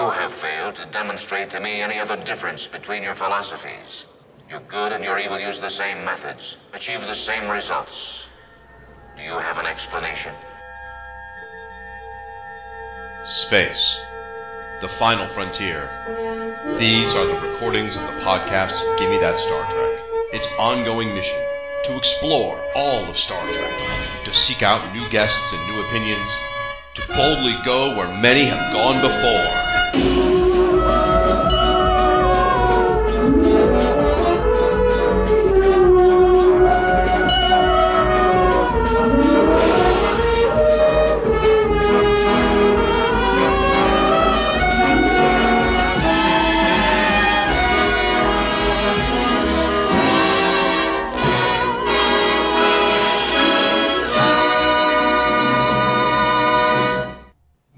You have failed to demonstrate to me any other difference between your philosophies. Your good and your evil use the same methods, achieve the same results. Do you have an explanation? Space. The final frontier. These are the recordings of the podcast Gimme That Star Trek. Its ongoing mission to explore all of Star Trek, to seek out new guests and new opinions, boldly go where many have gone before.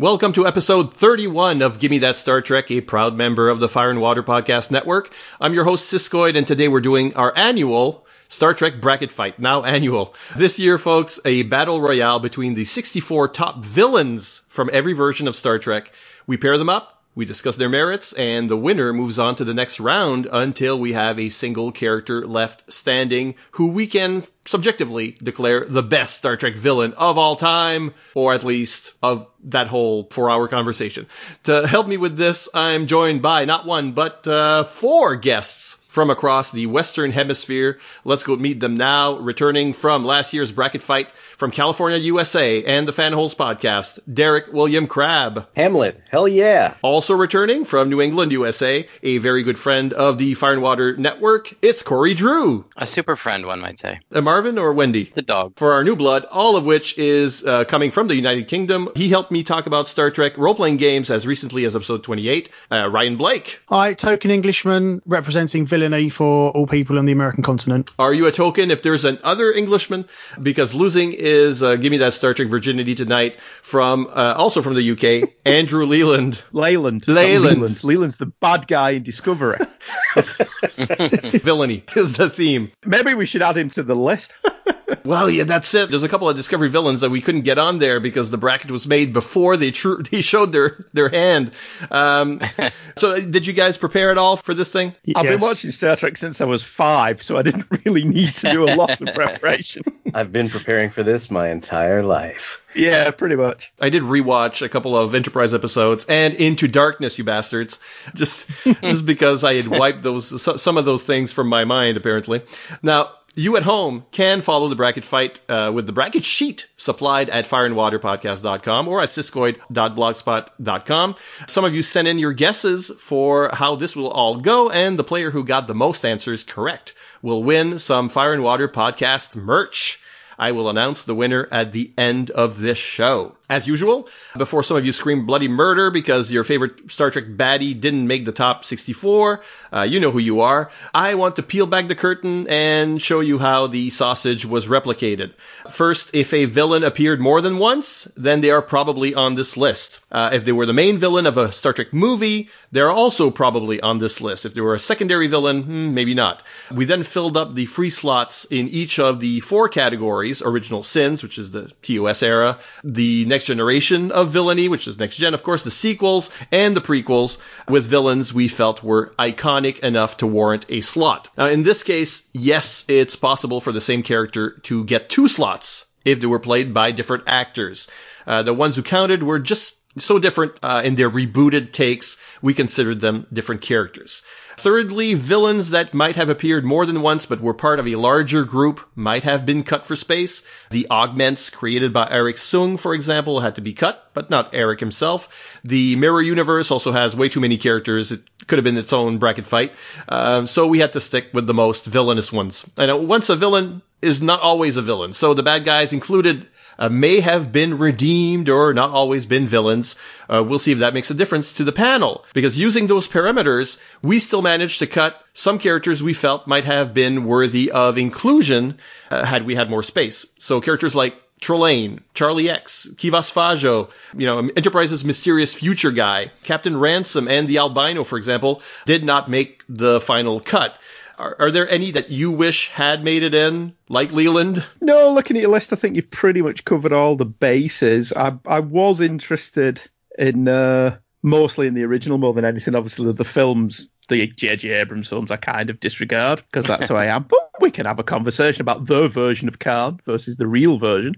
Welcome to episode 31 of Gimme That Star Trek, a proud member of the Fire and Water Podcast Network. I'm your host, Siskoid, and today we're doing our annual Star Trek bracket fight, now annual. This year, folks, a battle royale between the 64 top villains from every version of Star Trek. We pair them up, we discuss their merits, and the winner moves on to the next round until we have a single character left standing who we can subjectively declare the best Star Trek villain of all time, or at least of that whole four hour conversation. To help me with this, I'm joined by not one, but uh, four guests from across the Western Hemisphere. Let's go meet them now. Returning from last year's bracket fight from California, USA, and the Fanholes podcast, Derek William Crabb. Hamlet, hell yeah. Also returning from New England, USA, a very good friend of the Fire and Water Network, it's Corey Drew. A super friend, one might say. Uh, Marvin or Wendy? The dog. For our new blood, all of which is uh, coming from the United Kingdom. He helped me talk about Star Trek role playing games as recently as episode 28. Uh, Ryan Blake. Hi, token Englishman representing villainy for all people on the American continent. Are you a token if there's an other Englishman? Because losing is uh, give me that Star Trek virginity tonight from uh, also from the UK, Andrew Leland. Leyland. Leyland. Leland. Leland's the bad guy in Discovery. Villainy is the theme. Maybe we should add him to the list. Well, yeah, that's it. There's a couple of Discovery villains that we couldn't get on there because the bracket was made before they tr- they showed their their hand. Um, so, did you guys prepare at all for this thing? I've been watching Star Trek since I was five, so I didn't really need to do a lot of preparation. I've been preparing for this my entire life. yeah, pretty much. I did rewatch a couple of Enterprise episodes and Into Darkness, you bastards, just just because I had wiped those so- some of those things from my mind. Apparently, now. You at home can follow the bracket fight uh, with the bracket sheet supplied at fireandwaterpodcast.com or at siskoid.blogspot.com. Some of you sent in your guesses for how this will all go, and the player who got the most answers correct will win some Fire and Water podcast merch. I will announce the winner at the end of this show. As usual, before some of you scream bloody murder because your favorite Star Trek baddie didn't make the top 64, uh, you know who you are. I want to peel back the curtain and show you how the sausage was replicated. First, if a villain appeared more than once, then they are probably on this list. Uh, if they were the main villain of a Star Trek movie, they're also probably on this list. If they were a secondary villain, hmm, maybe not. We then filled up the free slots in each of the four categories, original sins, which is the TOS era, the next generation of villainy, which is next gen, of course, the sequels and the prequels with villains we felt were iconic enough to warrant a slot. Now, in this case, yes, it's possible for the same character to get two slots if they were played by different actors. Uh, the ones who counted were just so different uh, in their rebooted takes, we considered them different characters. Thirdly, villains that might have appeared more than once but were part of a larger group might have been cut for space. The augments created by Arik Soong, for example, had to be cut, but not Arik himself. The Mirror Universe also has way too many characters. It could have been its own bracket fight. Um, so we had to stick with the most villainous ones. And once a villain is not always a villain. So the bad guys included uh, may have been redeemed or not always been villains. Uh, we'll see if that makes a difference to the panel. Because using those parameters, we still managed to cut some characters we felt might have been worthy of inclusion uh, had we had more space. So characters like Trelane, Charlie X, Kivas Fajo, you know, Enterprise's mysterious future guy, Captain Ransom, and the Albino, for example, did not make the final cut. Are, are there any that you wish had made it in, like Leland? No, looking at your list, I think you've pretty much covered all the bases. I I was interested in uh, mostly in the original more than anything. Obviously, the, the films, the J.J. Abrams films, I kind of disregard because that's who I am. But we can have a conversation about the version of Khan versus the real version.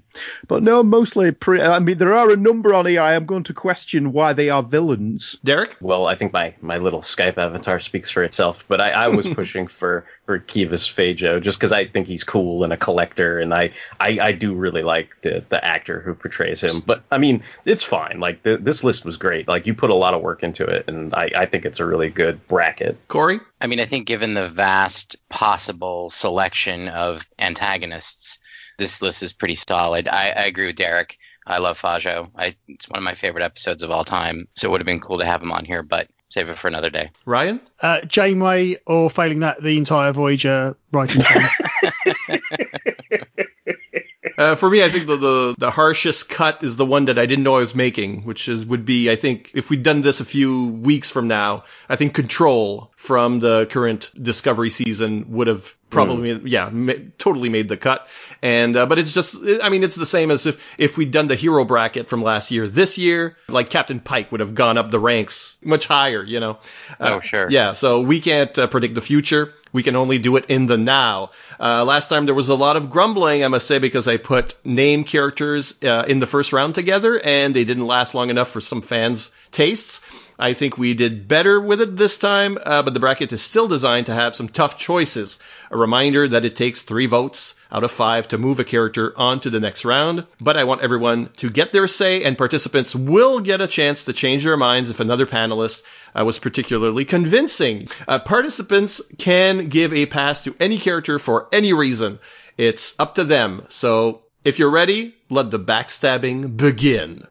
But no, mostly. Pre- I mean, there are a number on here. I am going to question why they are villains. Derek? Well, I think my, my little Skype avatar speaks for itself, but I, I was pushing for, for Kivas Fajo just because I think he's cool and a collector, and I, I, I do really like the, the actor who portrays him. But I mean, it's fine. Like the, this list was great. Like you put a lot of work into it, and I, I think it's a really good bracket. Corey? I mean, I think given the vast possible selection of antagonists, this list is pretty solid. I, I agree with Derek. I love Fajo. I, it's one of my favorite episodes of all time. So it would have been cool to have him on here, but save it for another day. Ryan? Uh, Janeway, or failing that, the entire Voyager writing team. Uh, for me, I think the, the the harshest cut is the one that I didn't know I was making, which is would be I think if we'd done this a few weeks from now, I think Control from the current Discovery season would have probably yeah ma- totally made the cut. And uh, but it's just I mean it's the same as if if we'd done the hero bracket from last year this year, like Captain Pike would have gone up the ranks much higher, you know. Oh, sure. Yeah, so we can't uh, predict the future. We can only do it in the now. Uh, last time there was a lot of grumbling, I must say, because I put name characters uh, in the first round together and they didn't last long enough for some fans' tastes. I think we did better with it this time, uh, but the bracket is still designed to have some tough choices. A reminder that it takes three votes out of five to move a character on to the next round, but I want everyone to get their say, and participants will get a chance to change their minds if another panelist uh, was particularly convincing. Uh, participants can give a pass to any character for any reason. It's up to them. So if you're ready, let the backstabbing begin.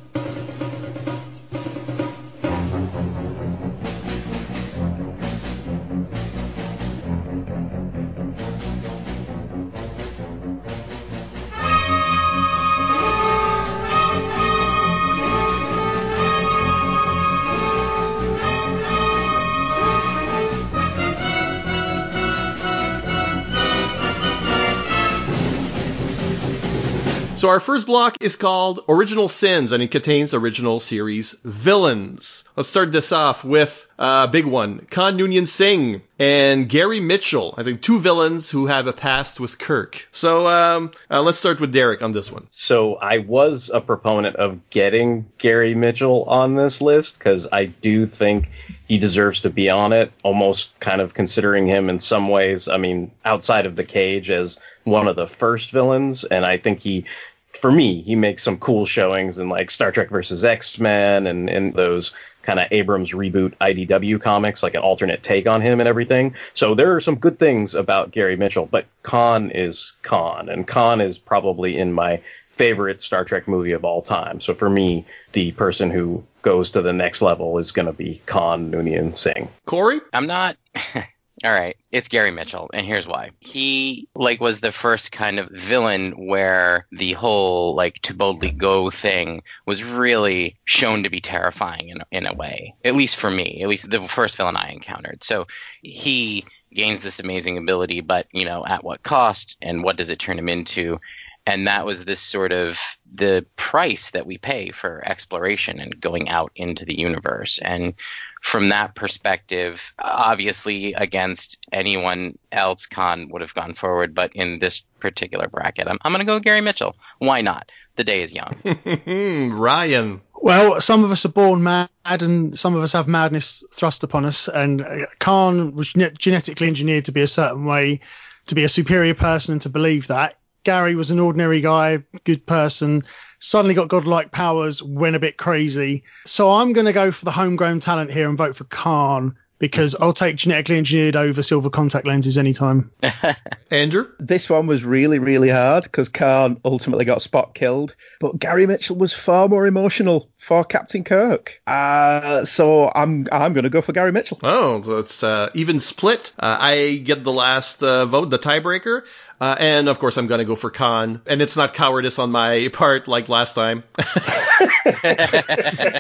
So our first block is called Original Sins, and it contains original series villains. Let's start this off with a uh, big one: Khan Noonien Singh and Gary Mitchell. I think two villains who have a past with Kirk. So um, uh, let's start with Derek on this one. So I was a proponent of getting Gary Mitchell on this list because I do think he deserves to be on it. Almost kind of considering him in some ways. I mean, outside of the cage as one of the first villains, and I think he. For me, he makes some cool showings in like Star Trek versus X Men and, and those kind of Abrams reboot IDW comics, like an alternate take on him and everything. So there are some good things about Gary Mitchell, but Khan is Khan, and Khan is probably in my favorite Star Trek movie of all time. So for me, the person who goes to the next level is going to be Khan Noonien Singh. Corey? I'm not. All right, it's Gary Mitchell, and here's why. He like was the first kind of villain where the whole like to boldly go thing was really shown to be terrifying in in a way. At least for me, at least the first villain I encountered. So he gains this amazing ability, but you know, at what cost and what does it turn him into? And that was this sort of the price that we pay for exploration and going out into the universe. And from that perspective, obviously against anyone else, Khan would have gone forward. But in this particular bracket, I'm, I'm going to go Gary Mitchell. Why not? The day is young. Ryan. Well, some of us are born mad, and some of us have madness thrust upon us. And uh, Khan was gene- genetically engineered to be a certain way, to be a superior person, and to believe that. Gary was an ordinary guy, good person, suddenly got godlike powers, went a bit crazy. So I'm going to go for the homegrown talent here and vote for Khan because I'll take genetically engineered over silver contact lenses anytime. Andrew? This one was really, really hard because Khan ultimately got Spock killed, but Gary Mitchell was far more emotional for Captain Kirk. Uh, so I'm I'm going to go for Gary Mitchell. Oh, so it's uh, even split. Uh, I get the last uh, vote, the tiebreaker, uh, and of course I'm going to go for Khan. And it's not cowardice on my part like last time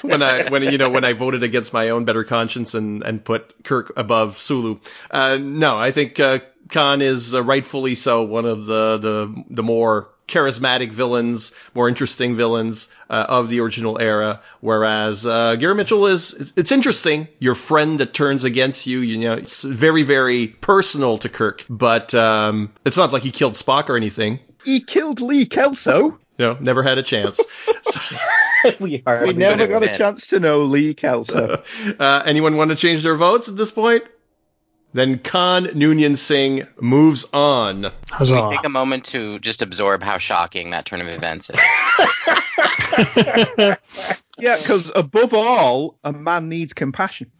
when I when you know when I voted against my own better conscience and and put Kirk above Sulu. Uh, no, I think. Uh, Khan is uh, rightfully so one of the, the the more charismatic villains, more interesting villains uh, of the original era. Whereas uh, Gary Mitchell is it's, interesting. Your friend that turns against you, you know, it's very very personal to Kirk, but um, it's not like he killed Spock or anything. He killed Lee Kelso. You know, never had a chance. So, we are. We never got a chance to know Lee Kelso. uh, anyone want to change their votes at this point? Then Khan Noonien Singh moves on. Huzzah. Take a moment to just absorb how shocking that turn of events is. yeah, because above all, a man needs compassion.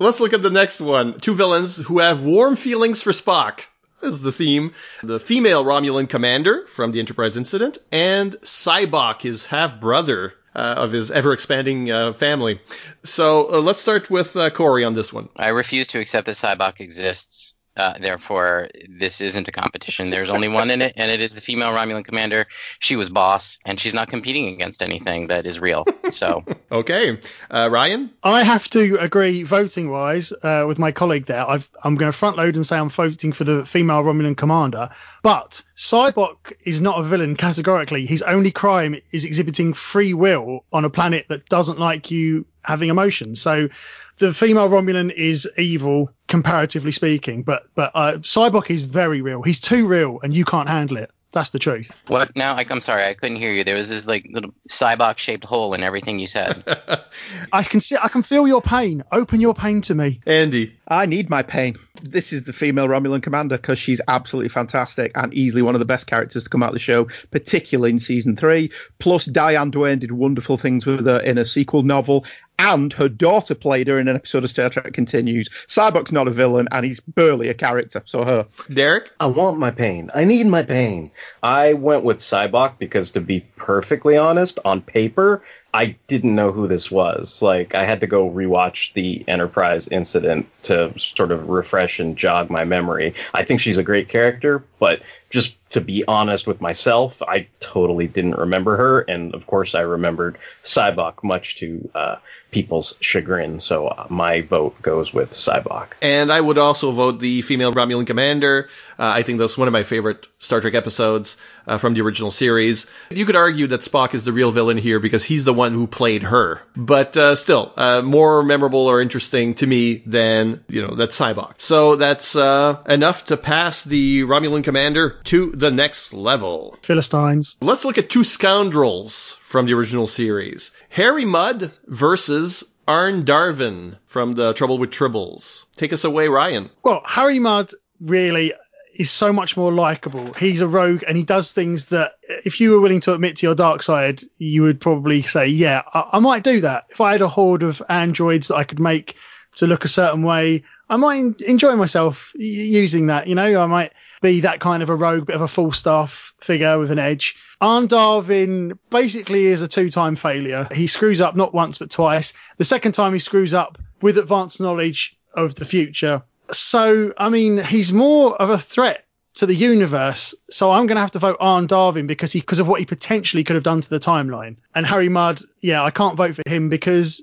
Let's look at the next one. Two villains who have warm feelings for Spock. Is the theme. The female Romulan commander from the Enterprise incident, and Sybok, his half brother uh, of his ever expanding uh, family. So uh, let's start with uh, Corey on this one. I refuse to accept that Sybok exists. Uh, therefore, this isn't a competition. There's only one in it, and it is the female Romulan commander. She was boss, and she's not competing against anything that is real. So, Okay, uh, Ryan. I have to agree, voting wise, uh, with my colleague there. I've, I'm going to front load and say I'm voting for the female Romulan commander. But Sybok is not a villain categorically. His only crime is exhibiting free will on a planet that doesn't like you having emotions. So the female Romulan is evil, comparatively speaking. But but uh, Sybok is very real. He's too real, and you can't handle it. That's the truth. what now? I, I'm sorry, I couldn't hear you. There was this like little Sybok shaped hole in everything you said. I can see, I can feel your pain. Open your pain to me. Andy. I need my pain. This is the female Romulan commander because she's absolutely fantastic and easily one of the best characters to come out of the show, particularly in season three. Plus, Diane Duane did wonderful things with her in a sequel novel, and her daughter played her in an episode of Star Trek Continues. Sybok's not a villain, and he's barely a character, so her. Derek. I want my pain. I need my pain. I went with Sybok because, to be perfectly honest, on paper, I didn't know who this was. Like, I had to go rewatch the Enterprise incident to sort of refresh and jog my memory. I think she's a great character, but just to be honest with myself, I totally didn't remember her. And of course, I remembered Sybok, much to uh, people's chagrin. So uh, my vote goes with Sybok. And I would also vote the female Romulan commander. Uh, I think that's one of my favorite Star Trek episodes uh, from the original series. You could argue that Spock is the real villain here because he's the one who played her. But uh, still, uh, more memorable or interesting to me than, you know, that Sybok. So that's uh, enough to pass the Romulan commander to the next level. Philistines. Let's look at two scoundrels from the original series. Harry Mudd versus Arn Darvin from the Trouble with Tribbles. Take us away, Ryan. Well, Harry Mudd really is so much more likable. He's a rogue and he does things that if you were willing to admit to your dark side, you would probably say, yeah, I, I might do that. If I had a horde of androids that I could make to look a certain way, I might enjoy myself using that. You know, I might be that kind of a rogue, bit of a Falstaff figure with an edge. Arn Darvin basically is a two-time failure. He screws up not once but twice. The second time he screws up with advanced knowledge of the future. So, I mean, he's more of a threat to the universe. So I'm going to have to vote Arn Darvin because he because of what he potentially could have done to the timeline. And Harry Mudd, yeah, I can't vote for him because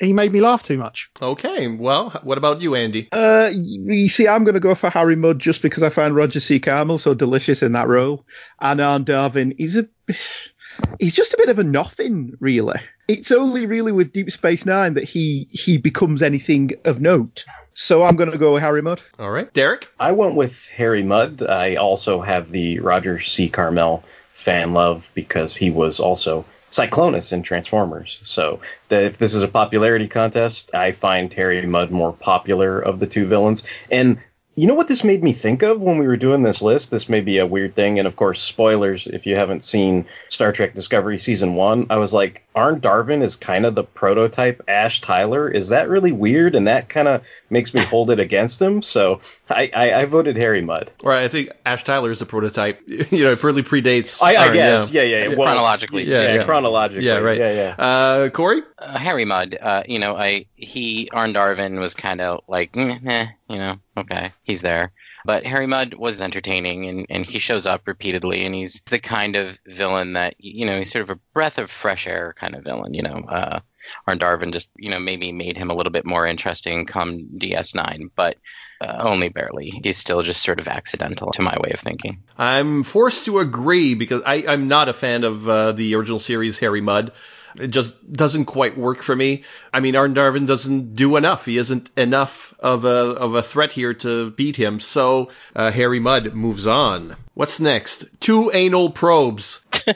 he made me laugh too much. Okay, well, what about you, Andy? Uh, you see, I'm going to go for Harry Mudd just because I find Roger C. Carmel so delicious in that role. And Arn Darvin, he's a, he's just a bit of a nothing, really. It's only really with Deep Space Nine that he he becomes anything of note. So I'm going to go with Harry Mudd. All right, Derek. I went with Harry Mudd. I also have the Roger C. Carmel fan love because he was also Cyclonus in Transformers. So that if this is a popularity contest, I find Harry Mudd more popular of the two villains. And you know what this made me think of when we were doing this list? This may be a weird thing, and of course, spoilers if you haven't seen Star Trek Discovery season one. I was like, Arn Darvin is kind of the prototype Ash Tyler. Is that really weird? And that kind of makes me hold it against him. So I, I, I voted Harry Mudd. Right, I think Ash Tyler is the prototype. You know, it really predates. I, I Arn, guess, yeah, yeah, yeah. Well, Chronologically, Yeah, yeah, yeah. chronologically, Yeah, right. yeah, yeah. Uh, Corey. uh, Harry Mudd, uh, you know, I he Arn Darvin was kind of like, "Mm, eh, you know, okay, he's there. But Harry Mudd was entertaining, and, and he shows up repeatedly, and he's the kind of villain that you know he's sort of a breath of fresh air kind of villain. You know, uh, Arn Darvin just you know maybe made him a little bit more interesting come DS9, but uh, only barely. He's still just sort of accidental to my way of thinking. I'm forced to agree because I, I'm not a fan of uh, the original series Harry Mudd. It just doesn't quite work for me. I mean, Arden Darvin doesn't do enough. He isn't enough of a of a threat here to beat him. So uh, Harry Mudd moves on. What's next? Two anal probes. um,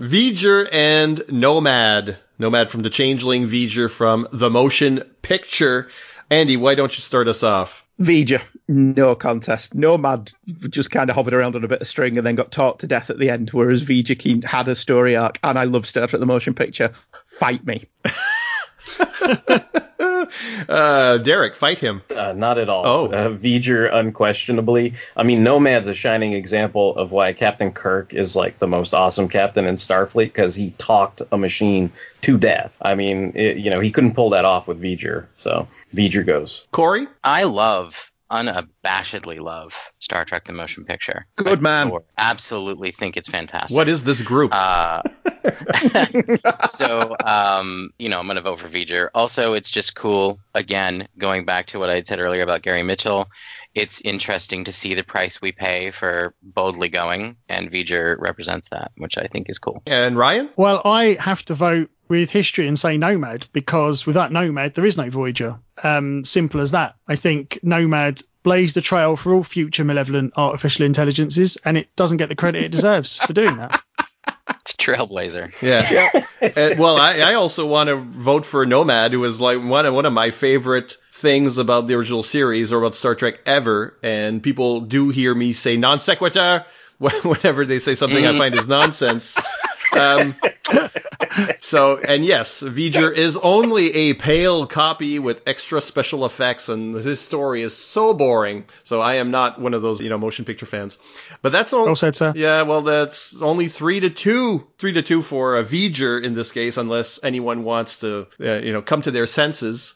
V'ger and Nomad. Nomad from the Changeling, V'ger from the Motion Picture. Andy, why don't you start us off? V'ger, no contest. Nomad just kind of hovered around on a bit of string and then got talked to death at the end, whereas V'ger had a story arc, and I love Star Trek the Motion Picture. Fight me. uh, Derek, fight him. Uh, not at all. Oh. Uh, V'ger, unquestionably. I mean, Nomad's a shining example of why Captain Kirk is like the most awesome captain in Starfleet because he talked a machine to death. I mean, it, you know, he couldn't pull that off with V'ger. So V'ger goes. Corey? I love, unabashedly love Star Trek the Motion Picture. Good man. Absolutely think it's fantastic. What is this group? Uh, so, um, you know, I'm going to vote for V'ger. Also, it's just cool. Again, going back to what I said earlier about Gary Mitchell, it's interesting to see the price we pay for boldly going, and V'ger represents that, which I think is cool. and Ryan? Well, I have to vote with history and say Nomad because without Nomad, there is no Voyager. Um, simple as that. I think Nomad blazed a trail for all future malevolent artificial intelligences, and it doesn't get the credit it deserves for doing that. It's a trailblazer. Yeah. Uh, well, I, I also want to vote for Nomad, who is like one of, one of my favorite things about the original series or about Star Trek ever. And people do hear me say non sequitur whenever they say something I find is nonsense. Um, so, and yes, V'ger is only a pale copy with extra special effects, and his story is so boring. So I am not one of those, you know, motion picture fans. But that's all. Said, sir. Yeah, well, that's only three to two, three to two for a V'ger in this case, unless anyone wants to, uh, you know, come to their senses.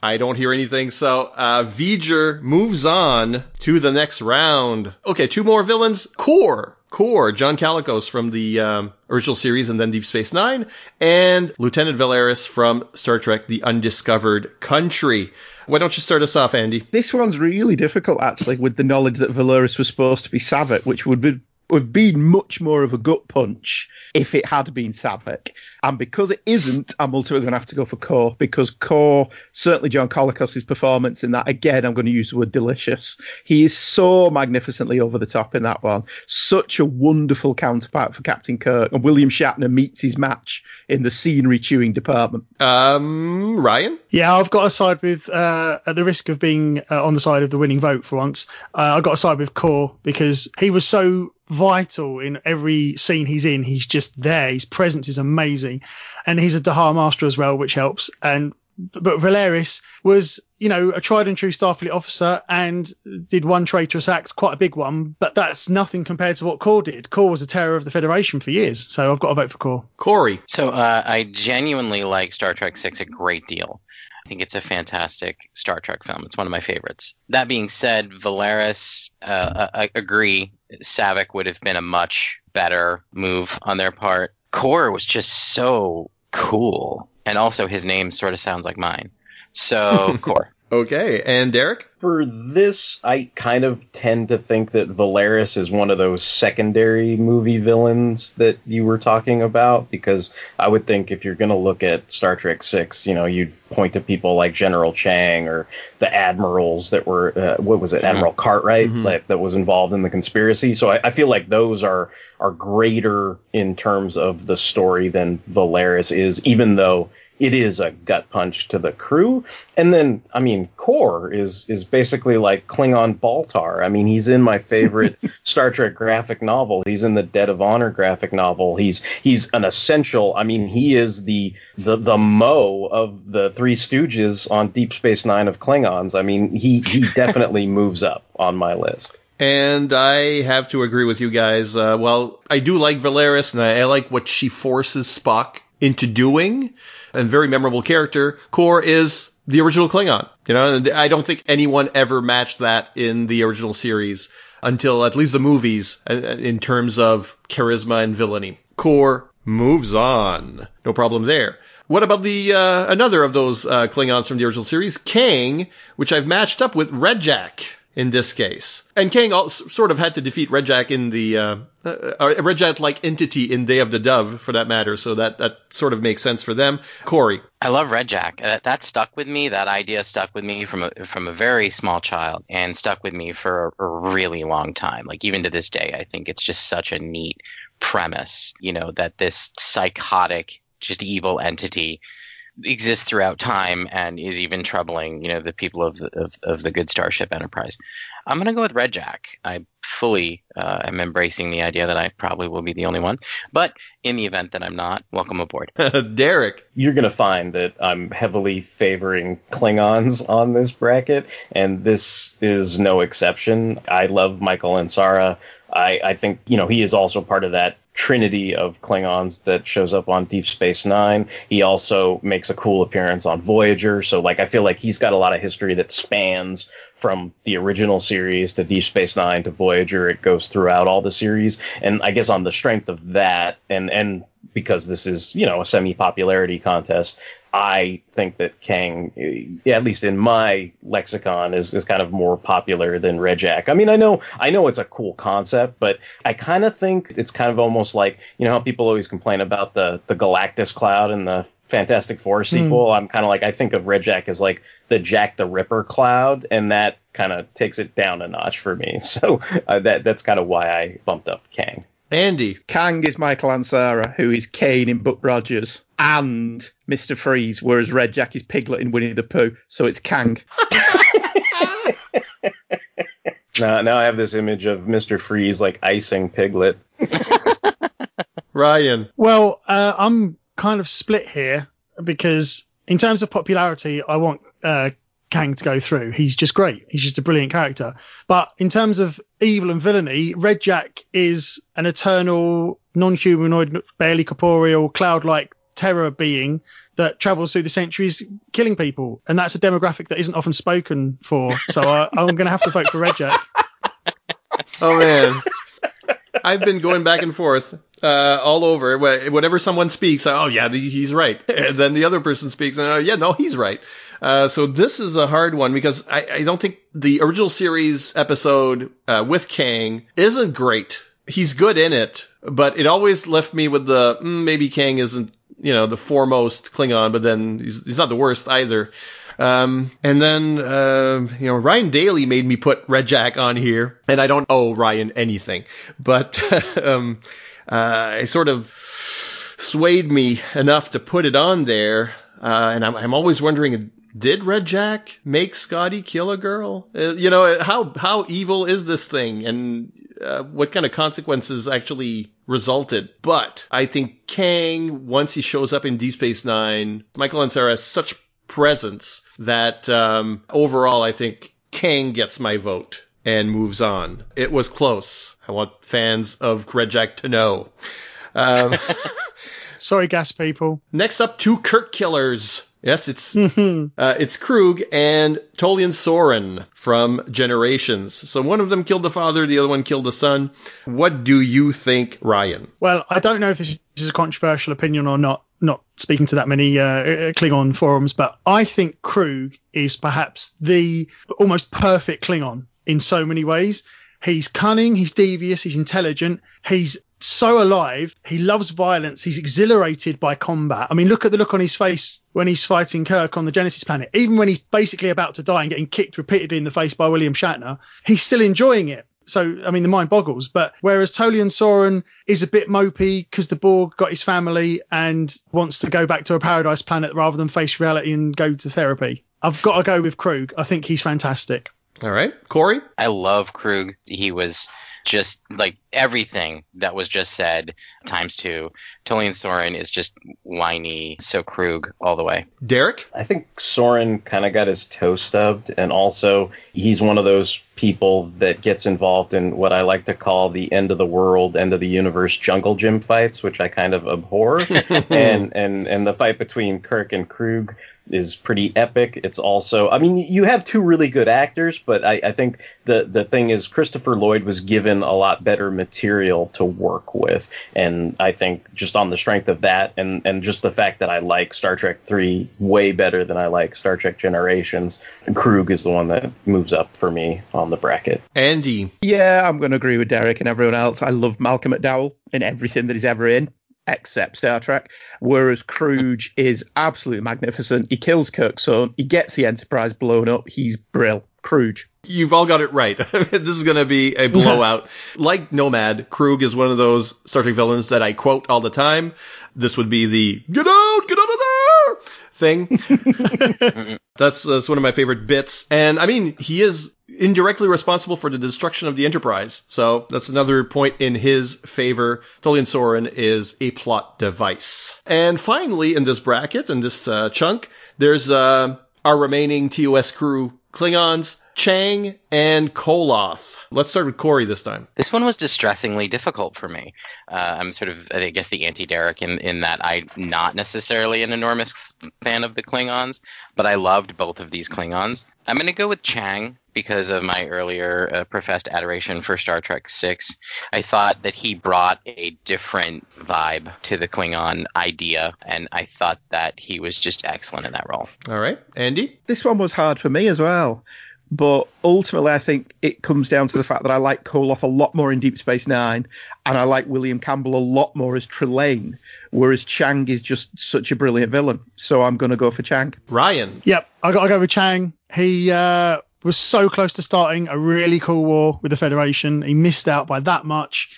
I don't hear anything, so uh, V'ger moves on to the next round. Okay, two more villains. Kor. Kor, John Colicos from the um, original series and then Deep Space Nine, and Lieutenant Valeris from Star Trek The Undiscovered Country. Why don't you start us off, Andy? This one's really difficult, actually, with the knowledge that Valeris was supposed to be Saavik, which would be, would be much more of a gut punch if it had been Saavik. And because it isn't, I'm ultimately going to have to go for Kor, because Kor, certainly John Colicos' performance in that, again, I'm going to use the word delicious. He is so magnificently over the top in that one. Such a wonderful counterpart for Captain Kirk. And William Shatner meets his match in the scenery chewing department. Um, Ryan? Yeah, I've got to side with, uh, at the risk of being uh, on the side of the winning vote for once, uh, I've got to side with Kor because he was so vital in every scene he's in. He's just there. His presence is amazing. And he's a Dahar master as well, which helps. And but Valeris was, you know, a tried and true Starfleet officer and did one traitorous act, quite a big one, but that's nothing compared to what Kor did. Kor was a terror of the Federation for years, so I've got to vote for Kor. Corey? So uh, I genuinely like Star Trek Six a great deal. I think it's a fantastic Star Trek film. It's one of my favorites. That being said, Valeris, uh, I agree. Saavik would have been a much better move on their part. Kor was just so cool, and also his name sort of sounds like mine. So Kor. Okay, and Derek? For this, I kind of tend to think that Valeris is one of those secondary movie villains that you were talking about, because I would think if you're going to look at Star Trek Six, you know, you'd point to people like General Chang or the admirals that were, uh, what was it, Admiral Cartwright, like, that was involved in the conspiracy. So I, I feel like those are are greater in terms of the story than Valeris is, even though it is a gut punch to the crew. And then, I mean, Kor is is basically like Klingon Baltar. I mean, he's in my favorite Star Trek graphic novel. He's in the Debt of Honor graphic novel. He's he's an essential. I mean, he is the the the Moe of the Three Stooges on Deep Space Nine of Klingons. I mean, he he definitely moves up on my list. And I have to agree with you guys. Uh, well, I do like Valeris, and I, I like what she forces Spock into doing. And very memorable character. Kor is the original Klingon. You know, I don't think anyone ever matched that in the original series until at least the movies uh, in terms of charisma and villainy. Kor moves on. No problem there. What about the uh, another of those uh, Klingons from the original series, Kang, which I've matched up with Red Jack in this case. And Kang also sort of had to defeat Red Jack in the uh, uh, Red Jack like entity in Day of the Dove, for that matter. So that that sort of makes sense for them. Corey, I love Red Jack. That, that stuck with me. That idea stuck with me from a from a very small child, and stuck with me for a really long time. Like even to this day, I think it's just such a neat premise. You know that this psychotic, just evil entity exists throughout time and is even troubling, you know, the people of the of, of the good Starship Enterprise. I'm gonna go with Red Jack. I fully uh, am embracing the idea that I probably will be the only one, but in the event that I'm not, welcome aboard. Derek, You're going to find that I'm heavily favoring Klingons on this bracket, and this is no exception. I love Michael Ansara. I, I think, you know, he is also part of that trinity of Klingons that shows up on Deep Space Nine. He also makes a cool appearance on Voyager. So, like, I feel like he's got a lot of history that spans from the original series to Deep Space Nine to Voyager. It goes throughout all the series. And I guess on the strength of that, and, and because this is, you know, a semi popularity contest, I think that Kang, eh, at least in my lexicon, is, is kind of more popular than Red Jack. I mean, I know I know it's a cool concept, but I kind of think it's kind of almost like you know how people always complain about the the Galactus cloud and the Fantastic Four sequel. I'm kind of like I think of Red Jack as like the Jack the Ripper cloud, and that kind of takes it down a notch for me. So uh, that that's kind of why I bumped up Kang. Andy, Kang is Michael Ansara, who is Kane in Buck Rogers, and Mr. Freeze, whereas Red Jack is Piglet in Winnie the Pooh. So it's Kang. Now, now I have this image of Mr. Freeze like icing Piglet. Ryan, Well, uh, I'm kind of split here because in terms of popularity, I want uh, Kang to go through. He's just great. He's just a brilliant character. But in terms of evil and villainy, Red Jack is an eternal, non-humanoid, barely corporeal, cloud-like terror being that travels through the centuries killing people. And that's a demographic that isn't often spoken for. So I, I'm going to have to vote for Red Jack. Oh man, I've been going back and forth uh, all over. Wh- Whenever someone speaks, oh yeah, he's right. And then the other person speaks, and oh yeah, no, he's right. Uh, so this is a hard one because I, I don't think the original series episode uh, with Kang isn't great. He's good in it, but it always left me with the mm, maybe Kang isn't you know the foremost Klingon, but then he's, he's not the worst either. Um, and then, uh, you know, Ryan Daly made me put Red Jack on here, and I don't owe Ryan anything, but, um, uh, it sort of swayed me enough to put it on there. Uh, and I'm, I'm always wondering, did Red Jack make Scotty kill a girl? Uh, you know, how, how evil is this thing? And, uh, what kind of consequences actually resulted. But I think Kang, once he shows up in D Space Nine, Michael Ansara has such presence that um, overall I think Kang gets my vote and moves on. It was close. I want fans of Red Jack to know. Um, Sorry, gas people. next up, two Kirk killers. Yes, it's uh, it's Kruge and Tolian Soran from Generations. So one of them killed the father, the other one killed the son. What do you think, Ryan? Well, I don't know if this is a controversial opinion or not, not speaking to that many uh, Klingon forums, but I think Kruge is perhaps the almost perfect Klingon in so many ways. He's cunning, he's devious, he's intelligent, he's so alive, he loves violence, he's exhilarated by combat. I mean, look at the look on his face when he's fighting Kirk on the Genesis planet. Even when he's basically about to die and getting kicked repeatedly in the face by William Shatner, he's still enjoying it. So, I mean, the mind boggles. But whereas Tolian Soran is a bit mopey because the Borg got his family and wants to go back to a paradise planet rather than face reality and go to therapy. I've got to go with Kruge. I think he's fantastic. All right, Corey. I love Kruge. He was just like everything that was just said times two. Tolian Soran is just whiny, so Kruge all the way. Derek. I think Soran kind of got his toe stubbed, and also he's one of those people that gets involved in what I like to call the end of the world, end of the universe jungle gym fights, which I kind of abhor. and and and the fight between Kirk and Kruge is pretty epic. It's also, I mean, you have two really good actors, but I, I think the the thing is Christopher Lloyd was given a lot better material to work with. And I think just on the strength of that and, and just the fact that I like Star Trek 3 way better than I like Star Trek Generations, Kruge is the one that moves up for me on the bracket. Andy. Yeah, I'm going to agree with Derek and everyone else. I love Malcolm McDowell in everything that he's ever in. Except Star Trek, whereas Kruge is absolutely magnificent. He kills Kirk's son. He gets the Enterprise blown up. He's brill. Kruge. You've all got it right. this is going to be a blowout. like Nomad, Kruge is one of those Star Trek villains that I quote all the time. This would be the get out, get out of there thing. that's that's one of my favorite bits. And I mean, he is indirectly responsible for the destruction of the Enterprise. So that's another point in his favor. Tolian Soran is a plot device. And finally, in this bracket, in this uh, chunk, there's uh, our remaining TOS crew Klingons, Chang, and Koloth. Let's start with Corey this time. This one was distressingly difficult for me. Uh, I'm sort of, I guess, the anti Derek in, in that I'm not necessarily an enormous fan of the Klingons, but I loved both of these Klingons. I'm going to go with Chang because of my earlier uh, professed adoration for Star Trek Six. I thought that he brought a different vibe to the Klingon idea, and I thought that he was just excellent in that role. All right, Andy. This one was hard for me as well. But ultimately, I think it comes down to the fact that I like Koloth a lot more in Deep Space Nine, and I like William Campbell a lot more as Trelane, whereas Chang is just such a brilliant villain. So I'm going to go for Chang. Ryan. Yep, I got to go with Chang. He uh, was so close to starting a really cool war with the Federation. He missed out by that much.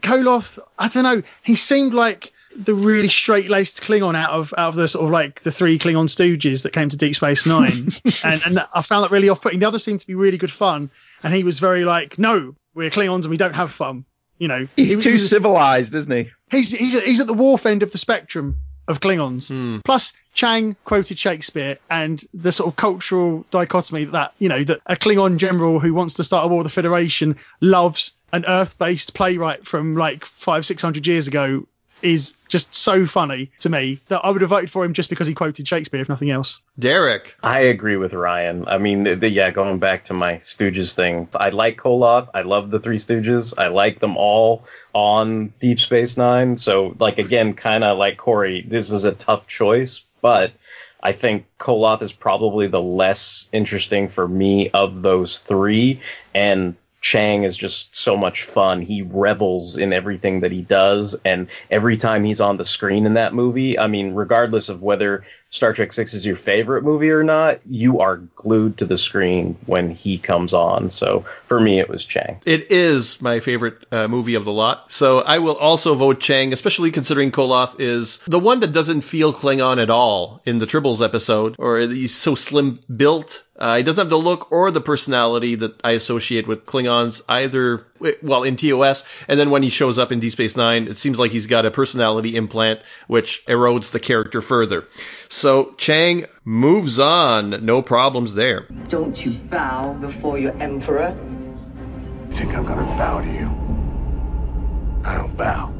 Koloth, I don't know. He seemed like the really straight laced Klingon out of out of the sort of like the three Klingon stooges that came to Deep Space Nine, and and I found that really off putting. The others seemed to be really good fun, and he was very like, no, we're Klingons and we don't have fun. You know, he's he, too he was, civilized, isn't he? He's he's he's at the Worf end of the spectrum of Klingons. Hmm. Plus, Chang quoted Shakespeare and the sort of cultural dichotomy that, you know, that a Klingon general who wants to start a war with the Federation loves an Earth based playwright from like five, six hundred years ago is just so funny to me that I would have voted for him just because he quoted Shakespeare, if nothing else. Derek. I agree with Ryan. I mean, the, the- yeah, going back to my Stooges thing, I like Koloth. I love the Three Stooges. I like them all on Deep Space Nine. So, like, again, kind of like Corey, this is a tough choice, but I think Koloth is probably the less interesting for me of those three. And Chang is just so much fun. He revels in everything that he does, and every time he's on the screen in that movie, I mean, regardless of whether Star Trek Six is your favorite movie or not, you are glued to the screen when he comes on. So for me, it was Chang. It is my favorite uh, movie of the lot. So I will also vote Chang, especially considering Koloth is the one that doesn't feel Klingon at all in the Tribbles episode, or he's so slim built. Uh, he doesn't have the look or the personality that I associate with Klingons either, well, in TOS. And then when he shows up in Deep Space Nine, it seems like he's got a personality implant, which erodes the character further. So Chang moves on. No problems there. Don't you bow before your emperor? I think I'm gonna bow to you? I don't bow.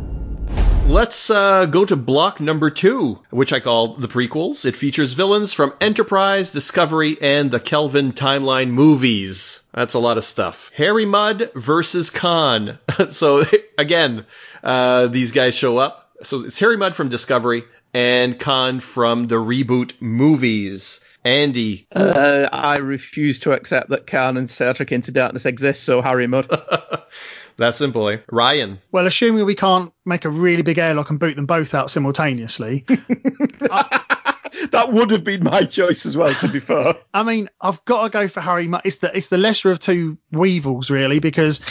Let's uh, go to block number two, which I call the prequels. It features villains from Enterprise, Discovery, and the Kelvin Timeline movies. That's a lot of stuff. Harry Mudd versus Khan. so again, uh, these guys show up. So it's Harry Mudd from Discovery and Khan from the reboot movies. Andy. Uh, I refuse to accept that Khan and Star Trek Into Darkness exist, so Harry Mudd. that simple, eh? Ryan. Well, assuming we can't make a really big airlock and boot them both out simultaneously, that would have been my choice as well, to be fair. I mean, I've got to go for Harry Mudd. It's the it's the lesser of two Weevils, really, because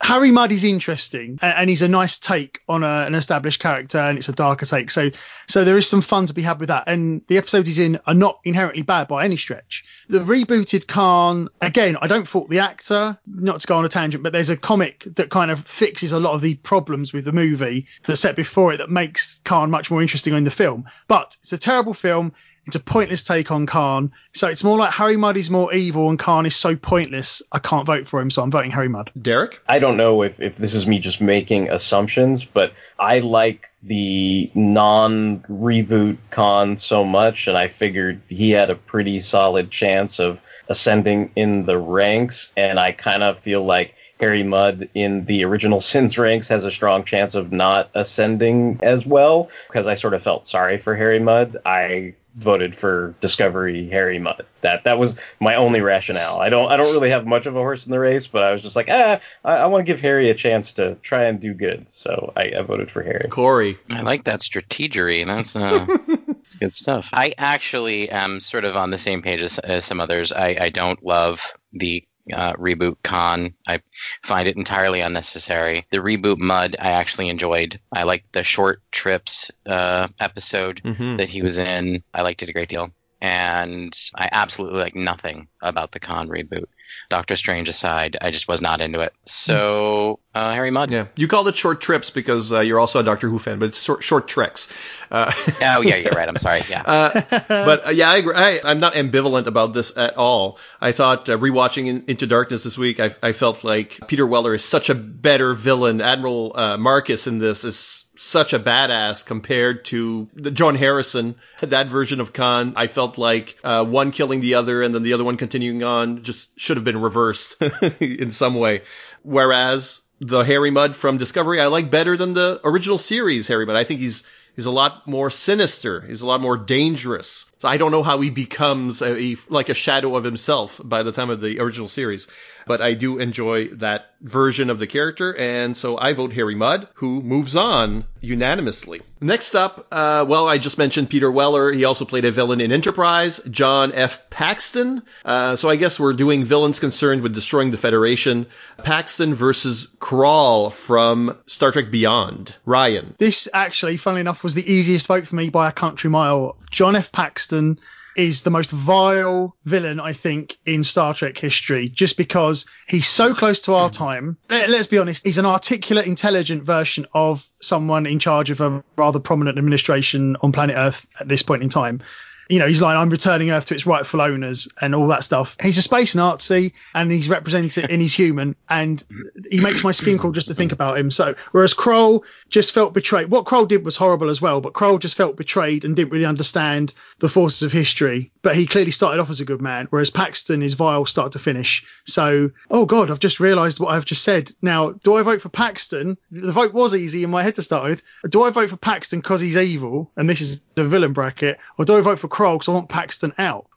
Harry Mudd is interesting and he's a nice take on a, an established character, and it's a darker take. So so there is some fun to be had with that. And the episodes he's in are not inherently bad by any stretch. The rebooted Khan, again, I don't fault the actor, not to go on a tangent, but there's a comic that kind of fixes a lot of the problems with the movie that's set before it that makes Khan much more interesting in the film. But it's a terrible film. It's a pointless take on Khan. So it's more like Harry Mudd is more evil and Khan is so pointless. I can't vote for him, so I'm voting Harry Mudd. Derek? I don't know if, if this is me just making assumptions, but I like the non reboot Khan so much, and I figured he had a pretty solid chance of ascending in the ranks, and I kind of feel like Harry Mudd in the original Sins ranks has a strong chance of not ascending as well because I sort of felt sorry for Harry Mudd. I voted for Discovery Harry Mudd. That that was my only rationale. I don't I don't really have much of a horse in the race, but I was just like, ah, I, I want to give Harry a chance to try and do good. So I, I voted for Harry. Corey. I like that strategery. That's uh, that's good stuff. I actually am sort of on the same page as, as some others. I, I don't love the uh, reboot Khan. I find it entirely unnecessary. The reboot Mudd I actually enjoyed. I liked the short trips uh, episode Mhm. that he was in. I liked it a great deal. And I absolutely like nothing about the Khan reboot. Doctor Strange aside, I just was not into it. So uh, Harry Mudd. Yeah, you called it short trips because uh, you're also a Doctor Who fan, but it's short, short treks. Uh, Oh yeah, you're right. I'm sorry. Yeah. Uh, but uh, yeah, I I'm not ambivalent about this at all. I thought uh, rewatching in, Into Darkness this week, I, I felt like Peter Weller is such a better villain. Admiral uh, Marcus in this is such a badass compared to the John Harrison, that version of Khan. I felt like uh, one killing the other and then the other one continuing on just should have been reversed in some way. Whereas the Harry Mudd from Discovery, I like better than the original series Harry Mudd. I think he's he's a lot more sinister. He's a lot more dangerous. So I don't know how he becomes a, a- like a shadow of himself by the time of the original series, but I do enjoy that version of the character, and so I vote Harry Mudd, who moves on unanimously. Next up, uh, well, I just mentioned Peter Weller. He also played a villain in Enterprise. John F. Paxton. Uh, so I guess we're doing villains concerned with destroying the Federation. Paxton versus Krall from Star Trek Beyond. Ryan. This actually, funnily enough, was the easiest vote for me by a country mile. John F. Paxton is the most vile villain, I think, in Star Trek history, just because he's so close to our time. Let, us be honest, he's an articulate, intelligent version of someone in charge of a rather prominent administration on planet Earth at this point in time. You know, he's like, I'm returning Earth to its rightful owners and all that stuff. He's a space Nazi and he's represented and he's human and he makes my skin crawl just to think about him. So, whereas Krall just felt betrayed. What Krall did was horrible as well, but Krall just felt betrayed and didn't really understand the forces of history. But he clearly started off as a good man, whereas Paxton is vile start to finish. So, oh God, I've just realised what I've just said. Now, do I vote for Paxton? The vote was easy in my head to start with. Do I vote for Paxton because he's evil and this is the villain bracket, or do I vote for Krall because I want Paxton out?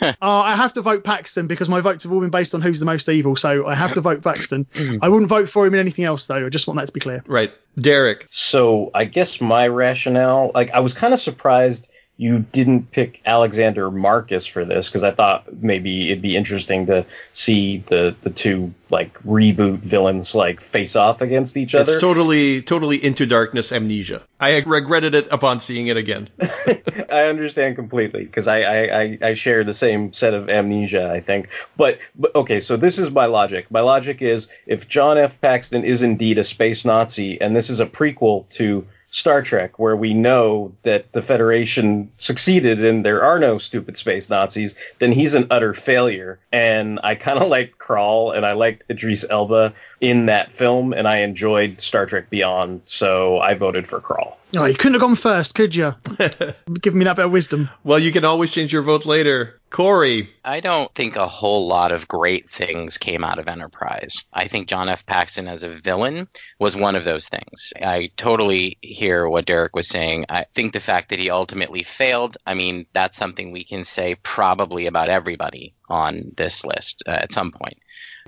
Uh, I have to vote Paxton because my votes have all been based on who's the most evil, so I have to vote Paxton. I wouldn't vote for him in anything else, though. I just want that to be clear. Right. Derek. So I guess my rationale, like I was kind of surprised you didn't pick Alexander Marcus for this because I thought maybe it'd be interesting to see the the two like reboot villains like face off against each other. It's totally, totally into darkness amnesia. I regretted it upon seeing it again. I understand completely because I, I, I, I share the same set of amnesia, I think. But, but okay, so this is my logic. My logic is if John F. Paxton is indeed a space Nazi, and this is a prequel to Star Trek, where we know that the Federation succeeded and there are no stupid space Nazis, then he's an utter failure. And I kind of like Krall and I liked Idris Elba in that film, and I enjoyed Star Trek Beyond, so I voted for Krall. Oh, you couldn't have gone first, could you? Giving me that bit of wisdom. Well, you can always change your vote later. Corey. I don't think a whole lot of great things came out of Enterprise. I think John F. Paxton as a villain was one of those things. I totally hear what Derek was saying. I think the fact that he ultimately failed, I mean, that's something we can say probably about everybody on this list uh, at some point.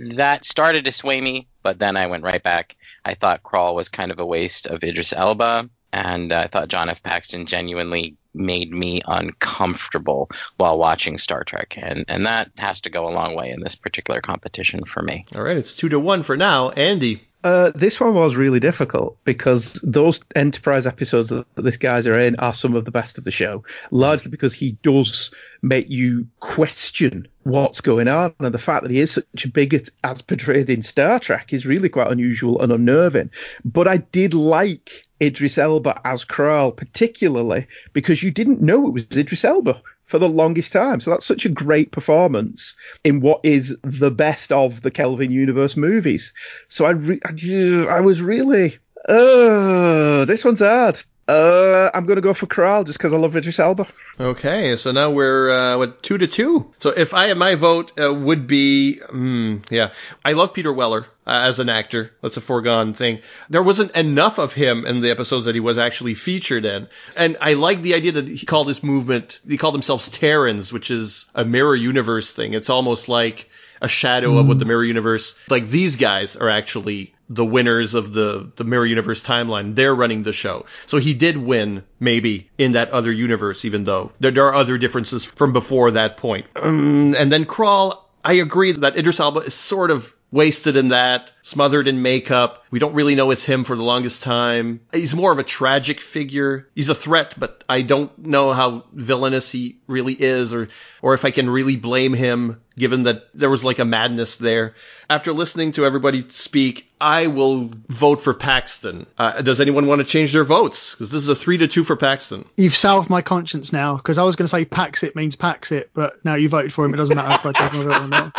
That started to sway me, but then I went right back. I thought Krall was kind of a waste of Idris Elba, and I thought John F. Paxton genuinely made me uncomfortable while watching Star Trek, and and that has to go a long way in this particular competition for me. All right, it's two to one for now. Andy. Uh, this one was really difficult because those Enterprise episodes that this guys are in are some of the best of the show, largely because he does make you question what's going on, and the fact that he is such a bigot as portrayed in Star Trek is really quite unusual and unnerving. But I did like Idris Elba as Krall, particularly because you didn't know it was Idris Elba for the longest time. So that's such a great performance in what is the best of the Kelvin Universe movies. So I, re- I, I was really, oh, this one's hard. Uh, I'm going to go for Krall just because I love Idris Elba. Okay, so now we're uh, what two to two. So if I had my vote uh, would be, mm, yeah, I love Peter Weller uh, as an actor. That's a foregone thing. There wasn't enough of him in the episodes that he was actually featured in, and I like the idea that he called this movement. He called themselves Terrans, which is a mirror universe thing. It's almost like a shadow of what the mirror universe like these guys are actually the winners of the the mirror universe timeline. They're running the show. So he did win maybe in that other universe even though there, there are other differences from before that point. Um, and then Krall I agree that Idris Elba is sort of wasted in that, smothered in makeup. We don't really know it's him for the longest time. He's more of a tragic figure. He's a threat, but I don't know how villainous he really is or, or if I can really blame him given that there was like a madness there. After listening to everybody speak, I will vote for Paxton. Uh, does anyone want to change their votes? Because this is a three to two for Paxton. You've salved my conscience now because I was going to say Paxit means Paxit, but now you voted for him. It doesn't matter if I change my vote or not.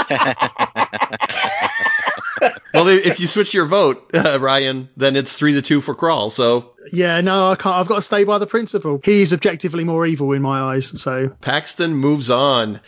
well, if you switch your vote, uh, Ryan, then it's three to two for Krall. So yeah, no, I can't. I've got to stay by the principle. He's objectively more evil in my eyes. So Paxton moves on.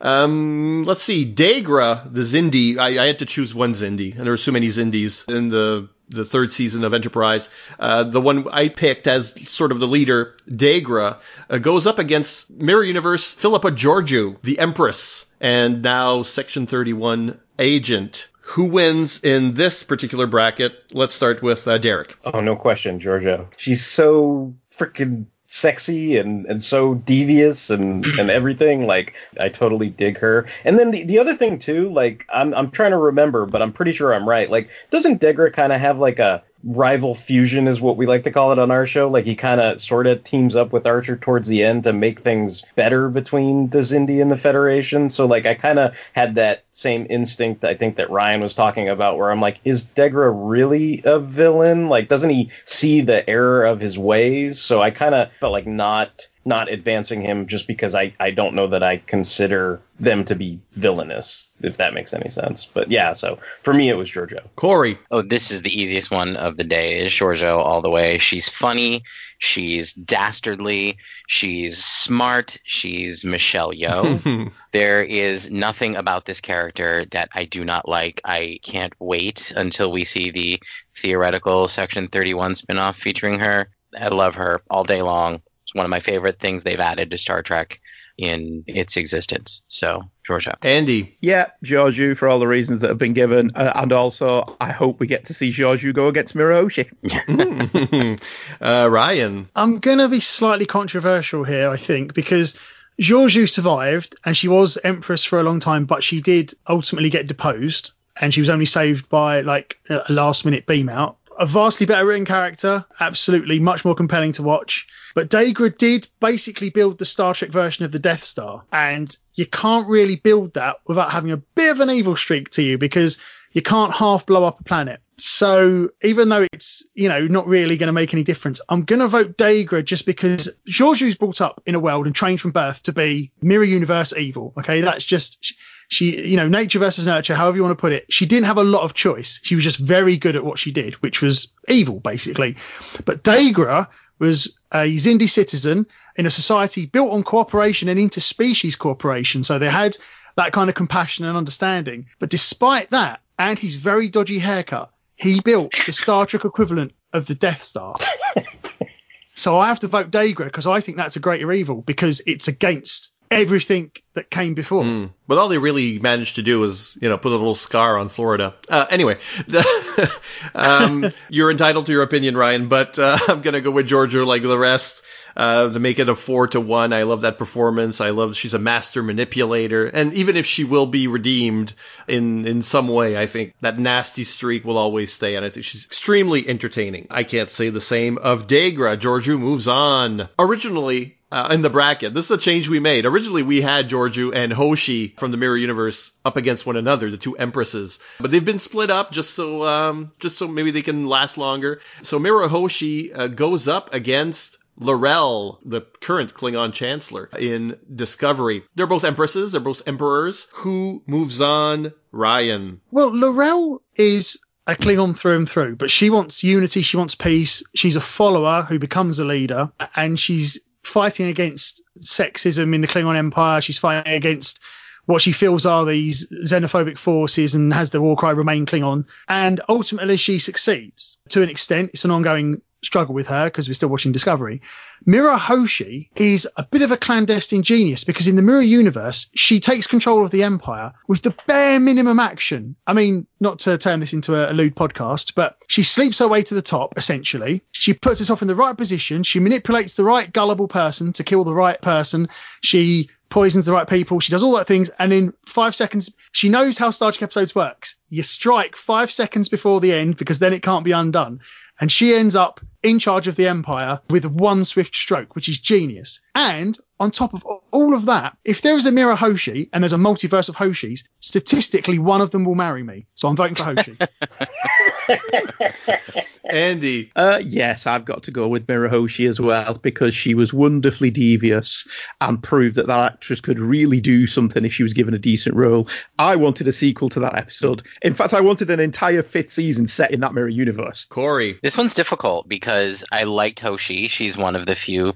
Um, let's see, Degra, the Xindi. I, I had to choose one Xindi, and there were so many Xindis in the the third season of Enterprise. Uh, the one I picked as sort of the leader, Degra, uh, goes up against Mirror Universe Philippa Georgiou, the Empress, and now Section 31 agent. Who wins in this particular bracket? Let's start with uh, Derek. Oh, no question, Georgiou. She's so freaking sexy and, and so devious and, and everything. Like I totally dig her. And then the, the other thing too, like I'm I'm trying to remember, but I'm pretty sure I'm right. Like doesn't Degra kind of have like a rival fusion is what we like to call it on our show. Like he kind of sort of teams up with Archer towards the end to make things better between the Xindi and the Federation. So like I kind of had that same instinct I think that Ryan was talking about where I'm like, is Degra really a villain? Like doesn't he see the error of his ways? So I kind of felt like not not advancing him just because I, I don't know that I consider them to be villainous, if that makes any sense. But yeah, so for me it was Georgiou. Corey. Oh, this is the easiest one of the day is Georgiou all the way. She's funny, she's dastardly, she's smart, she's Michelle Yeoh. there is nothing about this character that I do not like. I can't wait until we see the theoretical Section 31 spinoff featuring her. I love her all day long. It's one of my favorite things they've added to Star Trek in its existence. So, Georgiou. Andy. Yeah, Georgiou for all the reasons that have been given. Uh, and also, I hope we get to see Georgiou go against Mira Hoshi. uh, Ryan. I'm going to be slightly controversial here, I think, because Georgiou survived and she was Empress for a long time, but she did ultimately get deposed and she was only saved by like a last minute beam out. A vastly better written character, absolutely much more compelling to watch. But Degra did basically build the Star Trek version of the Death Star, and you can't really build that without having a bit of an evil streak to you because you can't half blow up a planet. So even though it's, you know, not really going to make any difference, I'm going to vote Degra just because Georgiou's brought up in a world and trained from birth to be mirror universe evil. Okay. That's just, she, you know, nature versus nurture, however you want to put it. She didn't have a lot of choice. She was just very good at what she did, which was evil basically. But Degra was a Xindi citizen in a society built on cooperation and interspecies cooperation. So they had that kind of compassion and understanding. But despite that, and his very dodgy haircut, he built the Star Trek equivalent of the Death Star. so I have to vote Degra because I think that's a greater evil because it's against everything that came before. Mm. But all they really managed to do was, you know, put a little scar on Florida. Uh, anyway, the, um, you're entitled to your opinion, Ryan, but uh, I'm going to go with Georgiou like the rest. Uh, to make it a four to one. I love that performance. I love she's a master manipulator. And even if she will be redeemed in, in some way, I think that nasty streak will always stay. And I think she's extremely entertaining. I can't say the same of Degra. Georgiou moves on. Originally, uh, in the bracket. This is a change we made. Originally, we had Georgiou and Hoshi from the Mirror Universe up against one another, the two empresses, but they've been split up just so um, just so maybe they can last longer. So Mira Hoshi uh, goes up against L'Rell, the current Klingon Chancellor in Discovery. They're both empresses, they're both emperors. Who moves on? Ryan. Well, L'Rell is a Klingon through and through, but she wants unity, she wants peace. She's a follower who becomes a leader, and she's fighting against sexism in the Klingon Empire. She's fighting against what she feels are these xenophobic forces and has the war cry remain Klingon. And ultimately, she succeeds to an extent. It's an ongoing struggle with her because we're still watching Discovery. Mira Hoshi is a bit of a clandestine genius because in the Mirror universe, she takes control of the Empire with the bare minimum action. I mean, not to turn this into a, a lewd podcast, but she sleeps her way to the top, essentially. She puts herself in the right position. She manipulates the right gullible person to kill the right person. She poisons the right people. She does all that things. And in five seconds, she knows how Star Trek episodes works. You strike five seconds before the end because then it can't be undone and she ends up in charge of the empire with one swift stroke, which is genius. And on top of all of that, if there is a Mira Hoshi and there's a multiverse of Hoshis, statistically one of them will marry me. So I'm voting for Hoshi. Andy. Uh, yes, I've got to go with Mira Hoshi as well because she was wonderfully devious and proved that that actress could really do something if she was given a decent role. I wanted a sequel to that episode. In fact, I wanted an entire fifth season set in that Mirror universe. Corey. This one's difficult because I liked Hoshi. She's one of the few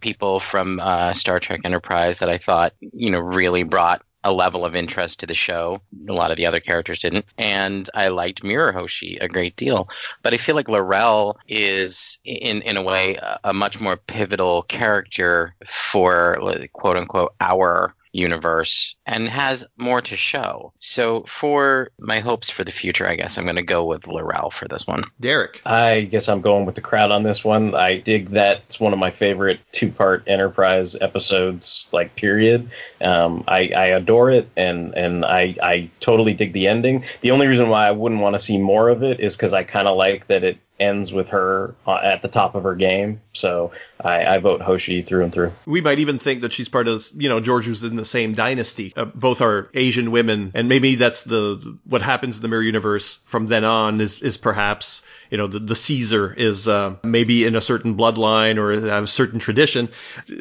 people from uh, Star Trek Enterprise that I thought, you know, really brought a level of interest to the show. A lot of the other characters didn't. And I liked Mira Hoshi a great deal. But I feel like L'Rell is, in, in a way, a, a much more pivotal character for, quote unquote, our universe and has more to show. So for my hopes for the future, I guess I'm going to go with L'Rell for this one. Derek. I guess I'm going with the crowd on this one. I dig that. It's one of my favorite two part Enterprise episodes, like, period. Um, I, I adore it, and, and I, I totally dig the ending. The only reason why I wouldn't want to see more of it is because I kind of like that it ends with her uh, at the top of her game. So I, I, vote Hoshi through and through. We might even think that she's part of, you know, Georgiou's in the same dynasty. Uh, both are Asian women, and maybe that's the what happens in the Mirror Universe from then on is is perhaps. You know, the, the Caesar is uh, maybe in a certain bloodline or a certain tradition.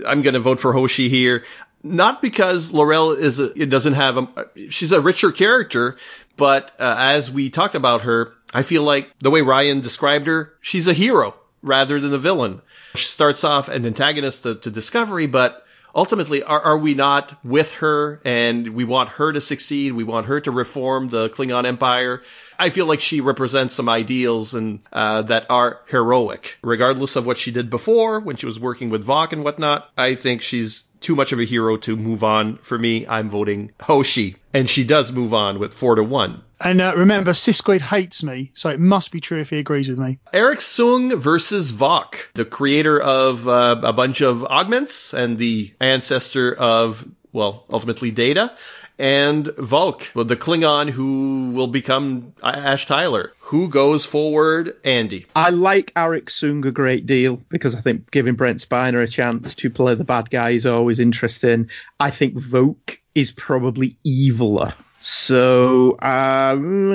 I'm going to vote for Hoshi here not because L'Rell is a, it doesn't have a she's a richer character, but uh, as we talked about her, I feel like the way Ryan described her, she's a hero rather than a villain. She starts off an antagonist to, to Discovery, but ultimately, are, are, we not with her and we want her to succeed? We want her to reform the Klingon Empire. I feel like she represents some ideals and uh, that are heroic, regardless of what she did before when she was working with Voq and whatnot. I think she's too much of a hero to move on. For me, I'm voting Hoshi, and she does move on with four to one. And uh, remember, Siskoid hates me, so it must be true if he agrees with me. Arik Soong versus Voq, the creator of uh, a bunch of augments and the ancestor of well, ultimately Data, and Voq, the Klingon who will become Ash Tyler. Who goes forward? Andy. I like Arik Soong a great deal because I think giving Brent Spiner a chance to play the bad guy is always interesting. I think Voq is probably eviler. So um,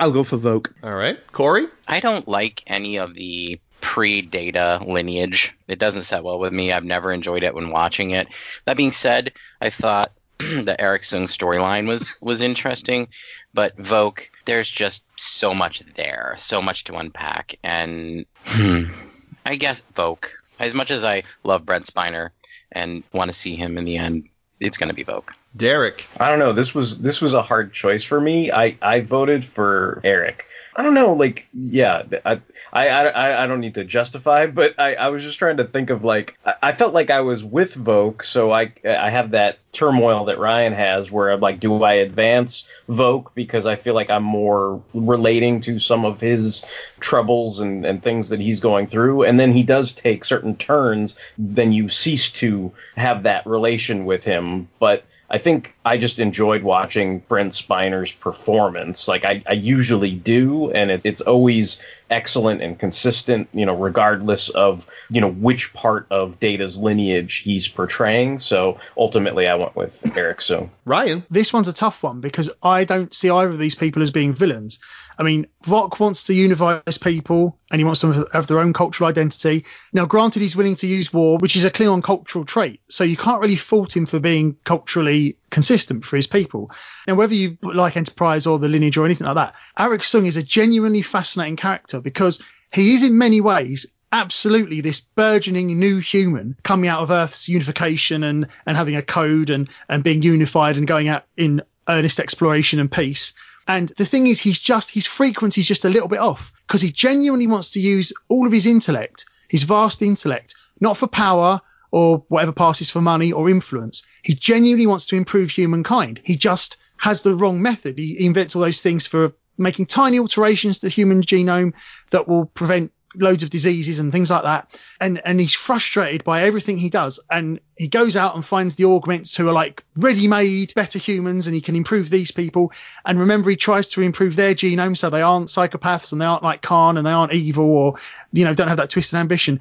I'll go for Voq. All right, Corey. I don't like any of the pre-data lineage. It doesn't set well with me. I've never enjoyed it when watching it. That being said, I thought the Arik Soong storyline was was interesting, but Voq, there's just so much there, so much to unpack, and hmm, I guess Voq. As much as I love Brent Spiner and want to see him in the end, it's going to be Voq. Derek. I don't know. This was this was a hard choice for me. I I voted for Arik. I don't know, like, yeah, I, I, I, I don't need to justify, but I, I was just trying to think of like, I, I felt like I was with Voq, so I, I have that turmoil that Ryan has where I'm like, do I advance Voq because I feel like I'm more relating to some of his troubles and, and things that he's going through, and then he does take certain turns, then you cease to have that relation with him, but I think I just enjoyed watching Brent Spiner's performance. Like I, I usually do, and it, it's always excellent and consistent, you know, regardless of, you know, which part of Data's lineage he's portraying. So ultimately I went with Arik Soong. Ryan. This one's a tough one because I don't see either of these people as being villains. I mean, Voq wants to unify his people and he wants them to have their own cultural identity. Now, granted, he's willing to use war, which is a Klingon cultural trait. So you can't really fault him for being culturally consistent for his people. Now, whether you like Enterprise or the lineage or anything like that, Arik Soong is a genuinely fascinating character because he is in many ways absolutely this burgeoning new human coming out of Earth's unification and, and having a code and, and being unified and going out in earnest exploration and peace. And the thing is, he's just, his frequency is just a little bit off because he genuinely wants to use all of his intellect, his vast intellect, not for power or whatever passes for money or influence. He genuinely wants to improve humankind. He just has the wrong method. He invents all those things for making tiny alterations to the human genome that will prevent loads of diseases and things like that. And and he's frustrated by everything he does. And he goes out and finds the augments who are like ready-made better humans and he can improve these people. And remember he tries to improve their genome so they aren't psychopaths and they aren't like Khan and they aren't evil or you know don't have that twisted ambition.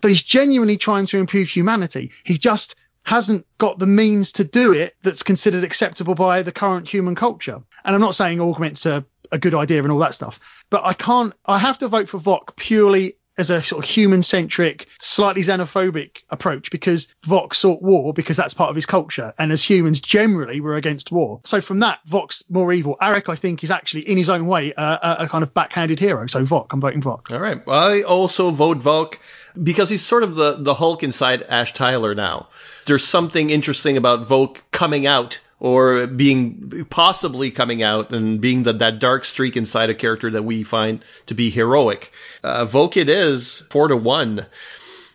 But he's genuinely trying to improve humanity. He just hasn't got the means to do it that's considered acceptable by the current human culture. And I'm not saying augments are a good idea and all that stuff, but I can't, I have to vote for Voq purely as a sort of human centric, slightly xenophobic approach because Voq sought war because that's part of his culture. And as humans generally we're against war. So from that, Voq's more evil. Arik, I think, is actually in his own way a, a kind of backhanded hero. So Voq, I'm voting Voq. All right. Well, I also vote Voq because he's sort of the, the Hulk inside Ash Tyler now. There's something interesting about Voq coming out or being possibly coming out and being the, that dark streak inside a character that we find to be heroic. Uh, Voq it is four to one.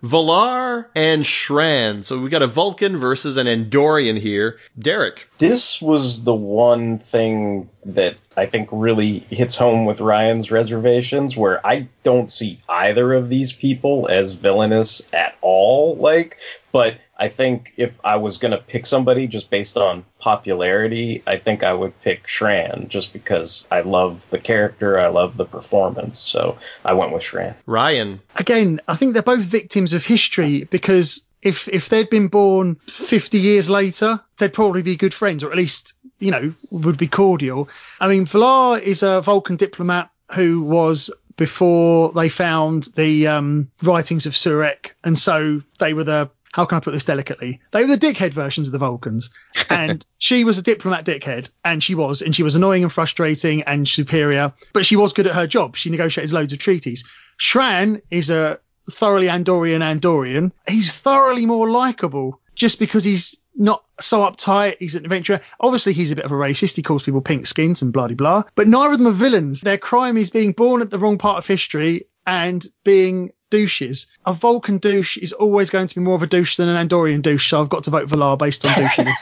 V'Lar and Shran. So we got a Vulcan versus an Andorian here. Derek. This was the one thing that I think really hits home with Ryan's reservations, where I don't see either of these people as villainous at all. Like, but I think if I was going to pick somebody just based on popularity, I think I would pick Shran just because I love the character, I love the performance. So I went with Shran. Ryan. Again, I think they're both victims of history because if if they'd been born 50 years later, they'd probably be good friends, or at least you know would be cordial. I mean, V'Lar is a Vulcan diplomat who was before they found the um, writings of Surak, and so they were the how can I put this delicately? They were the dickhead versions of the Vulcans. And she was a diplomat dickhead, and she was, and she was annoying and frustrating and superior, but she was good at her job. She negotiated loads of treaties. Shran is a thoroughly Andorian Andorian. He's thoroughly more likable just because he's not so uptight. He's an adventurer. Obviously, he's a bit of a racist. He calls people pink skins and blah blah blah. But neither of them are villains. Their crime is being born at the wrong part of history and being douches. A Vulcan douche is always going to be more of a douche than an Andorian douche, so I've got to vote V'Lar based on douchiness.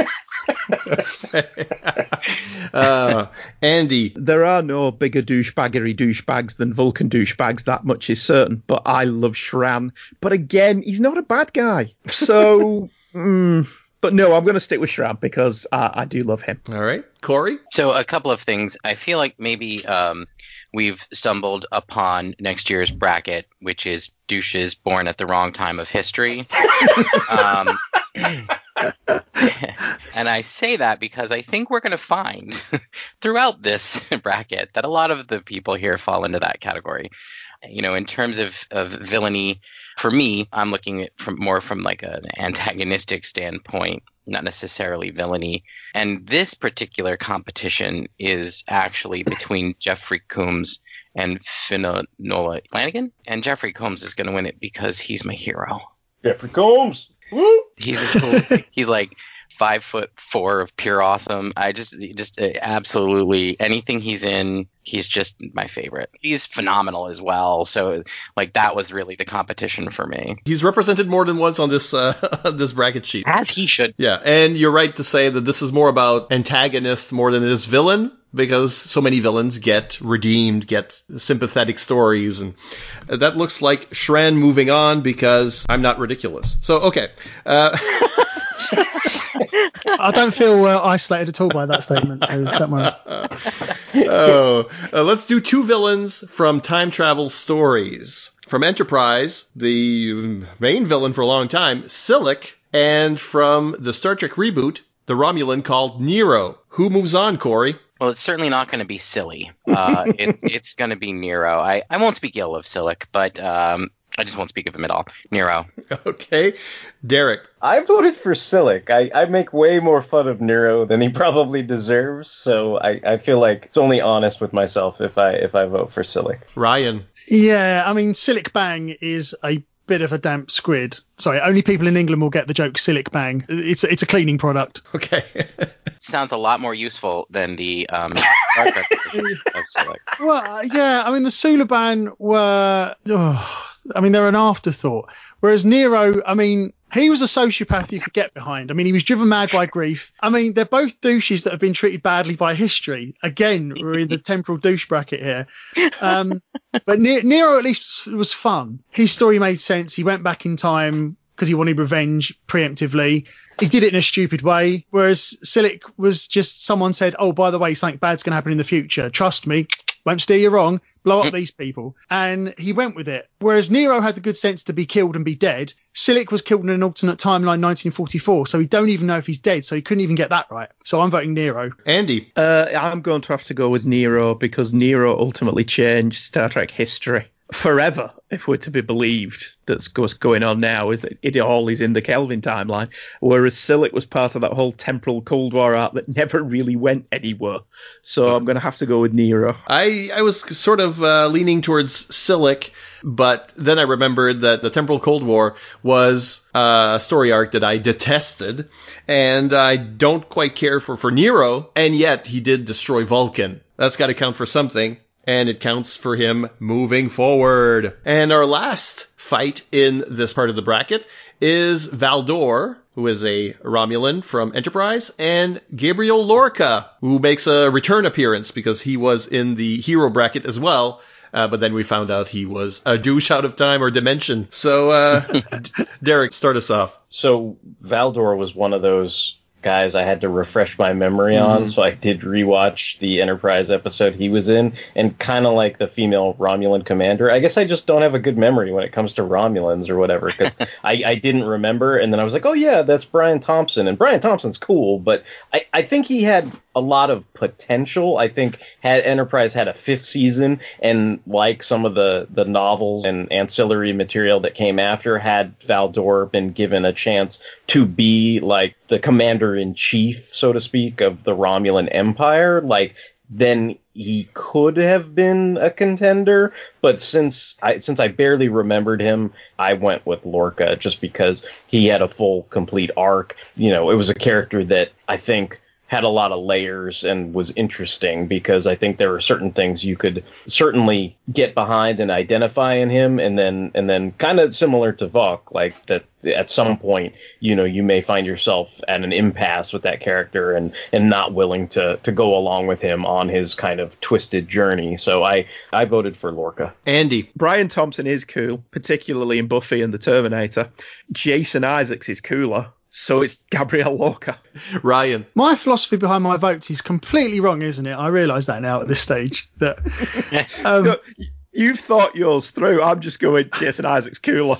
uh, Andy. There are no bigger douchebaggery douchebags than Vulcan douchebags, that much is certain. But I love Shran. But again, he's not a bad guy. So, mm, but no, I'm going to stick with Shran because I, I do love him. All right. Corey? So, a couple of things. I feel like maybe um, we've stumbled upon next year's bracket, which is douches born at the wrong time of history. um, and I say that because I think we're going to find throughout this bracket that a lot of the people here fall into that category. You know, in terms of, of villainy, for me, I'm looking at from more from like an antagonistic standpoint, not necessarily villainy. And this particular competition is actually between Jeffrey Combs and Fionnula Flanagan. And Jeffrey Combs is going to win it because he's my hero. Jeffrey Combs. Woo! He's a cool, he's like five foot four of pure awesome. I just just uh, absolutely anything he's in, he's just my favorite. He's phenomenal as well. So like that was really the competition for me. He's represented more than once on this uh, this bracket sheet. As he should. Yeah, and you're right to say that this is more about antagonists more than it is villain because so many villains get redeemed, get sympathetic stories, and that looks like Shran moving on because I'm not ridiculous. So okay. Uh, I don't feel uh, isolated at all by that statement, so don't worry. oh, uh, let's do two villains from time travel stories. From Enterprise, the main villain for a long time, Silik, and from the Star Trek reboot, the Romulan called Nero. Who moves on, Corey? Well, it's certainly not going to be silly. Uh, it's it's going to be Nero. I, I won't speak ill of Silik, but um, I just won't speak of him at all. Nero. Okay. Derek. I voted for Silik. I, I make way more fun of Nero than he probably deserves, so I, I feel like it's only honest with myself if I if I vote for Silik. Ryan. Yeah, I mean, Silic Bang is a bit of a damp squid. Sorry, only people in England will get the joke Silic Bang. It's it's a cleaning product. Okay. Sounds a lot more useful than the um, Star Trek version of Silik. Well, yeah, I mean, the Suliban were, oh, I mean, they're an afterthought. Whereas Nero, I mean, he was a sociopath you could get behind. I mean, he was driven mad by grief. I mean, they're both douches that have been treated badly by history. Again, we're in the temporal douche bracket here. Um, but Nero at least was fun. His story made sense. He went back in time because he wanted revenge preemptively. He did it in a stupid way. Whereas Silik was just someone said, "Oh, by the way, something bad's going to happen in the future. Trust me, won't steer you wrong. Blow up these people." And he went with it. Whereas Nero had the good sense to be killed and be dead. Silik was killed in an alternate timeline, 1944. So we don't even know if he's dead. So he couldn't even get that right. So I'm voting Nero. Andy. Uh, I'm going to have to go with Nero because Nero ultimately changed Star Trek history forever, if we're to be believed. That's what's going on now is that it all is in the Kelvin timeline, whereas Silik was part of that whole temporal Cold War arc that never really went anywhere. So I'm going to have to go with Nero. I, I was sort of uh, leaning towards Silik, but then I remembered that the Temporal Cold War was uh, a story arc that I detested, and I don't quite care for, for Nero, and yet he did destroy Vulcan. That's got to count for something. And it counts for him moving forward. And our last fight in this part of the bracket is Valdor, who is a Romulan from Enterprise, and Gabriel Lorca, who makes a return appearance because he was in the hero bracket as well. Uh, but then we found out he was a douche out of time or dimension. So, uh, Derek, start us off. So Valdor was one of those guys I had to refresh my memory on, mm-hmm. so I did rewatch the Enterprise episode he was in, and kind of like the female Romulan commander. I guess I just don't have a good memory when it comes to Romulans or whatever, because I, I didn't remember, and then I was like, oh yeah, that's Brian Thompson, and Brian Thompson's cool, but I, I think he had a lot of potential. I think had Enterprise had a fifth season, and like some of the the novels and ancillary material that came after, had Valdor been given a chance to be like the commander in chief, so to speak, of the Romulan Empire, like then he could have been a contender. But since I since I barely remembered him, I went with Lorca just because he had a full complete arc. You know, it was a character that I think had a lot of layers and was interesting because I think there were certain things you could certainly get behind and identify in him and then and then kind of similar to Vok like that at some point you know you may find yourself at an impasse with that character and and not willing to to go along with him on his kind of twisted journey so I I voted for Lorca Andy. Brian Thompson is cool, particularly in Buffy and the Terminator. Jason Isaacs is cooler, so it's Gabriel Lorca. Ryan. My philosophy behind my votes is completely wrong, isn't it? I realise that now at this stage. That um, Look, You've thought yours through. I'm just going Jason Isaacs cooler.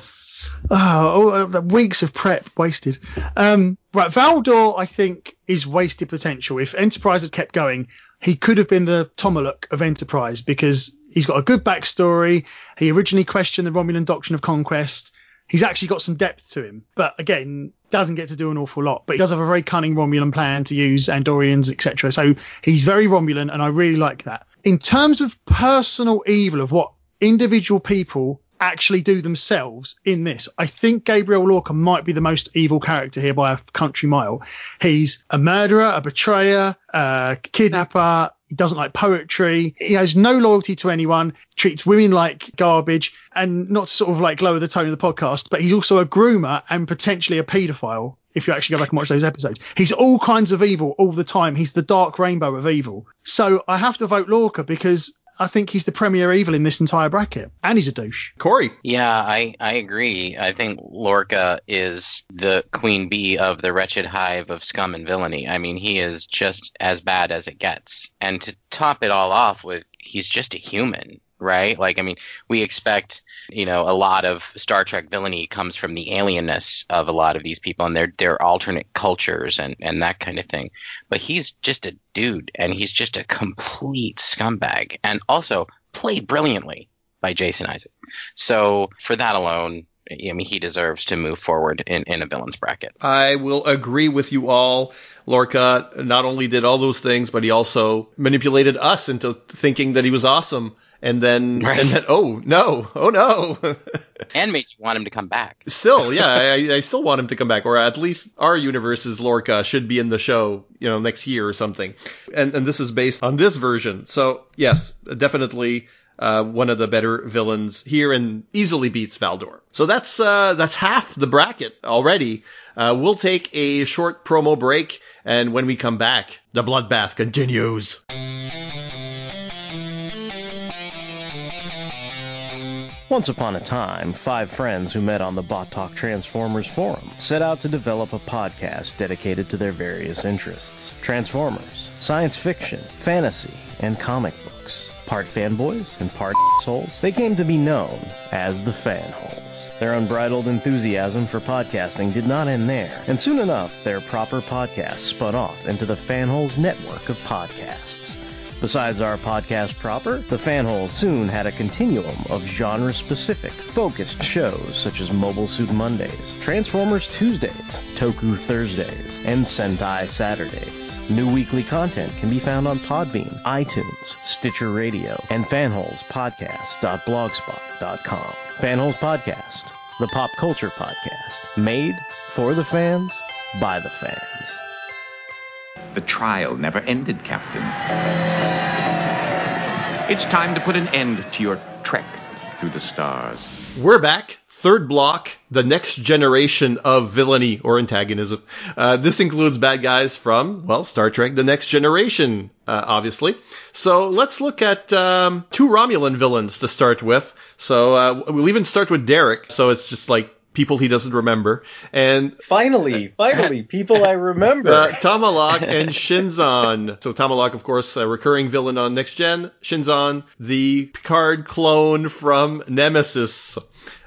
Oh, oh, the weeks of prep wasted. Um, right, Valdor, I think, is wasted potential. If Enterprise had kept going, he could have been the Tomalak of Enterprise because he's got a good backstory. He originally questioned the Romulan doctrine of conquest. He's actually got some depth to him, but again, doesn't get to do an awful lot. But he does have a very cunning Romulan plan to use Andorians, etc. So he's very Romulan, and I really like that. In terms of personal evil of what individual people actually do themselves in this. I think Gabriel Lorca might be the most evil character here by a country mile. He's a murderer, a betrayer, a kidnapper. He doesn't like poetry. He has no loyalty to anyone, treats women like garbage, and not to sort of like lower the tone of the podcast, but he's also a groomer and potentially a paedophile. If you actually go back and watch those episodes, he's all kinds of evil all the time. He's the dark rainbow of evil. So I have to vote Lorca because I think he's the premier evil in this entire bracket, and he's a douche. Corey. Yeah, I, I agree. I think Lorca is the queen bee of the wretched hive of scum and villainy. I mean, he is just as bad as it gets. And to top it all off with, he's just a human. Right? Like, I mean, we expect, you know, a lot of Star Trek villainy comes from the alienness of a lot of these people and their their alternate cultures and and that kind of thing. But he's just a dude, and he's just a complete scumbag, and also played brilliantly by Jason Isaac. So for that alone, I mean, he deserves to move forward in, in a villains bracket. I will agree with you all. Lorca not only did all those things, but he also manipulated us into thinking that he was awesome. And then, Right. and then, oh no, oh no. And made you want him to come back. still, yeah, I, I still want him to come back, or at least our universe's Lorca should be in the show, you know, next year or something. And and this is based on this version, so yes, definitely. Uh, one of the better villains here and easily beats Valdor. So that's uh, that's half the bracket already. Uh, we'll take a short promo break, and when we come back, the bloodbath continues. Once upon a time, five friends who met on the Bot Talk Transformers forum set out to develop a podcast dedicated to their various interests Transformers, science fiction, fantasy, and comic books. Part fanboys and part assholes, they came to be known as the Fanholes. Their unbridled enthusiasm for podcasting did not end there, and soon enough, their proper podcast spun off into the Fanholes network of podcasts. Besides our podcast proper, the Fanhole soon had a continuum of genre specific, focused shows such as Mobile Suit Mondays, Transformers Tuesdays, Toku Thursdays, and Sentai Saturdays. New weekly content can be found on Podbean, iTunes, Stitcher Radio, and fanholespodcast.blogspot.com. Fanholes Podcast, the pop culture podcast, made for the fans, by the fans. The trial never ended, Captain. It's time to put an end to your trek through the stars. We're back. Third block, the next generation of villainy or antagonism. Uh, this includes bad guys from, well, Star Trek The Next Generation, uh, obviously. So let's look at um, two Romulan villains to start with. So uh, we'll even start with Derek. So it's just like people he doesn't remember. And Finally, finally, people I remember. uh, Tomalak and Shinzon. So Tomalak, of course, a recurring villain on Next Gen. Shinzon, the Picard clone from Nemesis.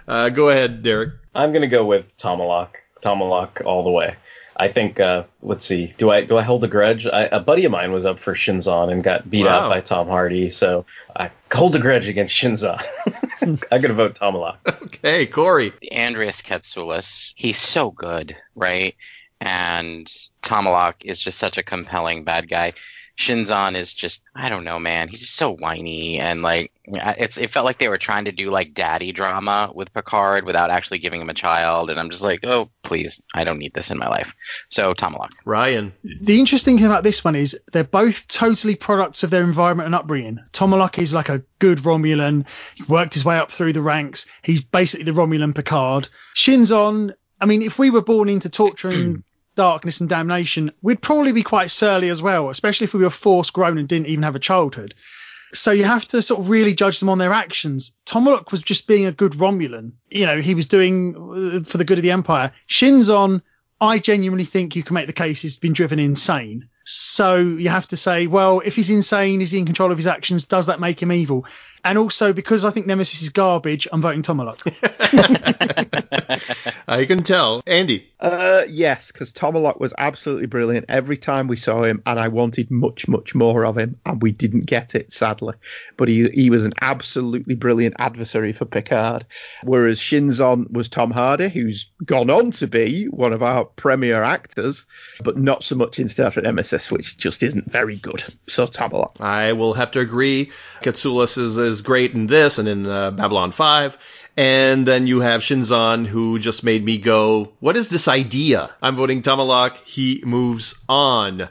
Uh, go ahead, Derek. I'm gonna go with Tomalak. Tomalak all the way. I think. Uh, let's see. Do I do I hold a grudge? I, a buddy of mine was up for Shinzon and got beat Wow. out by Tom Hardy, so I hold a grudge against Shinzon. I'm gonna vote Tomalak. Okay, Corey. Andreas Katsulas, he's so good, right? And Tomalak is just such a compelling bad guy. Shinzon is just, I don't know, man. He's just so whiny and like, it's, it felt like they were trying to do like daddy drama with Picard without actually giving him a child. And I'm just like, oh, please, I don't need this in my life. So Tomalak. Ryan. The interesting thing about this one is they're both totally products of their environment and upbringing. Tomalak is like a good Romulan. He worked his way up through the ranks. He's basically the Romulan Picard. Shinzon, I mean, if we were born into torture and darkness and damnation, we'd probably be quite surly as well, especially if we were forced grown and didn't even have a childhood. So you have to sort of really judge them on their actions. Tomalak was just being a good Romulan. You know, he was doing uh, for the good of the Empire. Shinzon, I genuinely think you can make the case he's been driven insane. So you have to say, well, if he's insane, is he in control of his actions? Does that make him evil? And also, because I think Nemesis is garbage, I'm voting Tomalak. I can tell. Andy. Uh, yes, because Tomalak was absolutely brilliant every time we saw him, and I wanted much, much more of him, and we didn't get it, sadly. But he he was an absolutely brilliant adversary for Picard. Whereas Shinzon was Tom Hardy, who's gone on to be one of our premier actors, but not so much in Star Trek Nemesis, which just isn't very good. So Tomalak. I will have to agree. Katsoulis is, is great in this and in uh, Babylon 5. And then you have Shinzon, who just made me go, what is this idea? I'm voting Tomalak. He moves on.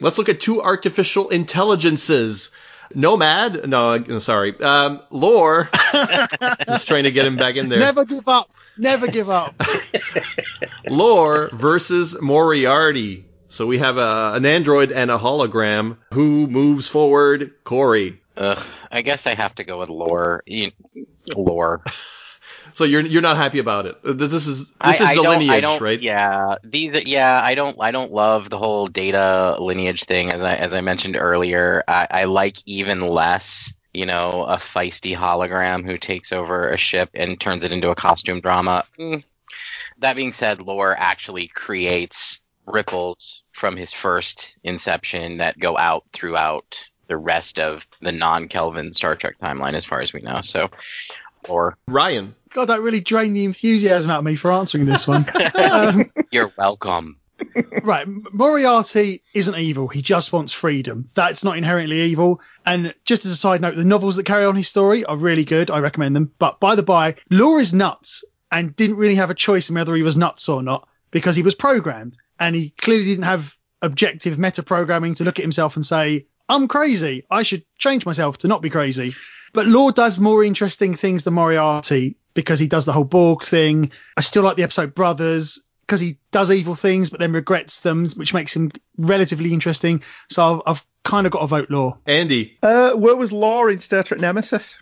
Let's look at two artificial intelligences. Nomad, no, uh, sorry, um, Lore, just trying to get him back in there. Never give up. Never give up. Lore versus Moriarty. So we have a, an android and a hologram. Who moves forward? Corey. Ugh, I guess I have to go with Lore. Lore. So you're you're not happy about it. This is this I, is I the lineage, I don't, right? Yeah, these. Yeah, I don't. I don't love the whole data lineage thing. As I as I mentioned earlier, I, I like even less you know, a feisty hologram who takes over a ship and turns it into a costume drama. Mm. That being said, Lore actually creates ripples from his first inception that go out throughout the rest of the non-Kelvin Star Trek timeline, as far as we know. So, or Ryan. God, that really drained the enthusiasm out of me for answering this one. um, you're welcome. right, Moriarty isn't evil. He just wants freedom. That's not inherently evil. And just as a side note, the novels that carry on his story are really good. I recommend them. But by the by, Lore is nuts and didn't really have a choice in whether he was nuts or not because he was programmed and he clearly didn't have objective meta programming to look at himself and say, I'm crazy. I should change myself to not be crazy. But Lore does more interesting things than Moriarty because he does the whole Borg thing. I still like the episode Brothers because he does evil things but then regrets them, which makes him relatively interesting. So I've, I've kind of got to vote Lore. Andy. Uh, where was Lore in Star Trek Nemesis?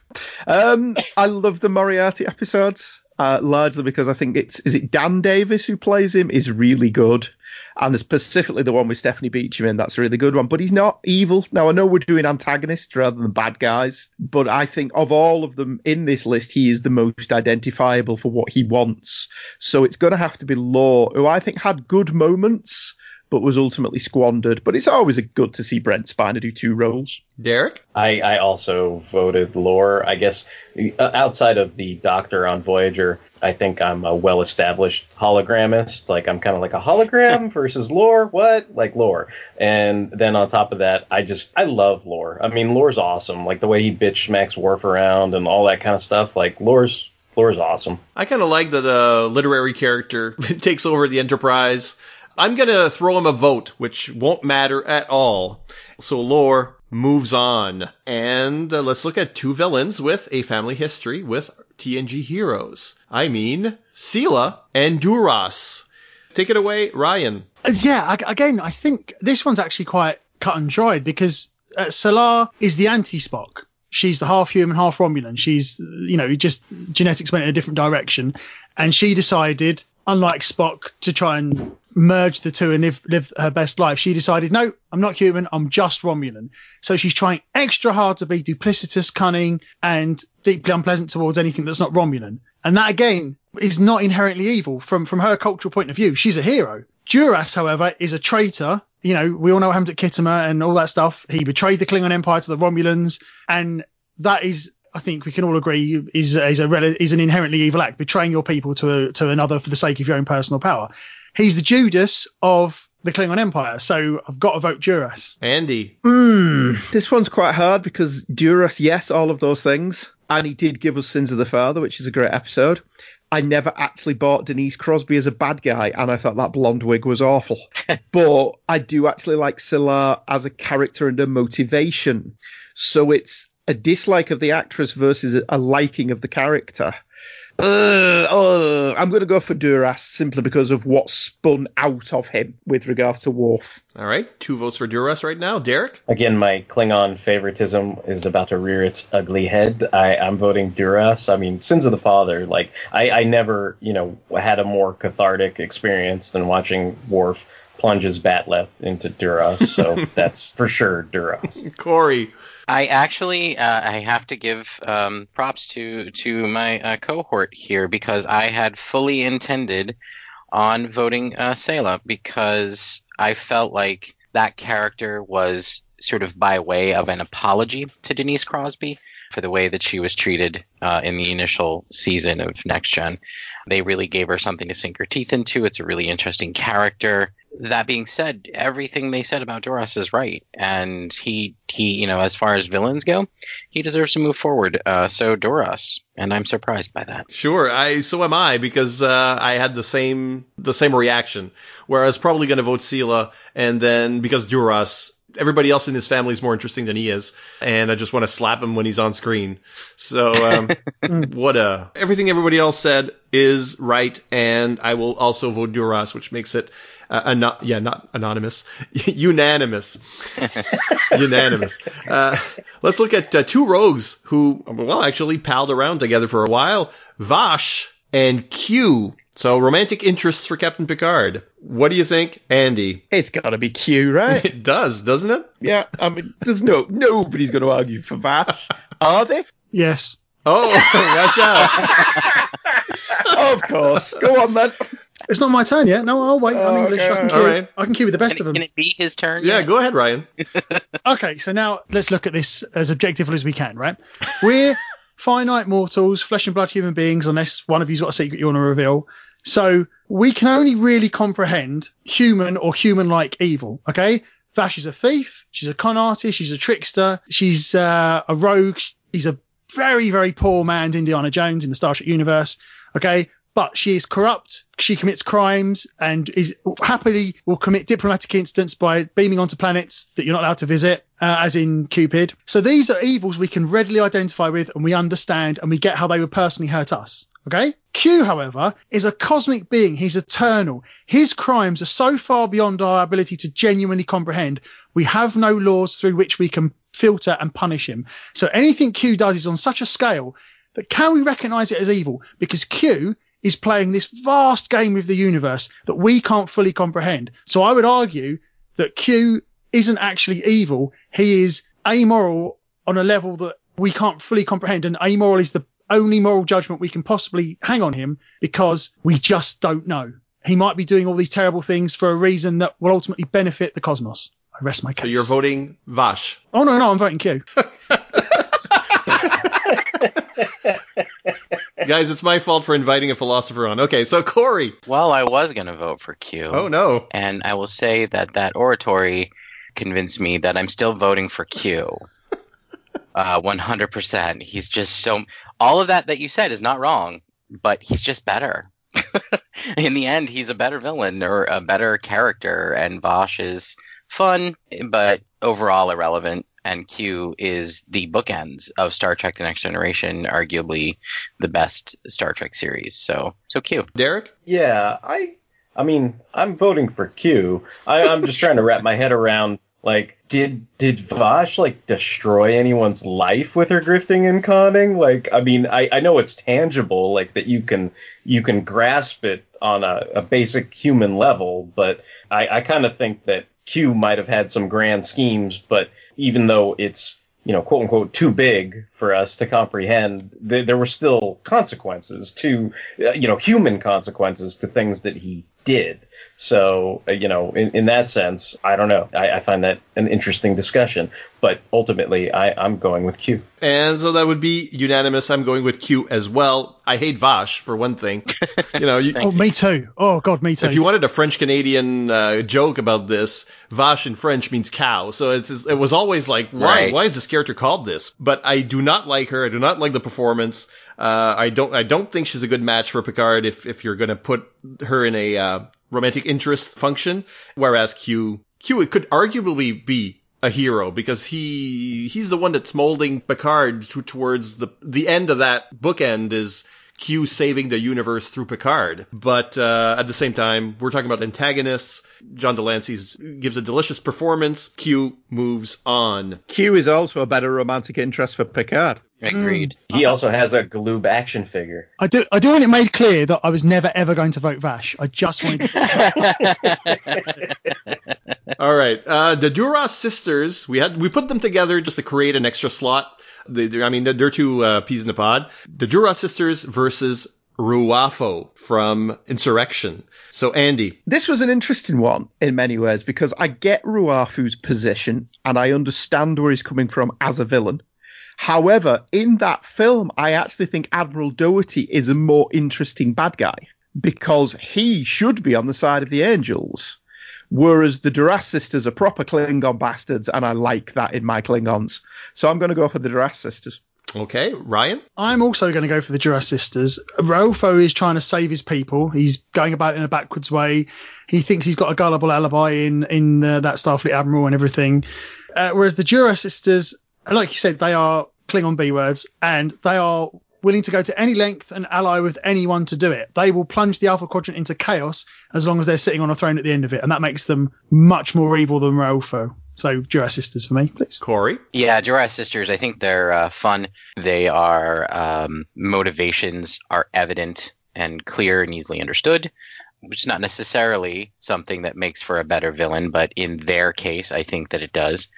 Um, I love the Moriarty episodes. Uh, largely because I think it's is it Dan Davis who plays him is really good, and there's specifically the one with Stephanie Beacham in that's a really good one. But he's not evil. Now I know we're doing antagonists rather than bad guys, but I think of all of them in this list, he is the most identifiable for what he wants. So it's going to have to be Lore, who I think had good moments but was ultimately squandered. But it's always good to see Brent Spiner do two roles. Derek? I, I also voted Lore. I guess uh, outside of the Doctor on Voyager, I think I'm a well established hologramist. Like, I'm kind of like a hologram versus Lore. What? Like Lore. And then on top of that, I just, I love Lore. I mean, Lore's awesome. Like, the way he bitch smacks Worf around and all that kind of stuff. Like, Lore's. Lore's awesome. I kind of like that a literary character takes over the Enterprise. I'm going to throw him a vote, which won't matter at all. So Lore moves on. And uh, let's look at two villains with a family history with TNG heroes. I mean, Sela and Duras. Take it away, Ryan. Yeah, again, I think this one's actually quite cut and dried because uh, is the anti-Spock. She's the half human, half Romulan. She's, you know, just genetics went in a different direction. And she decided, unlike Spock, to try and merge the two and live, live her best life. She decided, no, I'm not human. I'm just Romulan. So she's trying extra hard to be duplicitous, cunning, and deeply unpleasant towards anything that's not Romulan. And that again is not inherently evil from, from her cultural point of view. She's a hero. Duras, however, is a traitor. You know, we all know what happened at and all that stuff. He betrayed the Klingon Empire to the Romulans, and that is I think we can all agree is is a is an inherently evil act, betraying your people to a, to another for the sake of your own personal power. He's the Judas of the Klingon Empire, so I've got to vote Duras. Andy. Mm, this one's quite hard because Duras, yes, all of those things, and he did give us Sins of the Father, which is a great episode. I never actually bought Denise Crosby as a bad guy, and I thought that blonde wig was awful. but I do actually like Sela as a character and a motivation. So it's a dislike of the actress versus a liking of the character. Uh, uh, I'm going to go for Duras simply because of what spun out of him with regards to Worf. All right, two votes for Duras right now. Derek? Again, my Klingon favoritism is about to rear its ugly head. I, am voting Duras. I mean, Sins of the Father. Like, I, I never, you know, had a more cathartic experience than watching Worf plunge his bat'leth into Duras. So that's for sure Duras. Corey. I actually uh, I have to give um, props to to my uh, cohort here because I had fully intended on voting uh, Sela because I felt like that character was sort of by way of an apology to Denise Crosby for the way that she was treated uh, in the initial season of Next Gen. They really gave her something to sink her teeth into. It's a really interesting character that being said, everything they said about Duras is right, and he he you know as far as villains go, he deserves to move forward. Uh, so Duras, and I'm surprised by that. Sure, I so am I because uh, I had the same the same reaction where I was probably going to vote Sela, and then because Duras everybody else in his family is more interesting than he is, and I just want to slap him when he's on screen. So, um, what a everything everybody else said is right, and I will also vote Duras, which makes it uh, an- yeah, not anonymous, unanimous, unanimous. Uh, let's look at uh, two rogues who, well, actually palled around together for a while. Vash and Q. So romantic interests for Captain Picard. What do you think, Andy? It's got to be Q, right? It does, doesn't it? yeah, I mean, there's no nobody's going to argue for Vash, are they? Yes. Oh, watch out. of course. Go on then. It's not my turn yet. No, I'll wait. I'm Oh, English. I can okay. queue. All right. I can queue with the best of them. Can it be his turn? Yeah, yet? go ahead, Ryan. Okay, so now let's look at this as objectively as we can, right? We're finite mortals, flesh and blood human beings, unless one of you's got a secret you want to reveal. So we can only really comprehend human or human like evil, okay? Vash is a thief, she's a con artist, she's a trickster, she's uh, a rogue, she's a very, very poor man's Indiana Jones in the Star Trek universe, okay? But she is corrupt. She commits crimes and is happily will commit diplomatic incidents by beaming onto planets that you're not allowed to visit, uh, as in Cupid. So these are evils we can readily identify with and we understand and we get how they would personally hurt us. Okay? Q, however, is a cosmic being. He's eternal. His crimes are so far beyond our ability to genuinely comprehend. We have no laws through which we can filter and punish him. So anything Q does is on such a scale that can we recognize it as evil? Because Q is playing this vast game with the universe that we can't fully comprehend. So I would argue that Q isn't actually evil. He is amoral on a level that we can't fully comprehend. And amoral is the only moral judgment we can possibly hang on him because we just don't know. He might be doing all these terrible things for a reason that will ultimately benefit the cosmos. I rest my case. So you're voting Vash. oh no, no, I'm voting Q. Guys, it's my fault for inviting a philosopher on. Okay, so Corey. Well, I was going to vote for Q. Oh no. And I will say that that oratory convinced me that I'm still voting for Q. Uh, 100%. He's just so. All of that that you said is not wrong, but he's just better. In the end, he's a better villain or a better character, and Vash is fun, but overall irrelevant. And Q is the bookends of Star Trek: The Next Generation, arguably the best Star Trek series. So, so Q. Derek? Yeah, I I mean, I'm voting for Q. I, I'm just trying to wrap my head around like did did Vash like destroy anyone's life with her grifting and conning? Like, I mean, I, I know it's tangible, like that you can you can grasp it on a, a basic human level, but I, I kind of think that Q might have had some grand schemes, but even though it's you know, quote unquote, too big for us to comprehend, there, there were still consequences to, uh, you know, human consequences to things that he did. So, uh, you know, in, in that sense, I don't know. I, I find that an interesting discussion, but ultimately, I, I'm going with Q. And so that would be unanimous. I'm going with Q as well. I hate Vash for one thing. You know, you, Oh, me too. Oh God, me too. if you wanted a French Canadian uh, joke about this, Vash in French means cow. So it's it was always like, why Right. why is this character called this? But I do not like her. I do not like the performance. Uh, I don't I don't think she's a good match for Picard if if you're gonna put her in a uh, romantic interest function. Whereas Q Q it could arguably be a hero because he he's the one that's molding Picard to, towards the the end of that bookend is Q saving the universe through Picard. But uh, at the same time, we're talking about antagonists. John de Lancie's gives a delicious performance. Q moves on. Q is also a better romantic interest for Picard. Agreed. He also has a Galoob action figure. I do. I do want it made clear that I was never ever going to vote Vash. I just wanted to. All right, uh, the Duras sisters. We had we put them together just to create an extra slot. They, they're- I mean, they're, they're two uh, peas in the pod. The Duras sisters versus Ruafo from Insurrection. So Andy, This was an interesting one in many ways because I get Ruafo's position and I understand where he's coming from as a villain. However, in that film, I actually think Admiral Dougherty is a more interesting bad guy because he should be on the side of the angels. Whereas the Duras sisters are proper Klingon bastards, and I like that in my Klingons. So I'm going to go for the Duras sisters. okay, Ryan. I'm also going to go for the Duras sisters. Ruafo is trying to save his people. He's going about it in a backwards way. He thinks he's got a gullible alibi in in uh, that Starfleet admiral and everything. Uh, whereas the Duras sisters, like you said, they are Klingon B words, and they are willing to go to any length and ally with anyone to do it. They will plunge the Alpha Quadrant into chaos as long as they're sitting on a throne at the end of it, and that makes them much more evil than Ruafo. So Duras sisters for me, please. Corey. Yeah, Duras sisters. I think they're uh, fun. They are um, motivations are evident and clear and easily understood, which is not necessarily something that makes for a better villain, but in their case, I think that it does.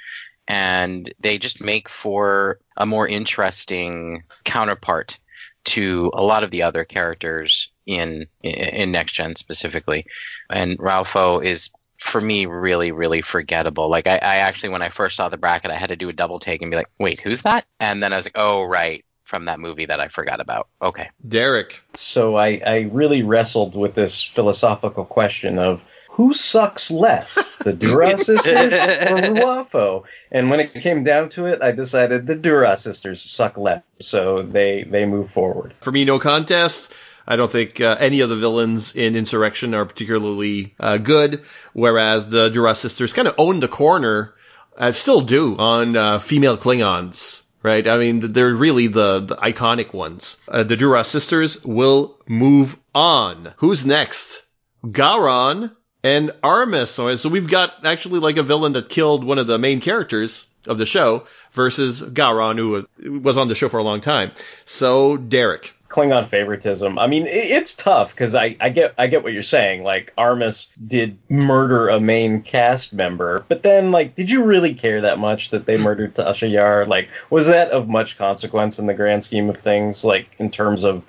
And they just make for a more interesting counterpart to a lot of the other characters in in next gen specifically. And Ruafo is for me really really forgettable. Like I, I actually when I first saw the bracket, I had to do a double take and be like, wait, who's that? And then I was like, oh right, from that movie that I forgot about. Okay. Derek. So I, I really wrestled with this philosophical question of who sucks less, the Duras sisters or Ruafo? And when it came down to it, I decided the Duras sisters suck less, so they they move forward. For me, no contest. I don't think uh, any of the villains in Insurrection are particularly uh, good, whereas the Duras sisters kind of own the corner, uh, still do, on uh, female Klingons right? I mean, they're really the, the iconic ones. Uh, the Duras sisters will move on. Who's next? Gowron and Armus. So we've got actually like a villain that killed one of the main characters of the show versus Gowron, who was on the show for a long time. So Derek. Klingon favoritism. I mean, it's tough because I, I get I get what you're saying. Like Armus did murder a main cast member, but then like, did you really care that much that they hmm. murdered Tasha Yar? Like, was that of much consequence in the grand scheme of things? Like in terms of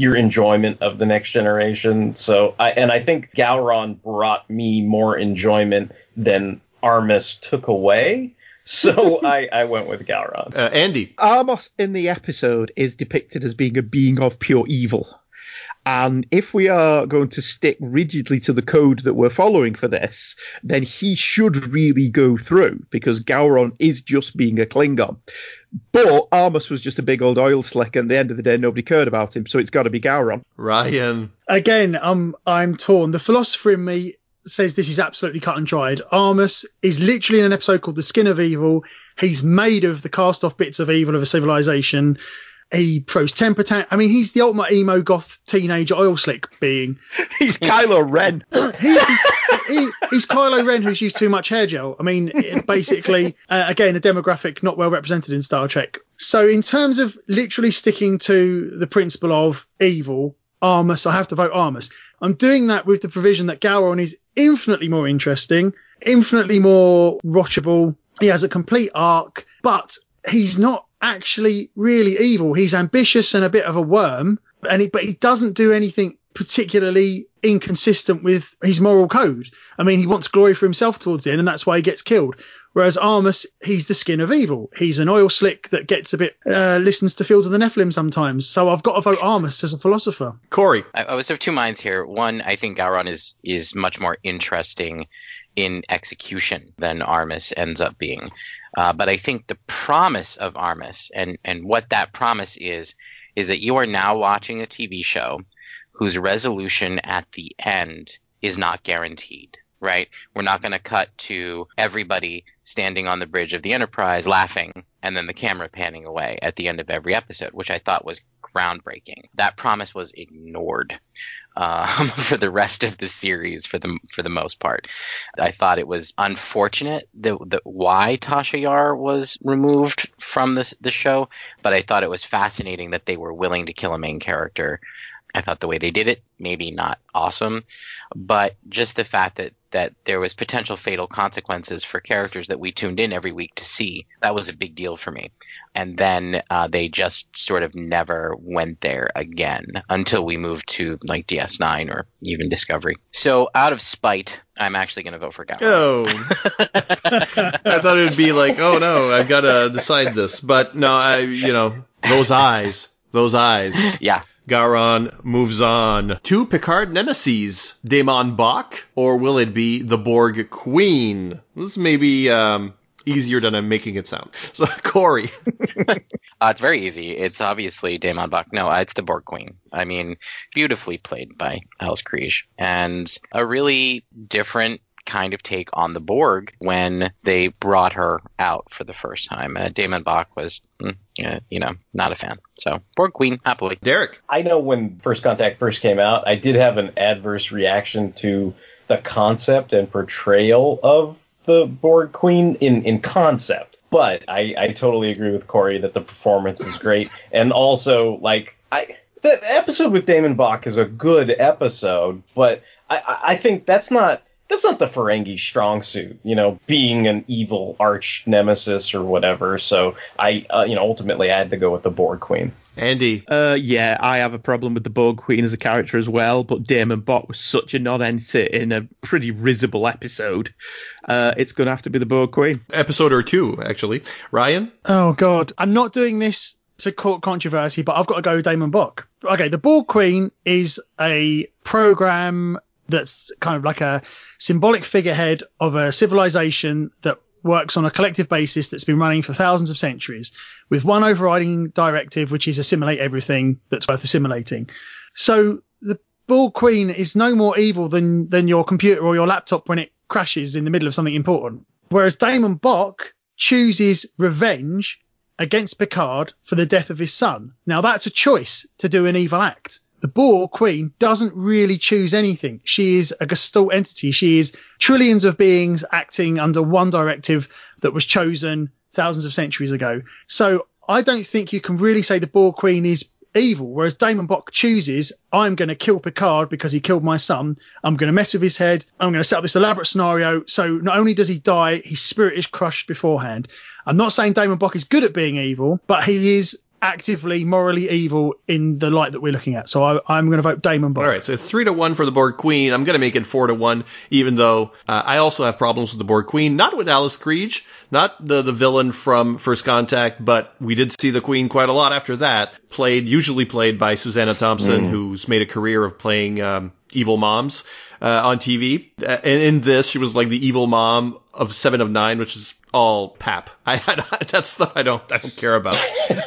your enjoyment of the next generation. So I and I think Gowron brought me more enjoyment than Armus took away. So I, I went with Gowron. Uh, Andy. Armus in the episode is depicted as being a being of pure evil. And if we are going to stick rigidly to the code that we're following for this, then he should really go through because Gowron is just being a Klingon. But Armus was just a big old oil slick, and at the end of the day, nobody cared about him, so it's got to be Gowron. Ryan. Again, I'm I'm torn. The philosopher in me says this is absolutely cut and dried. Armus is literally in an episode called The Skin of Evil. He's made of the cast off bits of evil of a civilization. He throws temper tantrum. I mean, he's the ultimate emo goth teenage oil slick being. He's Kylo Ren. he's, he, he's Kylo Ren who's used too much hair gel. I mean, basically, uh, again, a demographic not well represented in Star Trek. So, in terms of literally sticking to the principle of evil, Armus, I have to vote Armus. I'm doing that with the provision that Gowron is infinitely more interesting, infinitely more watchable. He has a complete arc, but he's not actually really evil. He's ambitious and a bit of a worm, and he, but he doesn't do anything particularly inconsistent with his moral code. I mean, he wants glory for himself towards the end, and that's why he gets killed. Whereas Armus, he's the skin of evil. He's an oil slick that gets a bit, uh, listens to Fields of the Nephilim sometimes. So I've got to vote Armus as a philosopher. Corey. I, I was of two minds here. One, I think Gowron is, is much more interesting in execution than Armus ends up being. Uh, but I think the promise of Armus and, and what that promise is, is that you are now watching a TV show whose resolution at the end is not guaranteed right? We're not going to cut to everybody standing on the bridge of the Enterprise laughing and then the camera panning away at the end of every episode, which I thought was groundbreaking. That promise was ignored um, for the rest of the series for the for the most part. I thought it was unfortunate that, that why Tasha Yar was removed from this the show, but I thought it was fascinating that they were willing to kill a main character. I thought the way they did it, maybe not awesome, but just the fact that that there was potential fatal consequences for characters that we tuned in every week to see. That was a big deal for me. And then uh, they just sort of never went there again until we moved to like DS9 or even Discovery. So out of spite, I'm actually going to vote for Gowron. Oh, I thought it would be like, oh no, I've got to decide this, but no, I, you know, those eyes, those eyes. Yeah. Gowron moves on to Picard nemesis, DaiMon Bok, or will it be the Borg Queen? This may be um, easier than I'm making it sound. So, Corey. uh, it's very easy. It's obviously DaiMon Bok. No, it's the Borg Queen. I mean, beautifully played by Alice Krige, and a really different kind of take on the Borg when they brought her out for the first time. Uh, DaiMon Bok was, mm, uh, you know, not a fan. So Borg Queen, happily. Derek. I know when First Contact first came out, I did have an adverse reaction to the concept and portrayal of the Borg Queen in, in concept. But I, I totally agree with Corey that the performance is great. And also, like, I the episode with DaiMon Bok is a good episode, but I, I- I think that's not that's not the Ferengi strong suit, you know, being an evil arch nemesis or whatever. So I, uh, you know, ultimately I had to go with the Borg Queen. Andy. Uh, yeah, I have a problem with the Borg Queen as a character as well, but DaiMon Bok was such a non-entity in a pretty risible episode. Uh, it's going to have to be the Borg Queen. Episode or two, actually. Ryan? Oh God, I'm not doing this to court controversy, but I've got to go with DaiMon Bok. Okay, the Borg Queen is a program that's kind of like a symbolic figurehead of a civilization that works on a collective basis that's been running for thousands of centuries with one overriding directive, which is assimilate everything that's worth assimilating. So the Borg Queen is no more evil than than your computer or your laptop when it crashes in the middle of something important. Whereas DaiMon Bok chooses revenge against Picard for the death of his son. Now that's a choice to do an evil act. The Borg Queen doesn't really choose anything. She is a gestalt entity. She is trillions of beings acting under one directive that was chosen thousands of centuries ago. So I don't think you can really say the Borg Queen is evil, whereas DaiMon Bok chooses, I'm going to kill Picard because he killed my son. I'm going to mess with his head. I'm going to set up this elaborate scenario. So not only does he die, his spirit is crushed beforehand. I'm not saying DaiMon Bok is good at being evil, but he is actively morally evil in the light that we're looking at. So I, I'm going to vote DaiMon Bok. All right, so three to one for the Borg Queen. I'm going to make it four to one, even though uh, I also have problems with the Borg Queen. Not with Alice Krige, not the the villain from First Contact, but we did see the Queen quite a lot after that. Played usually played by Susanna Thompson, Mm. who's made a career of playing um, evil moms uh, on TV. Uh, and in this, she was like the evil mom of Seven of Nine, which is all pap. I, that's stuff I don't I don't care about.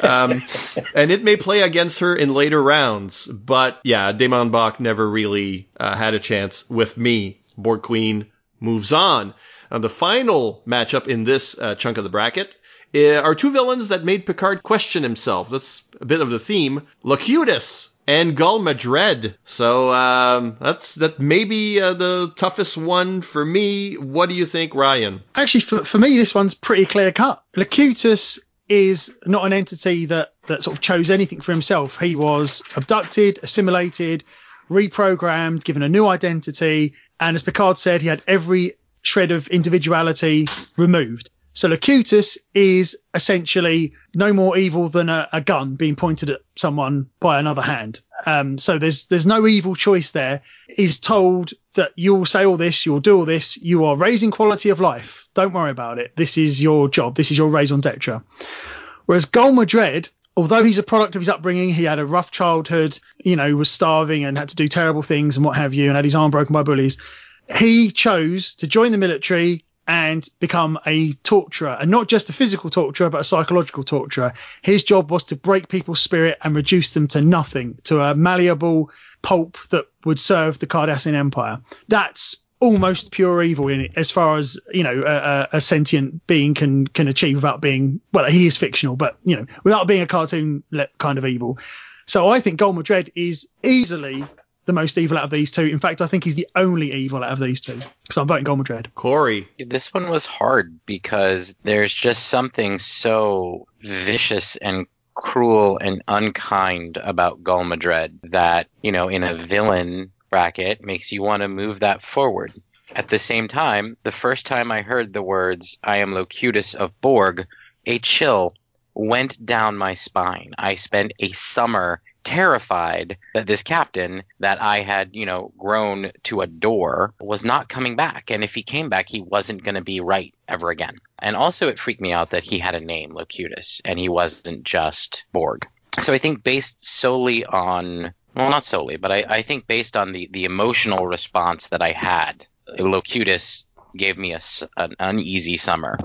Um, and it may play against her in later rounds, but yeah, DaiMon Bok never really uh, had a chance with me. Borg Queen moves on. And the final matchup in this uh, chunk of the bracket uh, are two villains that made Picard question himself. That's a bit of the theme. Locutus and Gul Madred. So um, that's that may be uh, the toughest one for me. What do you think, Ryan? Actually, for, for me, this one's pretty clear cut. Locutus is not an entity that, that sort of chose anything for himself. He was abducted, assimilated, reprogrammed, given a new identity, and as Picard said, he had every shred of individuality removed. So Locutus is essentially no more evil than a, a gun being pointed at someone by another hand. Um, so there's there's no evil choice there. He's told that you'll say all this, you'll do all this, you are raising quality of life. Don't worry about it. This is your job. This is your raison d'etre. Whereas Gul Madred, although he's a product of his upbringing, he had a rough childhood, you know, was starving and had to do terrible things and what have you, and had his arm broken by bullies. He chose to join the military and become a torturer, and not just a physical torturer, but a psychological torturer. His job was to break people's spirit and reduce them to nothing, to a malleable pulp that would serve the Cardassian Empire. That's almost pure evil in it, as far as you know, a, a, sentient being can can achieve without being. Well, he is fictional, but you know, without being a cartoon kind of evil. So I think Gul Madred is easily the most evil out of these two. In fact, I think he's the only evil out of these two. So I'm voting Gul Madred. Corey. This one was hard because there's just something so vicious and cruel and unkind about Gul Madred that, you know, in a villain bracket makes you want to move that forward. At the same time, the first time I heard the words, I am Locutus of Borg, a chill went down my spine. I spent a summer terrified that this captain that I had, you know, grown to adore was not coming back. And if he came back, he wasn't going to be right ever again. And also, it freaked me out that he had a name, Locutus, and he wasn't just Borg. So I think based solely on, well, not solely, but I, I think based on the, the emotional response that I had, Locutus gave me a, s- an uneasy summer,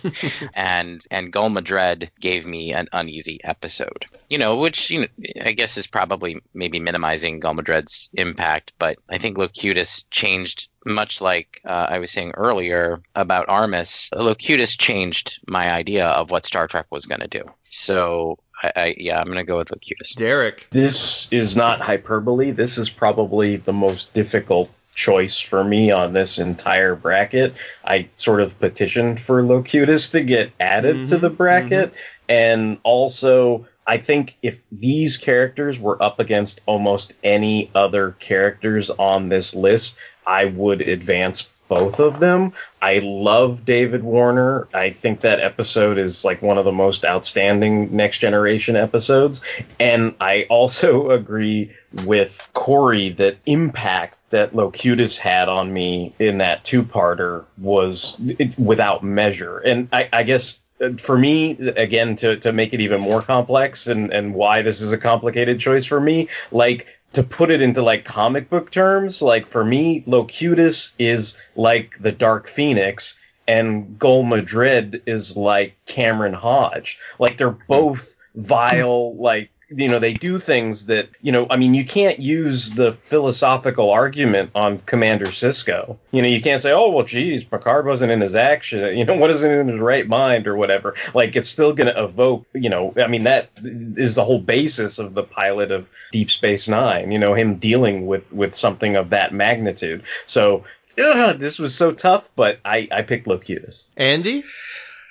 and and Gul Madred gave me an uneasy episode. You know, which you know, I guess is probably maybe minimizing Gul Madred's impact, but I think Locutus changed much like uh, I was saying earlier about Armus. Locutus changed my idea of what Star Trek was going to do. So. I, I, yeah, I'm gonna go with Locutus. Derek. This is not hyperbole. This is probably the most difficult choice for me on this entire bracket. I sort of petitioned for Locutus to get added to the mm-hmm, bracket. Mm-hmm. And also, I think if these characters were up against almost any other characters on this list, I would advance both of them. I love David Warner. I think that episode is like one of the most outstanding next generation episodes. And I also agree with Corey that impact that Locutus had on me in that two parter was it, without measure. And I, I guess uh, for me, again, to, to make it even more complex and, and why this is a complicated choice for me, like to put it into like comic book terms, like for me, Locutus is like the Dark Phoenix and Gul Madred is like Cameron Hodge. Like they're both vile, like you know, they do things that, you know, I mean, you can't use the philosophical argument on Commander Sisko You know, you can't say, oh, well, geez, Picard wasn't in his action. You know, what isn't in his right mind or whatever. Like, it's still going to evoke, you know, I mean, that is the whole basis of the pilot of Deep Space Nine, you know, him dealing with, with something of that magnitude. So, ugh, this was so tough, but I, I picked Locutus. Andy?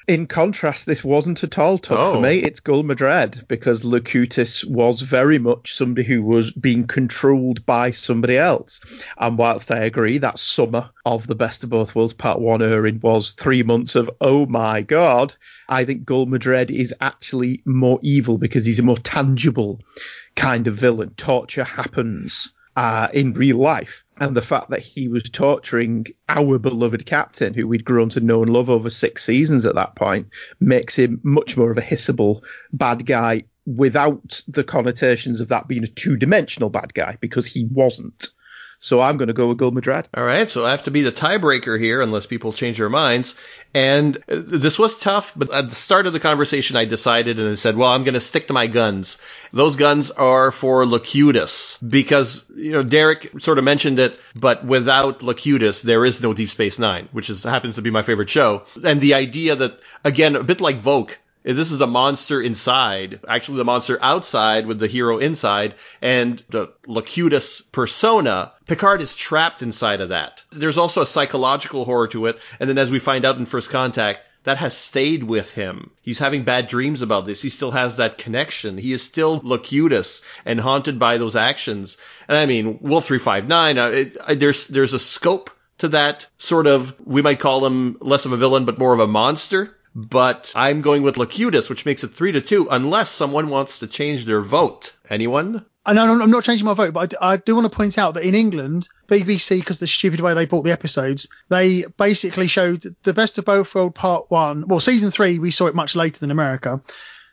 In contrast, this wasn't at all tough Oh. for me. It's Gul Madred because Locutus was very much somebody who was being controlled by somebody else. And whilst I agree that summer of the Best of Both Worlds Part 1 Erin was three months of, oh my god, I think Gul Madred is actually more evil because he's a more tangible kind of villain. Torture happens uh, in real life. And the fact that he was torturing our beloved captain, who we'd grown to know and love over six seasons at that point, makes him much more of a hissable bad guy without the connotations of that being a two dimensional bad guy, because he wasn't. So I'm going to go with Gul Madred. All right, so I have to be the tiebreaker here unless people change their minds. And this was tough, but at the start of the conversation, I decided and I said, well, I'm going to stick to my guns. Those guns are for Locutus because, you know, Derek sort of mentioned it, but without Locutus, there is no Deep Space Nine, which is, happens to be my favorite show. And the idea that, again, a bit like Voq, this is a monster inside, actually the monster outside with the hero inside, and the Locutus persona. Picard is trapped inside of that. There's also a psychological horror to it, and then as we find out in First Contact, that has stayed with him. He's having bad dreams about this. He still has that connection. He is still Locutus and haunted by those actions. And I mean, Wolf 359, uh, it, there's, there's a scope to that sort of, we might call him less of a villain, but more of a monster but I'm going with Locutus, which makes it three to two, unless someone wants to change their vote. Anyone? Uh, I know I'm not changing my vote, but I do want to point out that in England, BBC, because the stupid way they bought the episodes, they basically showed the best of both world part one. Well, season three, we saw it much later than America.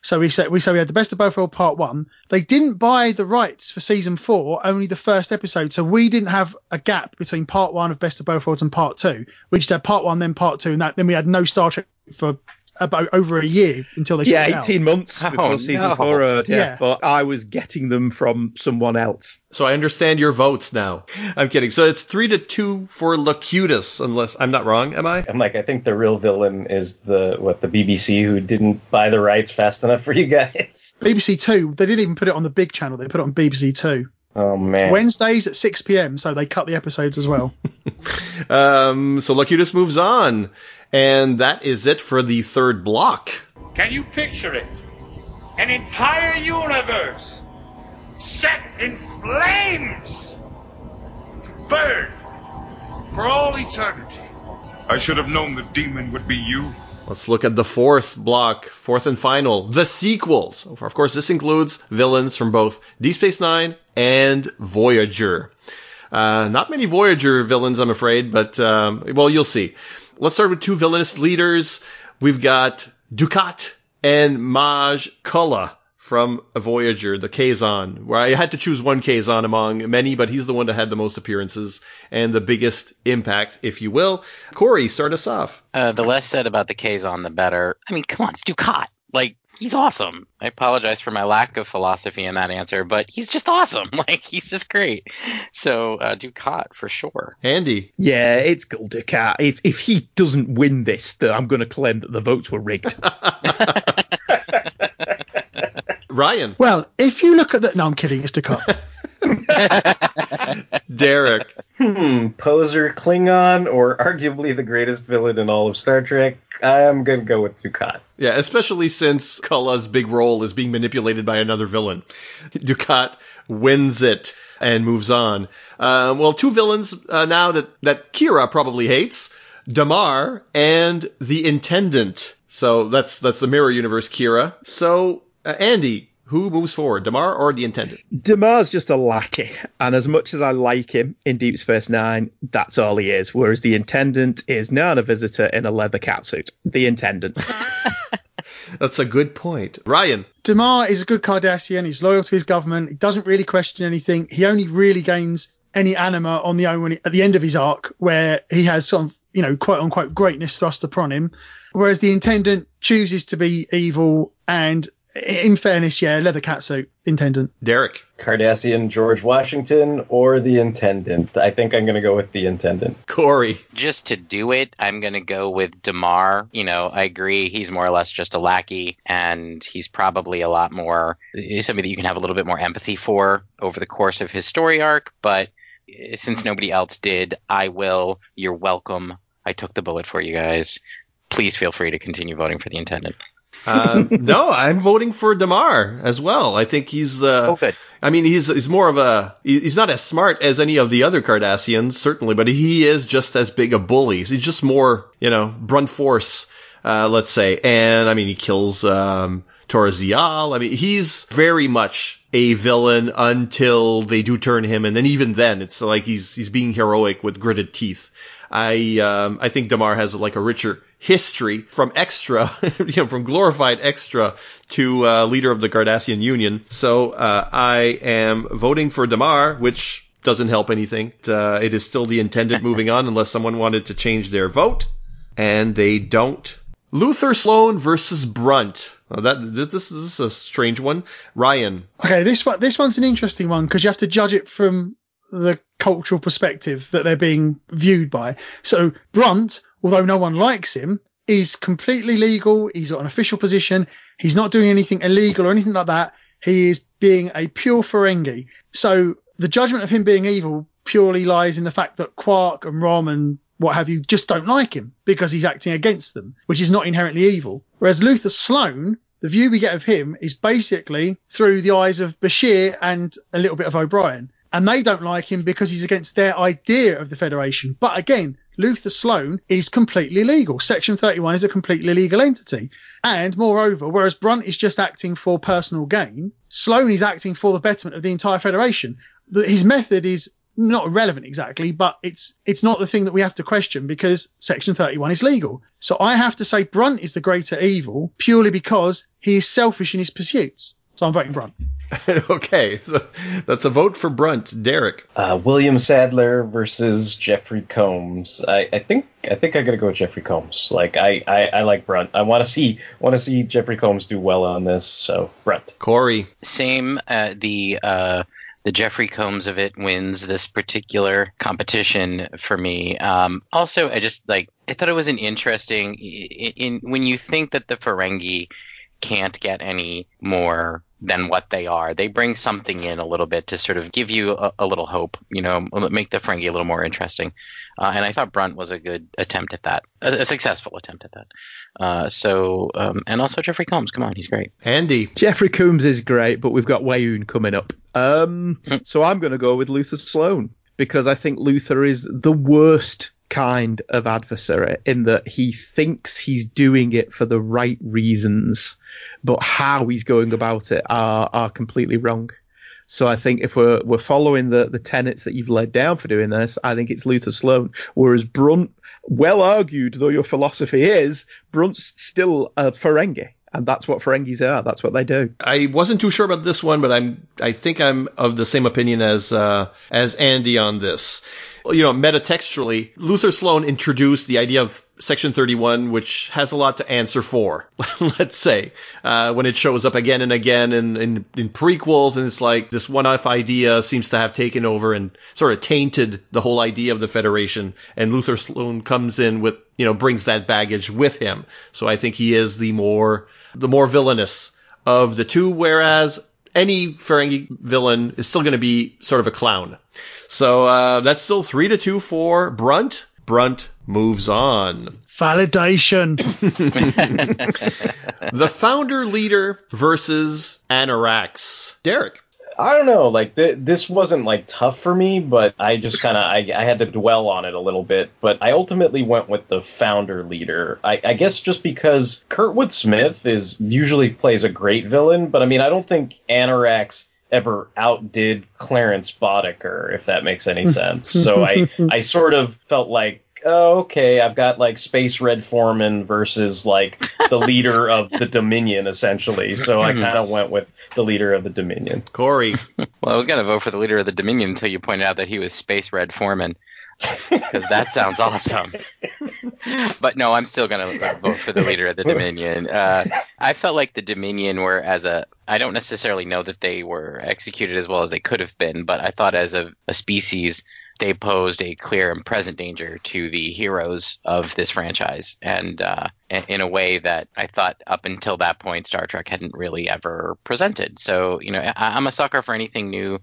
So we said we so we had the best of both worlds part one. They didn't buy the rights for season four, only the first episode. So we didn't have a gap between part one of best of both worlds and part two. We just had part one, then part two, and that then we had no Star Trek for about over a year until they Yeah, sorted it out. 18 months Oh, before season no. four aired. Yeah, Yeah. but I was getting them from someone else. So I understand your votes now. I'm kidding. So it's three to two for Locutus, unless I'm not wrong, am I? I'm like, I think the real villain is the what the BBC who didn't buy the rights fast enough for you guys. BBC Two, they didn't even put it on the big channel. They put it on BBC Two. Oh man. Wednesdays at 6 p.m. So they cut the episodes as well. Um, so Locutus moves on. And that is it for the third block. Can you picture it? An entire universe set in flames to burn for all eternity. I should have known the demon would be you. Let's look at the fourth block, fourth and final, the sequels. Of course, this includes villains from both Deep Space Nine and Voyager. Uh, not many Voyager villains, I'm afraid, but um, well, you'll see. Let's start with two villainous leaders. We've got Dukat and Maje Culluh from a Voyager, the Kazon, where I had to choose one Kazon among many, but he's the one that had the most appearances and the biggest impact, if you will. Corey, start us off. Uh, the less said about the Kazon, the better. I mean, come on, it's Dukat. Like, he's awesome. I apologize for my lack of philosophy in that answer, but he's just awesome. Like, he's just great. So, uh, Dukat for sure. Andy. Yeah, it's Gul Dukat. If if he doesn't win this, then I'm going to claim that the votes were rigged. Ryan. Well, if you look at the, no, I'm kidding. It's Dukat. Derek. Hmm, poser Klingon or arguably the greatest villain in all of Star Trek? I'm gonna go with Dukat. Yeah, especially since Culluh's big role is being manipulated by another villain. Dukat wins it and moves on. Uh, well, two villains uh, now that, that Kira probably hates. Damar and the Intendant. So that's that's the mirror universe Kira. So uh, Andy, who moves forward, Damar or the Intendant? Damar's just a lackey, and as much as I like him in Deep Space Nine, that's all he is. Whereas the Intendant is now a visitor in a leather catsuit. The Intendant. That's a good point. Ryan. Damar is a good Cardassian. He's loyal to his government. He doesn't really question anything. He only really gains any anima on the own when he, at the end of his arc, where he has some, you know, quote unquote greatness thrust upon him. Whereas the intendant chooses to be evil and in fairness, yeah, leather catsuit intendant. Derek. Cardassian George Washington or the Intendant? I think I'm gonna go with the Intendant. Corey. Just to do it, I'm going to go with Damar. You know, I agree. He's more or less just a lackey, and he's probably a lot more, he's somebody that you can have a little bit more empathy for over the course of his story arc. But eh, since nobody else did, I will. You're welcome. I took the bullet for you guys. Please feel free to continue voting for the intendant. Uh, no, I'm voting for Damar as well. I think he's. Uh, Oh. I mean, he's he's more of a. He's not as smart as any of the other Cardassians, certainly, but he is just as big a bully. He's just more, you know, brunt force, uh, let's say. And I mean, he kills um, Tora Ziyal. I mean, he's very much a villain until they do turn him, and then even then, it's like he's he's being heroic with gritted teeth. I um, I think Damar has like a richer history from extra, you know, from glorified extra to uh, leader of the Cardassian Union. So uh, I am voting for Damar, which doesn't help anything. Uh, it is still the intendant moving on, unless someone wanted to change their vote, and they don't. Luther Sloan versus Brunt. Oh, that this, this is a strange one. Ryan. Okay, this one this one's an interesting one because you have to judge it from the cultural perspective that they're being viewed by. So Brunt, although no one likes him, is completely legal. He's got an official position. He's not doing anything illegal or anything like that. He is being a pure Ferengi. So the judgment of him being evil purely lies in the fact that Quark and Rom and what have you just don't like him because he's acting against them, which is not inherently evil. Whereas Luther Sloan, the view we get of him is basically through the eyes of Bashir and a little bit of O'Brien. And they don't like him because he's against their idea of the Federation. But again, Luther Sloan is completely legal. Section 31 is a completely legal entity. And moreover, whereas Brunt is just acting for personal gain, Sloan is acting for the betterment of the entire Federation. His method is not relevant exactly, but it's it's not the thing that we have to question because Section 31 is legal. So I have to say Brunt is the greater evil purely because he is selfish in his pursuits. So I'm voting Brunt. okay, so that's a vote for Brunt. Derek. Uh, William Sadler versus Jeffrey Combs. I, I think I think I gotta go with Jeffrey Combs. Like I, I, I like Brunt. I want to see want to see Jeffrey Combs do well on this. So Brunt. Corey. Same. Uh, the uh, the Jeffrey Combs of it wins this particular competition for me. Um, also, I just like I thought it was an interesting in, in when you think that the Ferengi can't get any more than what they are. They bring something in a little bit to sort of give you a, a little hope, you know, make the Ferengi a little more interesting. Uh, and I thought Brunt was a good attempt at that, a, a successful attempt at that. Uh, so, um, and also Jeffrey Combs, come on, he's great. Andy. Jeffrey Combs is great, but we've got Weyoun coming up. Um, so I'm going to go with Luther Sloan because I think Luther is the worst kind of adversary in that he thinks he's doing it for the right reasons, but how he's going about it are, are completely wrong. So I think if we're we're following the, the tenets that you've laid down for doing this, I think it's Luther Sloan. Whereas Brunt, well argued though your philosophy is, Brunt's still a Ferengi. And that's what Ferengis are. That's what they do. I wasn't too sure about this one, but I'm I think I'm of the same opinion as uh, as Andy on this. You know, metatextually, Luther Sloan introduced the idea of Section 31, which has a lot to answer for, let's say, uh, when it shows up again and again in, in, in prequels, and it's like this one-off idea seems to have taken over and sort of tainted the whole idea of the Federation, and Luther Sloan comes in with, you know, brings that baggage with him. So I think he is the more, the more villainous of the two, whereas any Ferengi villain is still going to be sort of a clown. So uh, that's still three to two for Brunt. Brunt moves on. Validation. the founder leader versus Annorax. Derek. I don't know. Like th- this wasn't like tough for me, but I just kind of I, I, had to dwell on it a little bit. But I ultimately went with the founder leader. I, I guess just because Kurtwood Smith is usually plays a great villain, but I mean I don't think Annorax ever outdid Clarence Boddicker, if that makes any sense. so I I sort of felt like oh, okay, I've got like Space Red Foreman versus like the leader of the Dominion, essentially. So I kind of went with the leader of the Dominion. Corey. well, I was going to vote for the leader of the Dominion until you pointed out that he was Space Red Foreman. Because that sounds awesome. but no, I'm still going to vote for the leader of the Dominion. Uh, I felt like the Dominion were as a. I don't necessarily know that they were executed as well as they could have been, but I thought as a, a species, they posed a clear and present danger to the heroes of this franchise, and uh, in a way that I thought up until that point Star Trek hadn't really ever presented. So you know, I, I'm a sucker for anything new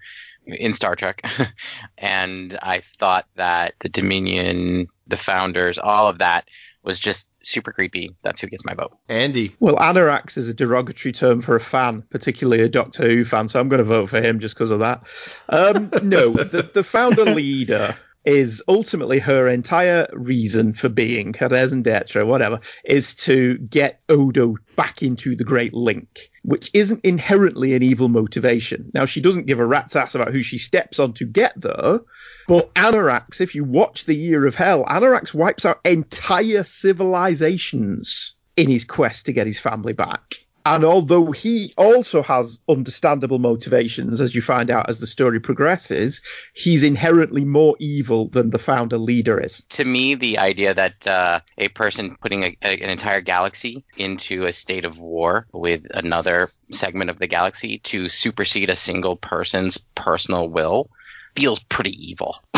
in Star Trek, and I thought that the Dominion, the founders, all of that was just super creepy. That's who gets my vote. Andy. Well, Annorax is a derogatory term for a fan, particularly a Doctor Who fan, so I'm going to vote for him just because of that. Um, no, the, the founder leader is ultimately her entire reason for being, her raison d'etre, whatever, is to get Odo back into the Great Link, which isn't inherently an evil motivation. Now, she doesn't give a rat's ass about who she steps on to get there, but Annorax, if you watch The Year of Hell, Annorax wipes out entire civilizations in his quest to get his family back. And although he also has understandable motivations, as you find out as the story progresses, he's inherently more evil than the founder leader is. To me, the idea that uh, a person putting a, a, an entire galaxy into a state of war with another segment of the galaxy to supersede a single person's personal will feels pretty evil.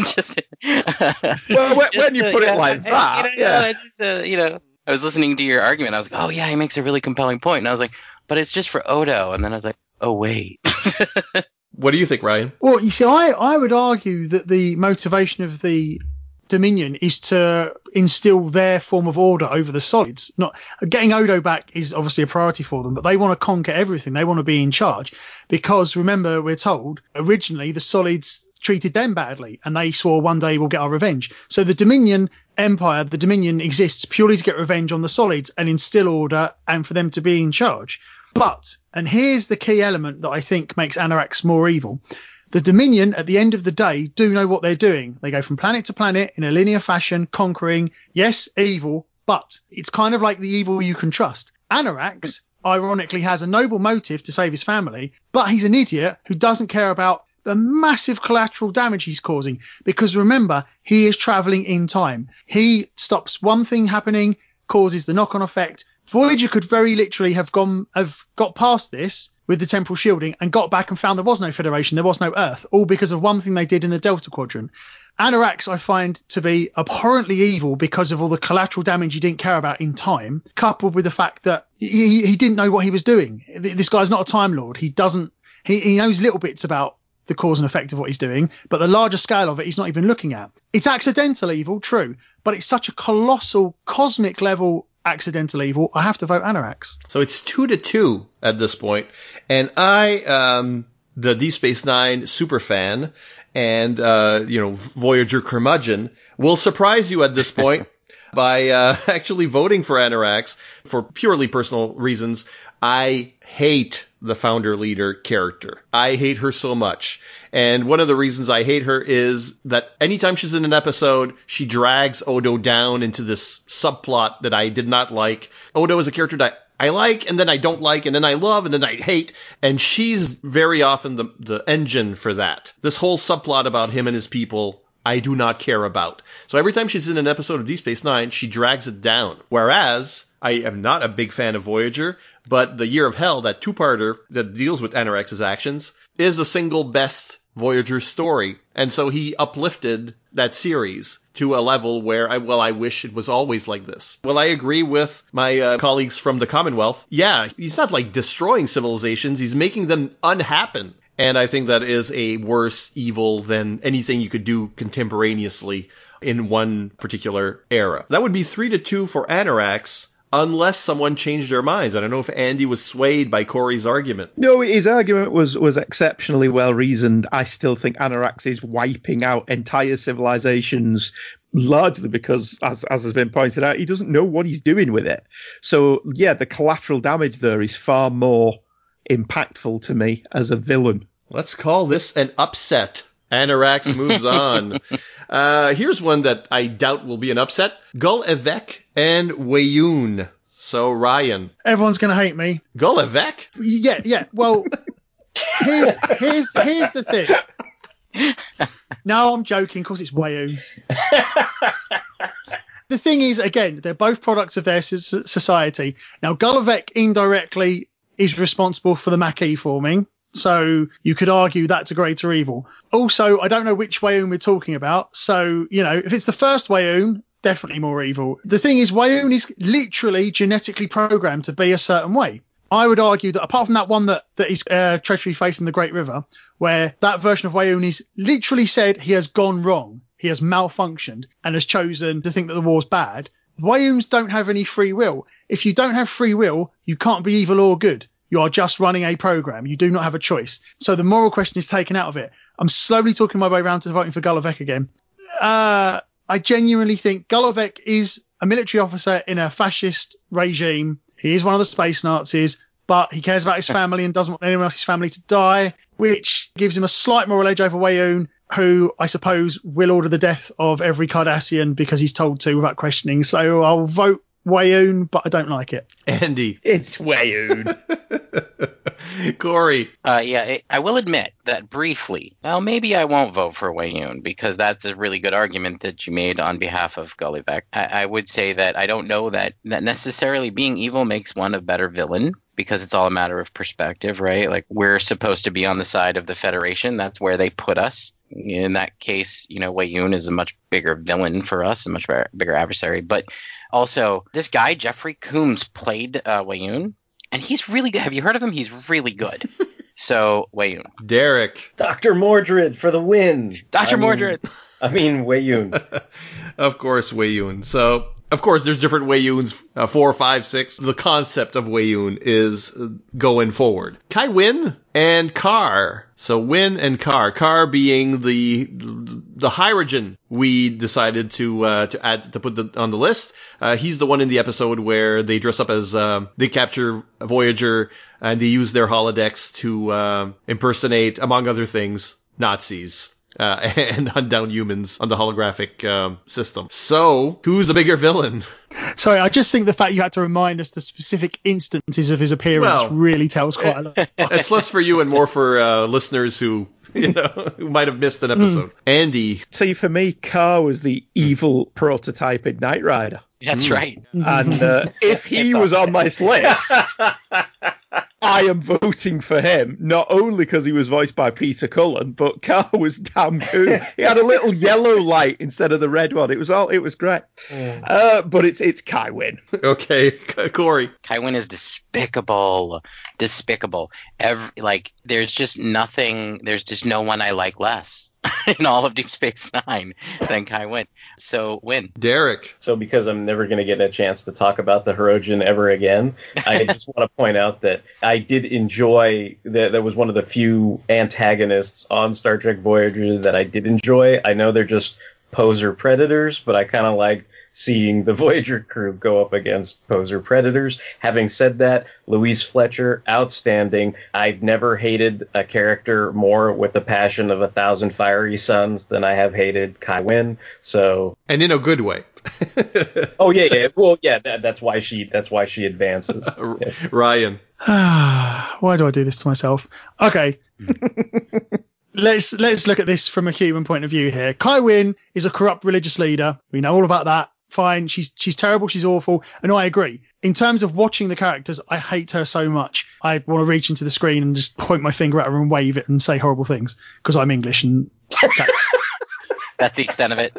just, well, when, when, you put it like that, you know, yeah. Just, uh, you know, I was listening to your argument. I was like, oh yeah, he makes a really compelling point. point, and I was like, but it's just for Odo, and then I was like, oh wait. what do you think, Ryan? Well, you see, I I would argue that the motivation of the Dominion is to instill their form of order over the solids. Not getting Odo back is obviously a priority for them, but they want to conquer everything. They want to be in charge because remember, we're told originally the solids treated them badly and they swore one day we'll get our revenge. So the Dominion Empire, the Dominion exists purely to get revenge on the solids and instill order and for them to be in charge. But, and here's the key element that I think makes Annorax more evil. The Dominion, at the end of the day, do know what they're doing. They go from planet to planet in a linear fashion, conquering, yes, evil, but it's kind of like the evil you can trust. Annorax, ironically, has a noble motive to save his family, but he's an idiot who doesn't care about the massive collateral damage he's causing. Because remember, he is traveling in time. He stops one thing happening, causes the knock on effect. Voyager could very literally have gone, have got past this with the temporal shielding and got back and found there was no Federation, there was no Earth, all because of one thing they did in the Delta Quadrant. Annorax I find to be abhorrently evil because of all the collateral damage he didn't care about in time, coupled with the fact that he, he didn't know what he was doing. This guy's not a Time Lord. He doesn't, he, he knows little bits about the cause and effect of what he's doing, but the larger scale of it he's not even looking at. It's accidental evil, true, but it's such a colossal cosmic level accidental evil, I have to vote Annorax. So it's two to two at this point, and I, um, the Deep Space Nine super fan and uh, you know Voyager curmudgeon, will surprise you at this point. by uh, actually voting for Annorax for purely personal reasons. I hate the founder leader character. I hate her so much. And one of the reasons I hate her is that anytime she's in an episode, she drags Odo down into this subplot that I did not like. Odo is a character that I like and then I don't like and then I love and then I hate. And she's very often the, the engine for that. This whole subplot about him and his people I do not care about. So every time she's in an episode of Deep Space Nine, she drags it down. Whereas I am not a big fan of Voyager, but the Year of Hell, that two-parter that deals with Annorax's actions, is the single best Voyager story. And so he uplifted that series to a level where I, well, I wish it was always like this. Well, I agree with my uh, colleagues from the Commonwealth. Yeah, he's not like destroying civilizations. He's making them unhappen. And I think that is a worse evil than anything you could do contemporaneously in one particular era. That would be three to two for Annorax unless someone changed their minds. I don't know if Andy was swayed by Corey's argument. No, his argument was was exceptionally well reasoned. I still think Annorax is wiping out entire civilizations largely because, as, as has been pointed out, he doesn't know what he's doing with it. So, yeah, the collateral damage there is far more impactful to me as a villain. Let's call this an upset. Annorax moves on. Uh, here's one that I doubt will be an upset. Gul Evek and Weyoun. So, Ryan. Everyone's going to hate me. Gul Evek? Yeah, yeah. Well, here's, here's, here's the thing. No, I'm joking. Of course, it's Weyoun. the thing is, again, they're both products of their society. Now, Gul Evek indirectly is responsible for the Maquis forming. So you could argue that's a greater evil. Also, I don't know which Weyoun we're talking about. So, you know, if it's the first Weyoun, definitely more evil. The thing is, Weyoun is literally genetically programmed to be a certain way. I would argue that apart from that one that, that is uh, treachery faith in the Great River, where that version of Weyoun is literally said he has gone wrong, he has malfunctioned, and has chosen to think that the war's bad. Weyouns don't have any free will. If you don't have free will, you can't be evil or good. You are just running a program. You do not have a choice. So the moral question is taken out of it. I'm slowly talking my way around to voting for Gul Evek again. Uh, I genuinely think Gul Evek is a military officer in a fascist regime. He is one of the space Nazis, but he cares about his family and doesn't want anyone else's family to die, which gives him a slight moral edge over Weyoun, who I suppose will order the death of every Cardassian because he's told to without questioning. So I'll vote Weyoun, but I don't like it. Andy. It's Weyoun. Corey. Uh, yeah, it, I will admit that briefly. Well, maybe I won't vote for Weyoun because that's a really good argument that you made on behalf of Gul I, I would say that I don't know that that necessarily being evil makes one a better villain because it's all a matter of perspective, right? Like we're supposed to be on the side of the Federation. That's where they put us. In that case, you know, Weyoun is a much bigger villain for us, a much bigger adversary. But also, this guy Jeffrey Combs played uh, Weyoun, and he's really good. Have you heard of him? He's really good. so Weyoun, Derek, Doctor Mordred for the win. Doctor Mordred. I mean Weyoun. of course, Weyoun. So of course, there's different Weyouns, uh, four, five, six. The concept of Weyoun is uh, going forward. Kai Winn and Karr. So Winn and Karr. Karr being the the Hirogen we decided to uh, to add to put the, on the list. Uh, he's the one in the episode where they dress up as uh, they capture Voyager and they use their holodecks to uh, impersonate, among other things, Nazis uh, and hunt down humans on the holographic um, system. So, who's the bigger villain? Sorry, I just think the fact you had to remind us the specific instances of his appearance Well, really tells quite a lot. it's less for you and more for uh, listeners who you know who might have missed an episode. Andy, See, for me, Carr was the evil prototype in Knight Rider. That's right. And uh, if he was on this list, I am voting for him, not only because he was voiced by Peter Cullen, but Carr was damn cool. He had a little yellow light instead of the red one. It was all it was great. Uh, but it's it's Kai Winn. okay, Corey. Kai Winn is despicable, despicable. Every like, there's just nothing. There's just no one I like less in all of Deep Space Nine than Kai Winn. So win. Derek. So because I'm never going to get a chance to talk about the Hirogen ever again, I just want to point out that I did enjoy that. That was one of the few antagonists on Star Trek Voyager that I did enjoy. I know they're just poser predators, but I kind of liked seeing the Voyager crew go up against poser predators. Having said that, Louise Fletcher, outstanding. I've never hated a character more with the passion of a thousand fiery suns than I have hated Kai Winn. So, and in a good way. oh yeah, yeah. Well, yeah. That, that's why she. That's why she advances. Yes. Ryan. Why do I do this to myself? Okay. Hmm. let's let's look at this from a human point of view here. Kai Winn is a corrupt religious leader. We know all about that. Fine. She's she's terrible. She's awful. And I agree. In terms of watching the characters, I hate her so much. I want to reach into the screen and just point my finger at her and wave it and say horrible things because I'm English and that's That's the extent of it.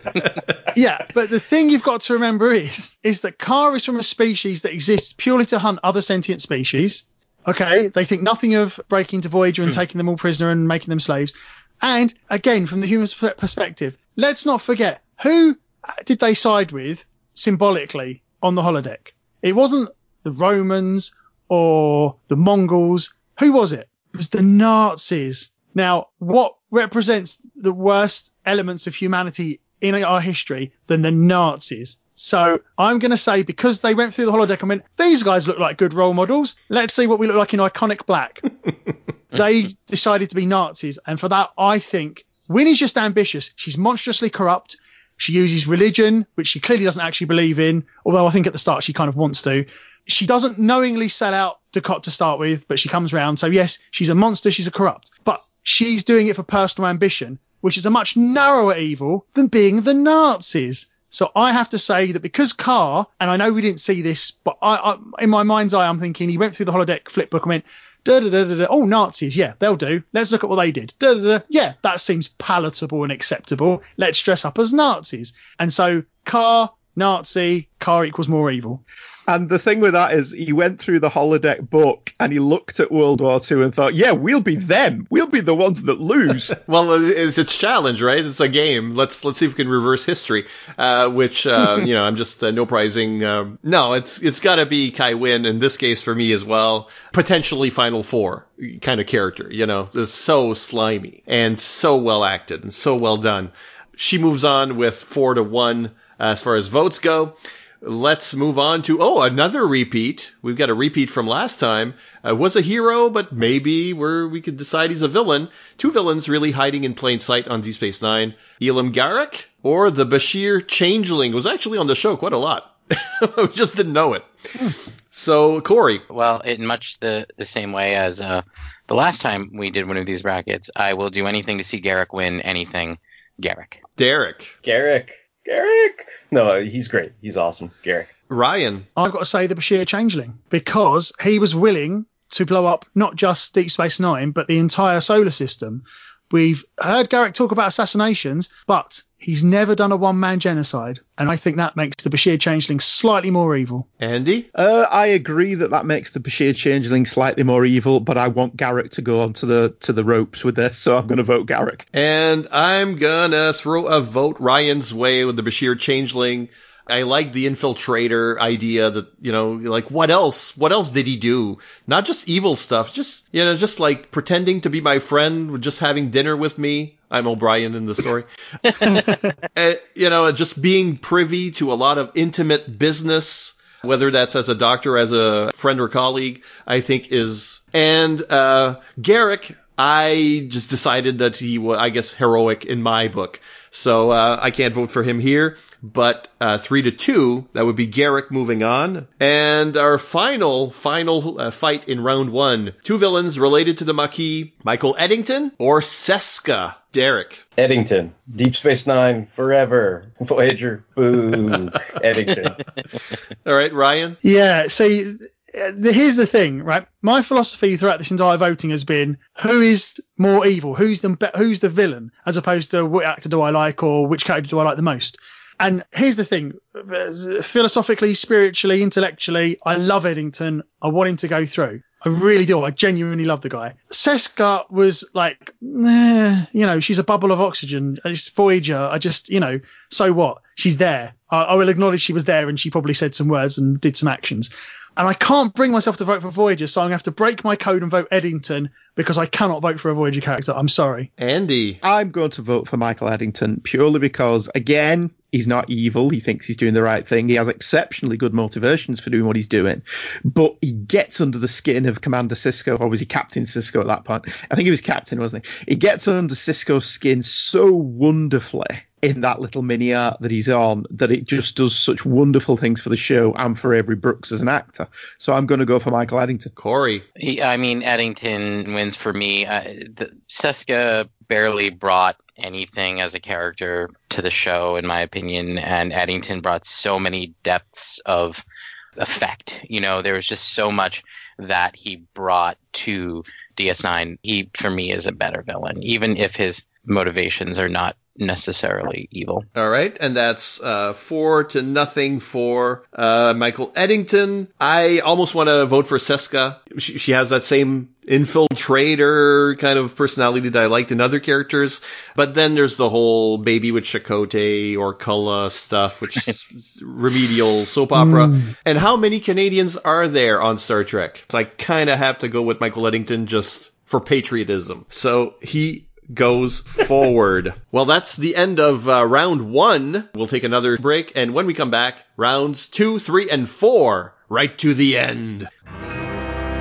yeah, but the thing you've got to remember is is that Karr is from a species that exists purely to hunt other sentient species. Okay, they think nothing of breaking into Voyager and hmm. taking them all prisoner and making them slaves. And again, from the human perspective, let's not forget who Uh, did they side with symbolically on the holodeck. It wasn't the Romans or the Mongols. Who was it? It was the Nazis. Now, what represents the worst elements of humanity in our history than the Nazis? So I'm going to say because they went through the holodeck and went, these guys look like good role models. Let's see what we look like in iconic black. they decided to be Nazis. And for that, I think Winnie's just ambitious. She's monstrously corrupt. She uses religion, which she clearly doesn't actually believe in, although I think at the start she kind of wants to. She doesn't knowingly sell out Dukat to start with, but she comes round. So yes, she's a monster. She's a corrupt, but she's doing it for personal ambition, which is a much narrower evil than being the Nazis. So I have to say that because Karr, and I know we didn't see this, but I, I in my mind's eye, I'm thinking he went through the holodeck flip book and went, da da da. Oh, Nazis, yeah, they'll do. Let's look at what they did. Yeah, that seems palatable and acceptable. Let's dress up as Nazis. And so Karr, Nazi, Karr equals more evil. And the thing with that is, he went through the holodeck book and he looked at World War II and thought, "Yeah, we'll be them. We'll be the ones that lose." well, it's it's challenge, right? It's a game. Let's let's see if we can reverse history. Uh, which uh, you know, I'm just uh, no prizing. Um, no, it's it's got to be Kai Winn in this case for me as well. Potentially Final Four kind of character. You know, it's so slimy and so well acted and so well done. She moves on with four to one as far as votes go. Let's move on to oh another repeat. We've got a repeat from last time. Uh, was a hero, but maybe where we could decide he's a villain. Two villains really hiding in plain sight on Deep Space Nine: Elim Garak or the Bashir Changeling was actually on the show quite a lot. we just didn't know it. So Corey, Well, in much the, the same way as uh, the last time we did one of these brackets, I will do anything to see Garak win anything. Garak. Derek, Garak. Garak. No, he's great. He's awesome. Garak. Ryan, I've got to say the Bashir Changeling because he was willing to blow up not just Deep Space Nine, but the entire solar system. We've heard Garak talk about assassinations, but he's never done a one man genocide. And I think that makes the Bashir Changeling slightly more evil. Andy, Uh, I agree that that makes the Bashir Changeling slightly more evil, but I want Garak to go onto the to the ropes with this, so I'm going to vote Garak. and I'm gonna throw a vote Ryan's way with the Bashir Changeling. I like the infiltrator idea that, you know, like what else? What else did he do? Not just evil stuff, just, you know, just like pretending to be my friend, just having dinner with me. I'm O'Brien in the story. You know, just being privy to a lot of intimate business, whether that's as a doctor, as a friend or colleague, I think is, and, uh, Garak, I just decided that he was, I guess, heroic in my book. So, uh, I can't vote for him here, but, uh, three to two, that would be Garak moving on. And our final, final uh, fight in round one. Two villains related to the Maquis, Michael Eddington or Seska. Derek. Eddington. Deep Space Nine forever. Voyager. Boo. Eddington. All right, Ryan. Yeah, see, the- here's the thing, right? My philosophy throughout this entire voting has been who is more evil, who's the who's the villain, as opposed to what actor do I like or which character do I like the most. And here's the thing, uh, philosophically, spiritually, intellectually, I love Eddington. I want him to go through. I really do. I genuinely love the guy. Seska was like, eh, you know, she's a bubble of oxygen. It's Voyager. I just, you know, so what? She's there. I, I will acknowledge she was there and she probably said some words and did some actions. And I can't bring myself to vote for Voyager, so I'm going to have to break my code and vote Eddington because I cannot vote for a Voyager character. I'm sorry. Andy. I'm going to vote for Michael Eddington purely because, again, he's not evil. He thinks he's doing the right thing. He has exceptionally good motivations for doing what he's doing, but he gets under the skin of Commander Sisko, or was he Captain Sisko at that point? I think he was Captain, wasn't he? He gets under Sisko's skin so wonderfully in that little mini art that he's on that it just does such wonderful things for the show and for Avery Brooks as an actor. So I'm going to go for Michael Eddington. Corey. He- I mean, Eddington wins for me. Uh, the, Seska barely brought anything as a character to the show, in my opinion. And Eddington brought so many depths of effect. You know, there was just so much that he brought to DS9. He, for me, is a better villain, even if his motivations are not necessarily evil. All right, and that's uh, four to nothing for uh, Michael Eddington. I almost want to vote for Seska. She, she has that same infiltrator kind of personality that I liked in other characters, but then there's the whole baby with Chakotay or Culluh stuff, which is remedial soap opera. Mm. And how many Canadians are there on Star Trek? So I kind of have to go with Michael Eddington just for patriotism. So he goes forward. well, that's the end of uh, round one. We'll take another break, and when we come back, rounds two, three, and four, right to the end.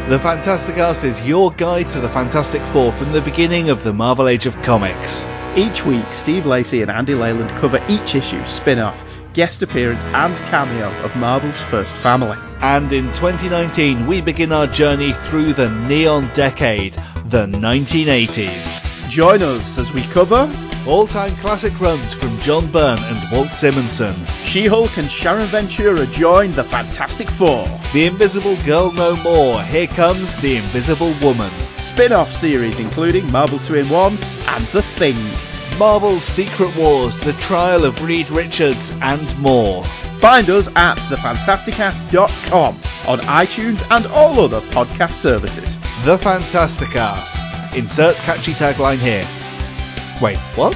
The Fantastic Cast is your guide to the Fantastic Four from the beginning of the Marvel Age of Comics. Each week, Steve Lacey and Andy Leyland cover each issue, spin off, guest appearance, and cameo of Marvel's first family. And in 2019, we begin our journey through the neon decade, the 1980s. Join us as we cover all time classic runs from John Byrne and Walt Simonson. She Hulk and Sharon Ventura join the Fantastic Four. The Invisible Girl No More. Here comes the Invisible Woman. Spin off series including Marvel 2 in 1 and The Thing. Marvel's Secret Wars, The Trial of Reed Richards, and more. Find us at thefantasticast.com on iTunes and all other podcast services. The Fantasticast. Insert catchy tagline here. Wait, what?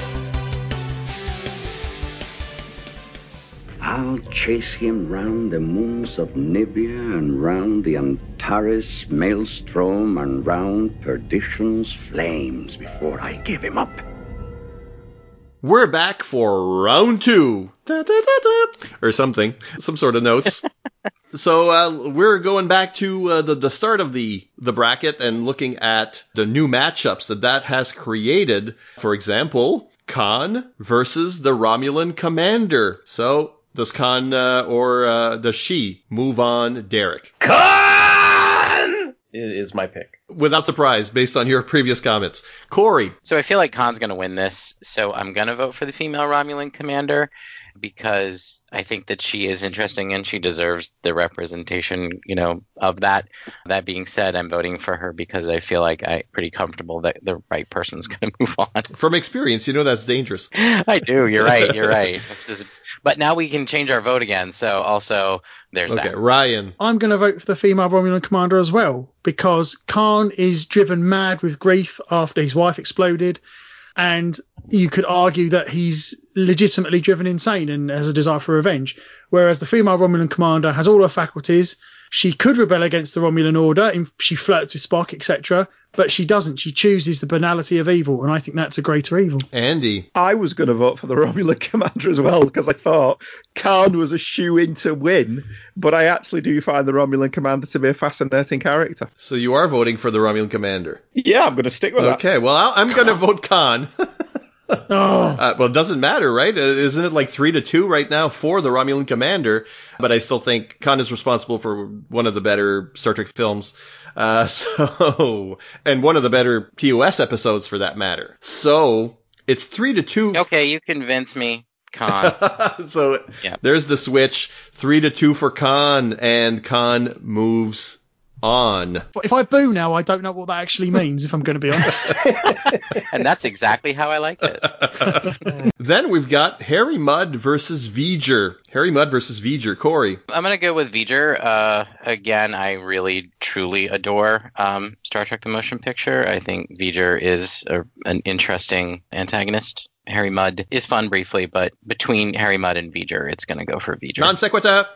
I'll chase him round the moons of Nibia and round the Antares maelstrom and round perdition's flames before I give him up. We're back for round two. Da, da, da, or something. Some sort of notes. so uh, we're going back to uh, the, the start of the, the bracket and looking at the new matchups that that has created. For example, Khan versus the Romulan commander. So does Khan uh, or uh, does she move on Derek? Khan is my pick. Without surprise, based on your previous comments. Corey. So I feel like Khan's going to win this. So I'm going to vote for the female Romulan commander because I think that she is interesting and she deserves the representation, you know, of that. That being said, I'm voting for her because I feel like I'm pretty comfortable that the right person's going to move on. From experience, you know that's dangerous. I do. You're right. You're right. Is, but now we can change our vote again. So also there's okay, that. Ryan. I'm going to vote for the female Romulan commander as well because Khan is driven mad with grief after his wife exploded. And you could argue that he's legitimately driven insane and has a desire for revenge. Whereas the female Romulan commander has all her faculties. She could rebel against the Romulan order. She flirts with Spock, etc. But she doesn't. She chooses the banality of evil, and I think that's a greater evil. Andy. I was going to vote for the Romulan commander as well because I thought Khan was a shoe in to win, but I actually do find the Romulan commander to be a fascinating character. So you are voting for the Romulan commander? Yeah, I'm going to stick with that. Okay, well, I'm going to vote Khan. oh. Uh, well, it doesn't matter, right? Uh, Isn't it like three to two right now for the Romulan commander? But I still think Khan is responsible for one of the better Star Trek films. Uh, so, and one of the better TOS episodes for that matter. So, it's three to two. Okay, you convince me. Khan. so Yeah. there's the switch. Three to two for Khan, and Khan moves on. If I boo now, I don't know what that actually means, if I'm going to be honest. and that's exactly how I like it. Then we've got Harry Mudd versus V'ger. Harry Mudd versus V'ger. Corey. I'm gonna go with V'ger. Uh, again, I really truly adore um, Star Trek: The Motion Picture. I think V'ger is a, an interesting antagonist. Harry Mudd is fun briefly, but between Harry Mudd and V'ger, it's gonna go for V'ger. Non sequitur.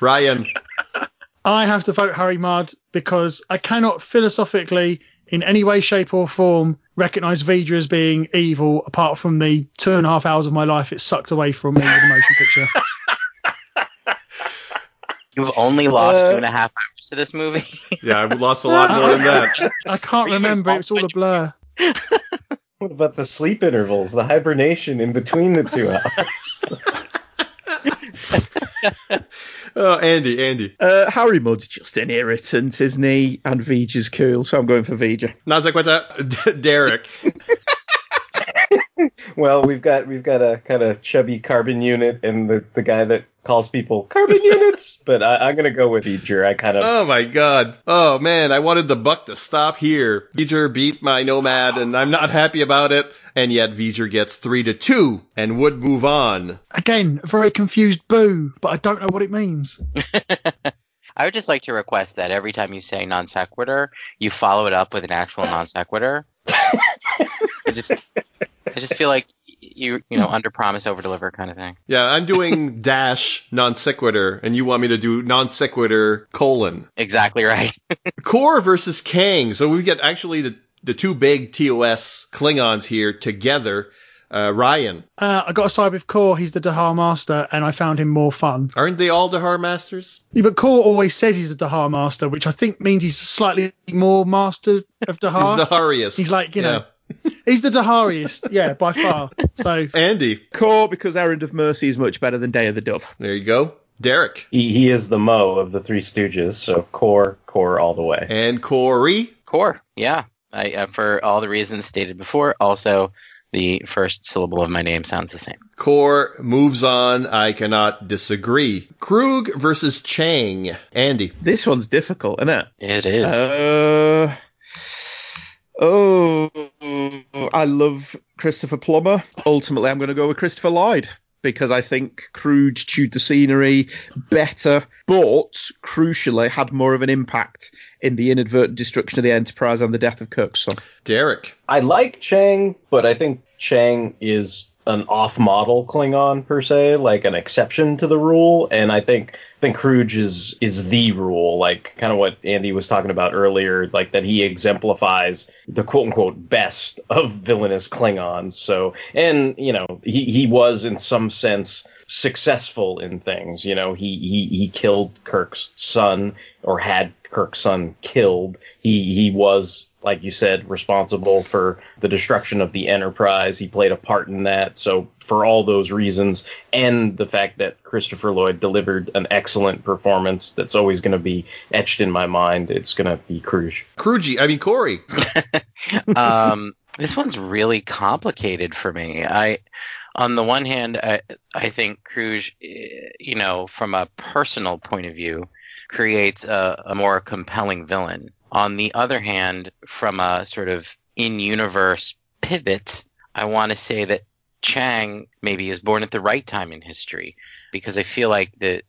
Ryan. I have to vote Harry Mudd because I cannot philosophically, in any way, shape, or form, recognize V'ger as being evil apart from the two and a half hours of my life it sucked away from me with the motion picture. You've only lost Uh, two and a half hours to this movie. Yeah, I've lost a lot more than that. I can't remember. It's all a blur. What about the sleep intervals, the hibernation in between the two hours? Oh, Andy, Andy. Uh, Harry Mudd's just an irritant, isn't he? And V'ger's cool, so I'm going for V'ger. Non sequitur. Derek. Well, we've got we've got a kind of chubby carbon unit and the, the guy that calls people carbon units. But I, I'm gonna go with V'ger. I kind of Oh my god. Oh man, I wanted the buck to stop here. V'ger beat my Nomad and I'm not happy about it. And yet V'ger gets three to two and would move on. Again, a very confused boo, but I don't know what it means. I would just like to request that every time you say non sequitur, you follow it up with an actual non sequitur. I just, I just feel like you, you know, under promise, over deliver kind of thing. Yeah, I'm doing dash non sequitur and you want me to do non sequitur colon. Exactly right. Kor versus Kang. So we get actually the, the two big TOS Klingons here together. Uh, Ryan. Uh, I got a side with Kor. He's the Dahar master, and I found him more fun. Aren't they all Dahar masters? Yeah, but Kor always says he's a Dahar master, which I think means he's slightly more master of Dahar. He's the Hariest. He's like, you know, he's the Dahariest, yeah, by far. So Andy. Kor because Errand of Mercy is much better than Day of the Dove. There you go. Derek. he, he is the Moe of the Three Stooges, so Kor Kor all the way. And Corey. Kor, yeah. I, uh, for all the reasons stated before. Also, the first syllable of my name sounds the same. Kor moves on. I cannot disagree. Krug versus Chang. Andy. This one's difficult, isn't it? It is. Uh, oh, I love Christopher Plummer. Ultimately, I'm going to go with Christopher Lloyd because I think Kruge chewed the scenery better, but crucially had more of an impact in the inadvertent destruction of the Enterprise and the death of Kirk's son. Derek. I like Chang, but I think Chang is an off-model Klingon per se, like an exception to the rule, and I think I think Kruge is is the rule, like kind of what Andy was talking about earlier, like that he exemplifies the quote unquote best of villainous Klingons. So, and you know, he he was in some sense successful in things. You know, he he he killed Kirk's son or had Kirk's son killed. He he was like you said responsible for the destruction of the Enterprise. He played a part in that. So for all those reasons and the fact that Christopher Lloyd delivered an excellent performance that's always going to be etched in my mind, it's going to be Kruge. Crugy. I mean Corey. um, this one's really complicated for me. I, on the one hand, I, I think Kruge, eh, you know, from a personal point of view, creates a, a more compelling villain. On the other hand, from a sort of in-universe pivot, I want to say that Chang maybe is born at the right time in history because I feel like the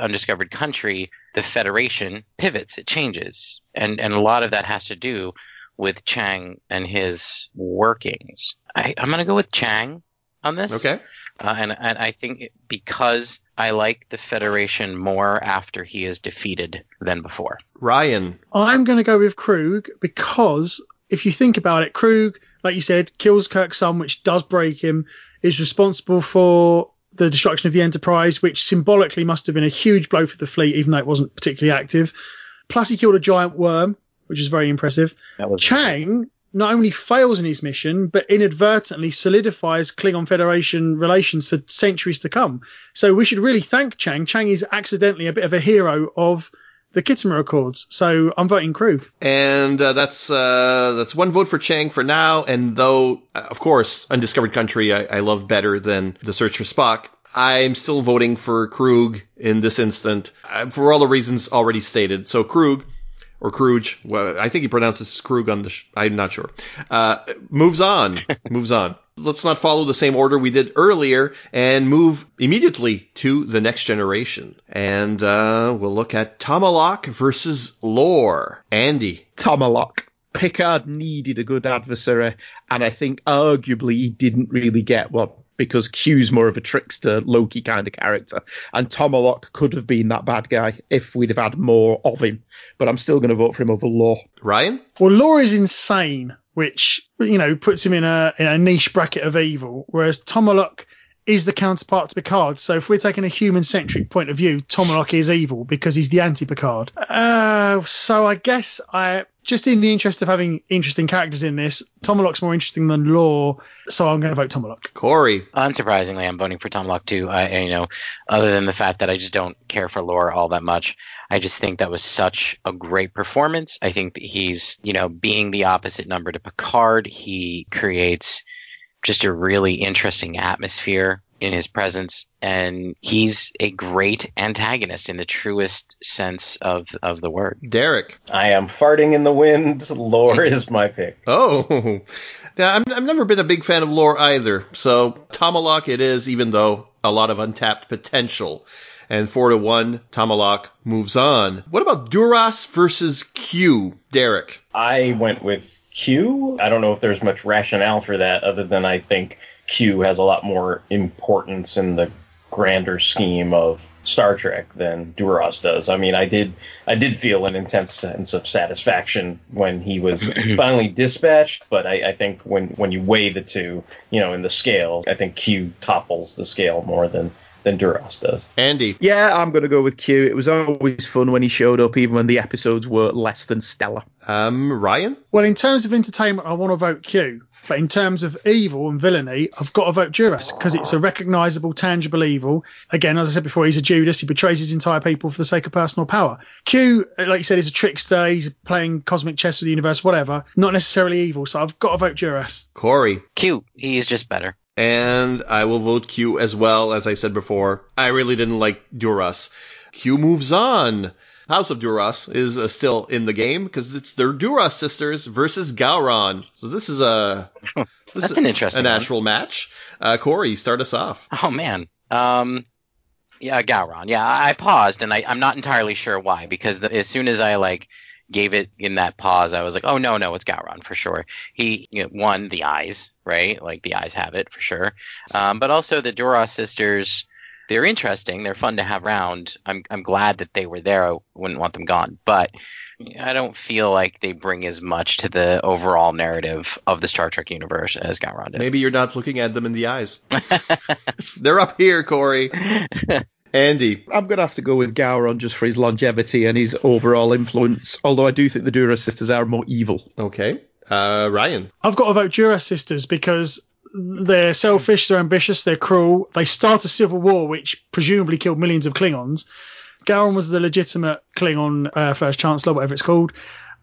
undiscovered country, the Federation pivots, it changes, and and a lot of that has to do with Chang and his workings. I, I'm going to go with Chang on this. Okay. Uh, and and I think because I like the Federation more after he is defeated than before. Ryan. I'm going to go with Krug because if you think about it, Krug, like you said, kills Kirk's son, which does break him, is responsible for the destruction of the Enterprise, which symbolically must have been a huge blow for the fleet, even though it wasn't particularly active. Plus, he killed a giant worm, which is very impressive. That was Chang not only fails in his mission, but inadvertently solidifies Klingon Federation relations for centuries to come. So we should really thank Chang. Chang is accidentally a bit of a hero of the Khitomer Accords. So I'm voting Krug. And uh, that's uh, that's one vote for Chang for now. And though, uh, of course, Undiscovered Country I, I love better than The Search for Spock, I'm still voting for Krug in this instant uh, for all the reasons already stated. So Krug or Kruge, well, I think he pronounces Krug on the. Sh- I'm not sure. Uh, moves on, moves on. Let's not follow the same order we did earlier and move immediately to the next generation. And uh, we'll look at Tomalak versus Lore. Andy. Tomalak. Picard needed a good adversary, and I think arguably he didn't really get one because Q's more of a trickster, Loki kind of character, and Tomalak could have been that bad guy if we'd have had more of him. But I'm still going to vote for him over Lore. Ryan? Well, Lore is insane, which you know puts him in a in a niche bracket of evil, whereas Tomalak is the counterpart to Picard. So if we're taking a human centric point of view, Tomalak is evil because he's the anti Picard. Uh, so I guess I just in the interest of having interesting characters in this, Tomalak's more interesting than Lore, so I'm going to vote Tomalak. Corey. Unsurprisingly, I'm voting for Tom too. I, I- you know, other than the fact that I just don't care for Lore all that much, I just think that was such a great performance. I think that he's, you know, being the opposite number to Picard, he creates just a really interesting atmosphere in his presence, and he's a great antagonist in the truest sense of of the word. Derek. I am farting in the wind. Lore mm-hmm. is my pick. Oh, yeah, I'm, I've never been a big fan of Lore either. So Tomalak it is, even though a lot of untapped potential. And four to one, Tomalak moves on. What about Duras versus Q, Derek? I went with Q. I don't know if there's much rationale for that other than I think Q has a lot more importance in the grander scheme of Star Trek than Duras does. I mean, I did I did feel an intense sense of satisfaction when he was finally dispatched, but I, I think when when you weigh the two, you know, in the scale, I think Q topples the scale more than than Duras does. Andy. Yeah, I'm going to go with Q. It was always fun when he showed up, even when the episodes were less than stellar. Um, Ryan? Well, in terms of entertainment, I want to vote Q. But in terms of evil and villainy, I've got to vote Duras because it's a recognisable, tangible evil. Again, as I said before, he's a Judas. He betrays his entire people for the sake of personal power. Q, like you said, is a trickster. He's playing cosmic chess with the universe, whatever. Not necessarily evil. So I've got to vote Duras. Corey. Q. He's just better. And I will vote Q as well, as I said before. I really didn't like Duras. Q moves on. House of Duras is uh, still in the game because it's their Duras sisters versus Gowron. So this is a this That's is an interesting a natural match. Uh, Corey, start us off. Oh man. Um, yeah, Gowron. Yeah, I paused and I, I'm not entirely sure why because the, as soon as I like gave it in that pause, I was like, oh no, no, it's Gowron for sure. He you know, one the eyes, right? Like the eyes have it for sure. Um, but also the Duras sisters. They're interesting. They're fun to have around. I'm I'm glad that they were there. I wouldn't want them gone, but I don't feel like they bring as much to the overall narrative of the Star Trek universe as Gowron did. Maybe you're not looking at them in the eyes. They're up here, Corey. Andy. I'm going to have to go with Gowron just for his longevity and his overall influence, although I do think the Duras sisters are more evil. Okay. Uh, Ryan. I've got to vote Duras sisters because they're selfish, they're ambitious, they're cruel. They start a civil war which presumably killed millions of Klingons. Gowron was the legitimate Klingon uh, First Chancellor, whatever it's called.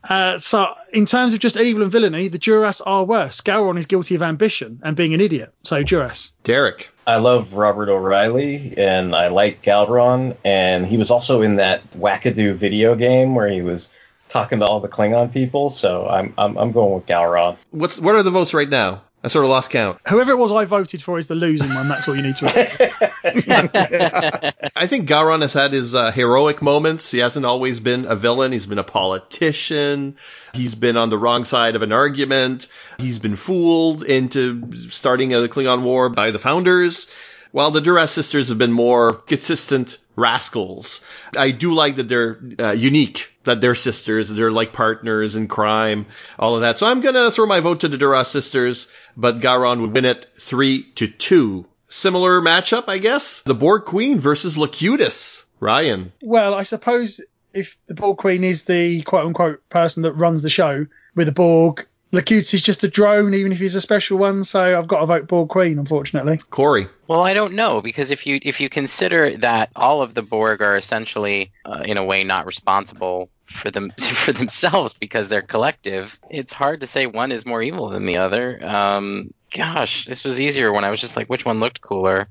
Uh, so, in terms of just evil and villainy, the Duras are worse. Gowron is guilty of ambition and being an idiot. So, Duras. Derek. I love Robert O'Reilly and I like Gowron, and he was also in that wackadoo video game where he was talking to all the Klingon people. So I'm I'm, I'm going with Gowron. What's what are the votes right now? I sort of lost count. Whoever it was I voted for is the losing one. That's what you need to. I think Gowron has had his uh, heroic moments. He hasn't always been a villain. He's been a politician. He's been on the wrong side of an argument. He's been fooled into starting a Klingon war by the founders. While the Duras sisters have been more consistent rascals, I do like that they're uh, unique, that they're sisters, they're like partners in crime, all of that. So I'm gonna throw my vote to the Duras sisters, but Gowron would win it three to two. Similar matchup, I guess. The Borg Queen versus Locutus. Ryan. well, I suppose if the Borg Queen is the quote unquote person that runs the show with the Borg, Locutus is just a drone, even if he's a special one. So I've got to vote Borg Queen, unfortunately. Corey. Well, I don't know because if you if you consider that all of the Borg are essentially, uh, in a way, not responsible for them for themselves because they're collective, it's hard to say one is more evil than the other. Um, gosh, this was easier when I was just like, which one looked cooler.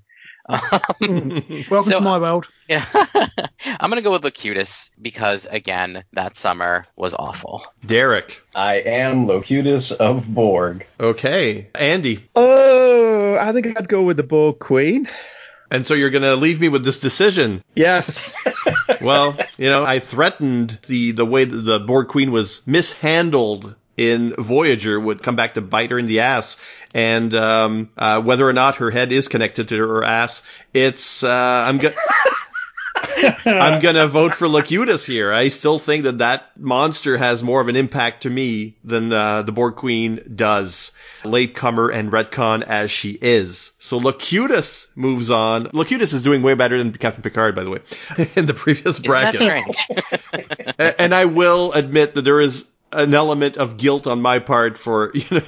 Um, Welcome So- to my world. yeah, I'm gonna go with Locutus because again, that summer was awful. Derek. I am Locutus of Borg. Okay. Andy. Oh, I think I'd go with the Borg Queen. And so you're gonna leave me with this decision. Yes. well, you know, I threatened the the way that the Borg Queen was mishandled in Voyager would come back to bite her in the ass, and um, uh, whether or not her head is connected to her ass, it's uh, I'm gonna. I'm gonna vote for Locutus here. I still think that that monster has more of an impact to me than uh, the Borg Queen does. Latecomer and retcon as she is. So Locutus moves on. Locutus is doing way better than Captain Picard, by the way, in the previous bracket. That's right. And I will admit that there is an element of guilt on my part for you know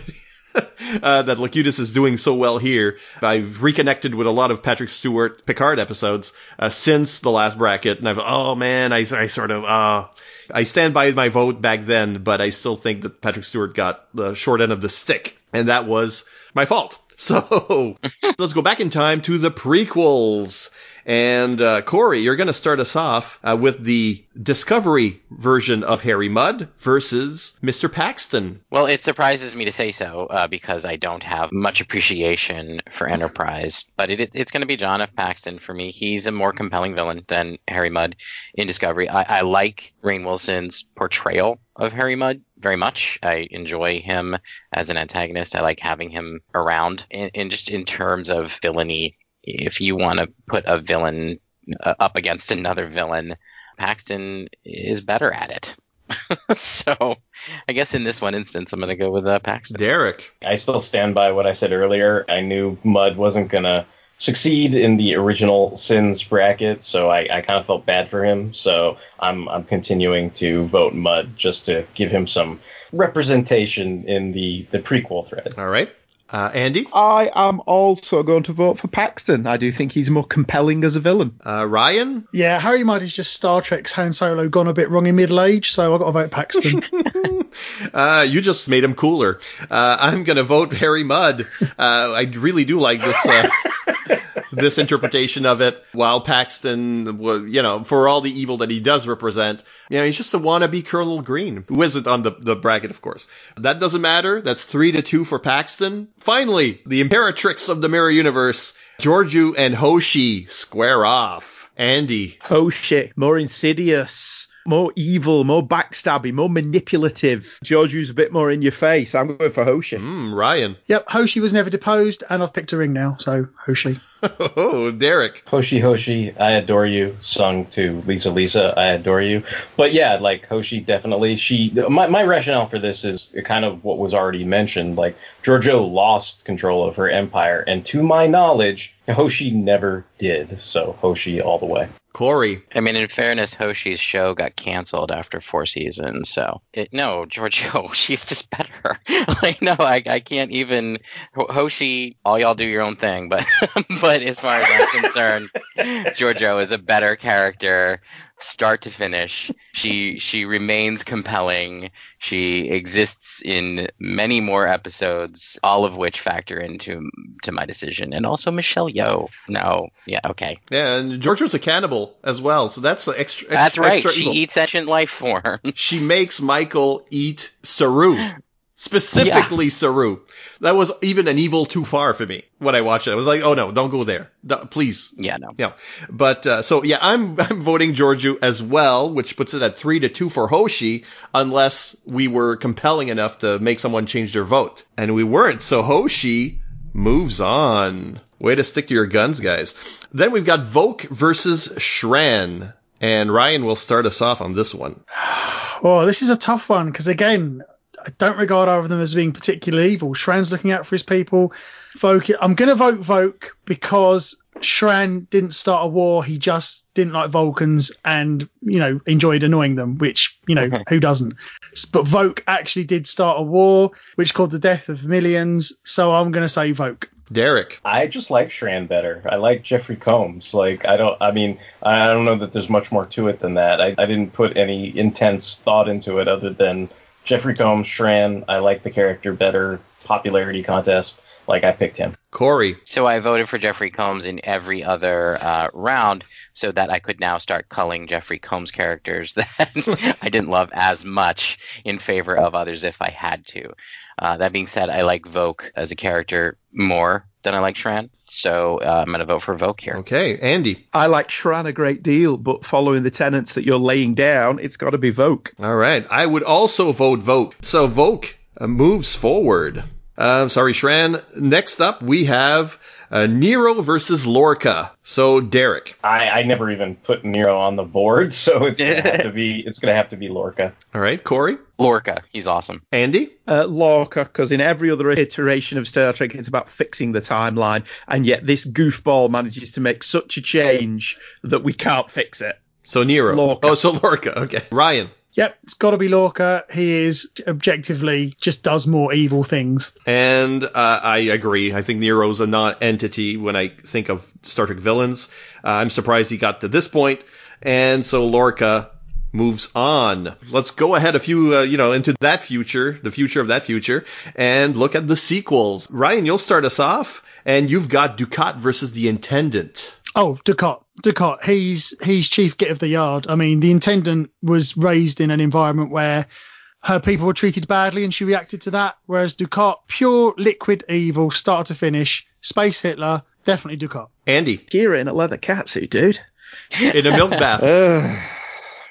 uh, that Locutus is doing so well here. I've reconnected with a lot of Patrick Stewart Picard episodes uh, since the last bracket, and I've oh man, I, I sort of uh, I stand by my vote back then, but I still think that Patrick Stewart got the short end of the stick, and that was my fault. So let's go back in time to the prequels. And uh, Corey, you're going to start us off uh, with the Discovery version of Harry Mudd versus Mr. Paxton. Well, it surprises me to say so uh, because I don't have much appreciation for Enterprise, but it, it's going to be John F. Paxton for me. He's a more compelling villain than Harry Mudd in Discovery. I, I like Rainn Wilson's portrayal of Harry Mudd very much. I enjoy him as an antagonist. I like having him around, and, just in terms of villainy if you want to put a villain uh, up against another villain, Paxton is better at it. so I guess in this one instance, I'm going to go with uh, Paxton. Derek. I still stand by what I said earlier. I knew Mudd wasn't going to succeed in the original sins bracket, so I, I kind of felt bad for him. So I'm I'm continuing to vote Mudd just to give him some representation in the the prequel thread. All right. Uh, Andy? I am also going to vote for Paxton. I do think he's more compelling as a villain. Uh, Ryan? Yeah, Harry Mudd is just Star Trek's Han Solo gone a bit wrong in middle age, so I've got to vote Paxton. uh, you just made him cooler. Uh, I'm going to vote Harry Mudd. Uh, I really do like this. Uh, this interpretation of it, while Paxton, you know, for all the evil that he does represent, you know, he's just a wannabe Colonel Green, who isn't on the, the bracket, of course. That doesn't matter. That's three to two for Paxton. Finally, the Imperatrix of the Mirror Universe, Georgiou and Hoshi square off. Andy. Hoshi, more insidious more evil, more backstabby, more manipulative. Georgiou's a bit more in your face. I'm going for Hoshi. Mm, Ryan. Yep, Hoshi was never deposed, and I've picked a ring now, so Hoshi. oh, Derek. Hoshi Hoshi, I adore you, sung to Lisa Lisa, I adore you. But yeah, like Hoshi definitely, she, my, my rationale for this is kind of what was already mentioned. Like, Georgiou lost control of her empire, and to my knowledge, Hoshi never did. So Hoshi all the way. Corey. I mean, in fairness, Hoshi's show got canceled after four seasons. So it, no, Georgiou, she's just better. like no, I, I can't even. Hoshi, all y'all do your own thing, but but as far as I'm concerned, Georgiou is a better character start to finish. She she remains compelling. She exists in many more episodes, all of which factor into to my decision. And also Michelle Yeoh. No, yeah, okay. Yeah, and Georgiou's a cannibal as well, so that's extra. extra that's right. Extra she evil. eats sentient life forms. She makes Michael eat Saru. Specifically yeah. Saru. That was even an evil too far for me when I watched it. I was like, oh no, don't go there. No, please. Yeah, no. Yeah. But, uh, so yeah, I'm, I'm voting Georgiou as well, which puts it at three to two for Hoshi, unless we were compelling enough to make someone change their vote. And we weren't. So Hoshi moves on. Way to stick to your guns, guys. Then we've got Voq versus Shran. And Ryan will start us off on this one. Oh, this is a tough one because again, I don't regard either of them as being particularly evil. Shran's looking out for his people. Voq, I'm going to vote Voq because Shran didn't start a war. He just didn't like Vulcans and, you know, enjoyed annoying them, which, you know, who doesn't? But Voq actually did start a war, which caused the death of millions. So I'm going to say Voq. Derek. I just like Shran better. I like Jeffrey Combs. Like I don't. I mean, I don't know that there's much more to it than that. I, I didn't put any intense thought into it other than Jeffrey Combs, Shran, I like the character better. Popularity contest, like I picked him. Corey. So I voted for Jeffrey Combs in every other uh, round so that I could now start culling Jeffrey Combs characters that I didn't love as much in favor of others if I had to. Uh, that being said, I like Voq as a character more than I like Shran, so uh, I'm going to vote for Voq here. Okay, Andy. I like Shran a great deal, but following the tenets that you're laying down, it's got to be Voq. All right, I would also vote Voq. So Voq uh, moves forward. Uh, sorry, Shran. Next up, we have uh, Nero versus Lorca. So Derek. I, I never even put Nero on the board, so it's gonna have to be it's gonna have to be Lorca. All right, Corey. Lorca, he's awesome. Andy. Uh, Lorca, because in every other iteration of Star Trek, it's about fixing the timeline, and yet this goofball manages to make such a change that we can't fix it. So Nero. Lorca. Oh, so Lorca. Okay, Ryan. Yep, it's got to be Lorca. He is objectively just does more evil things. And uh, I agree. I think Nero's a non-entity when I think of Star Trek villains. Uh, I'm surprised he got to this point. And so Lorca moves on. Let's go ahead a few, uh, you know, into that future, the future of that future, and look at the sequels. Ryan, you'll start us off, and you've got Dukat versus the Intendant. Oh, Dukat. Dukat. He's he's chief git of the yard. I mean, the intendant was raised in an environment where her people were treated badly and she reacted to that. Whereas Dukat, pure liquid evil, start to finish, space Hitler, definitely Dukat. Andy. Kira in a leather catsuit, dude. In a milk bath. Ugh.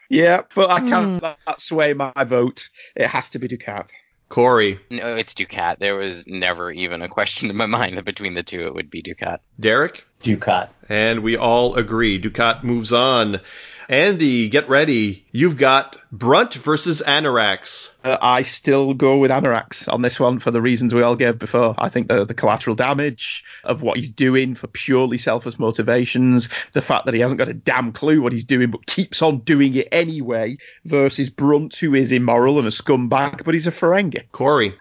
yeah, but I can't hmm. let that sway my vote. It has to be Dukat. Corey. No, it's Dukat. There was never even a question in my mind that between the two it would be Dukat. Derek? Dukat. And we all agree. Dukat moves on. Andy, get ready. You've got Brunt versus Annorax. Uh, I still go with Annorax on this one for the reasons we all gave before. I think the, the collateral damage of what he's doing for purely selfish motivations, the fact that he hasn't got a damn clue what he's doing but keeps on doing it anyway, versus Brunt, who is immoral and a scumbag, but he's a Ferengi. Corey.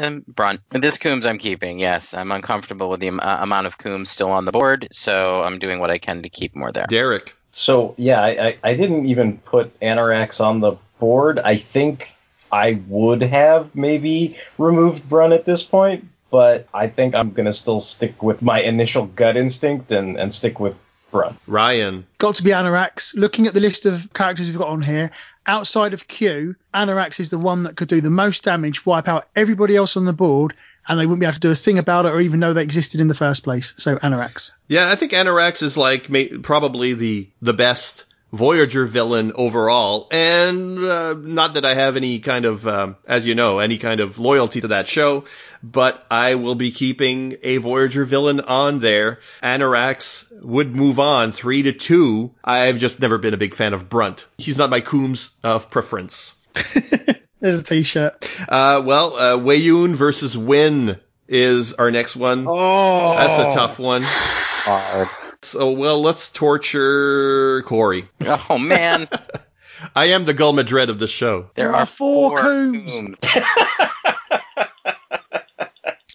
Um, Brunt. This Combs I'm keeping, yes. I'm uncomfortable with the am- uh, amount of Combs still on the board, so I'm doing what I can to keep more there. Derek. So yeah, I, I, I didn't even put Annorax on the board. I think I would have maybe removed Brun at this point, but I think I'm gonna still stick with my initial gut instinct and, and stick with Brun. Ryan. Got to be Annorax. Looking at the list of characters we've got on here, outside of Q, Annorax is the one that could do the most damage, wipe out everybody else on the board, and they wouldn't be able to do a thing about it or even know they existed in the first place. So Annorax. Yeah, I think Annorax is like ma- probably the the best Voyager villain overall, and uh, not that I have any kind of, um, as you know, any kind of loyalty to that show, but I will be keeping a Voyager villain on there. Annorax would move on three to two. I've just never been a big fan of Brunt. He's not my Combs of preference. There's a t-shirt. Uh, well, uh, Weyoun versus Winn is our next one. Oh, That's a tough one. Hard. So, well, let's torture Corey. Oh man, I am the Gul Madred of the show. there There are are four four Combs. Combs.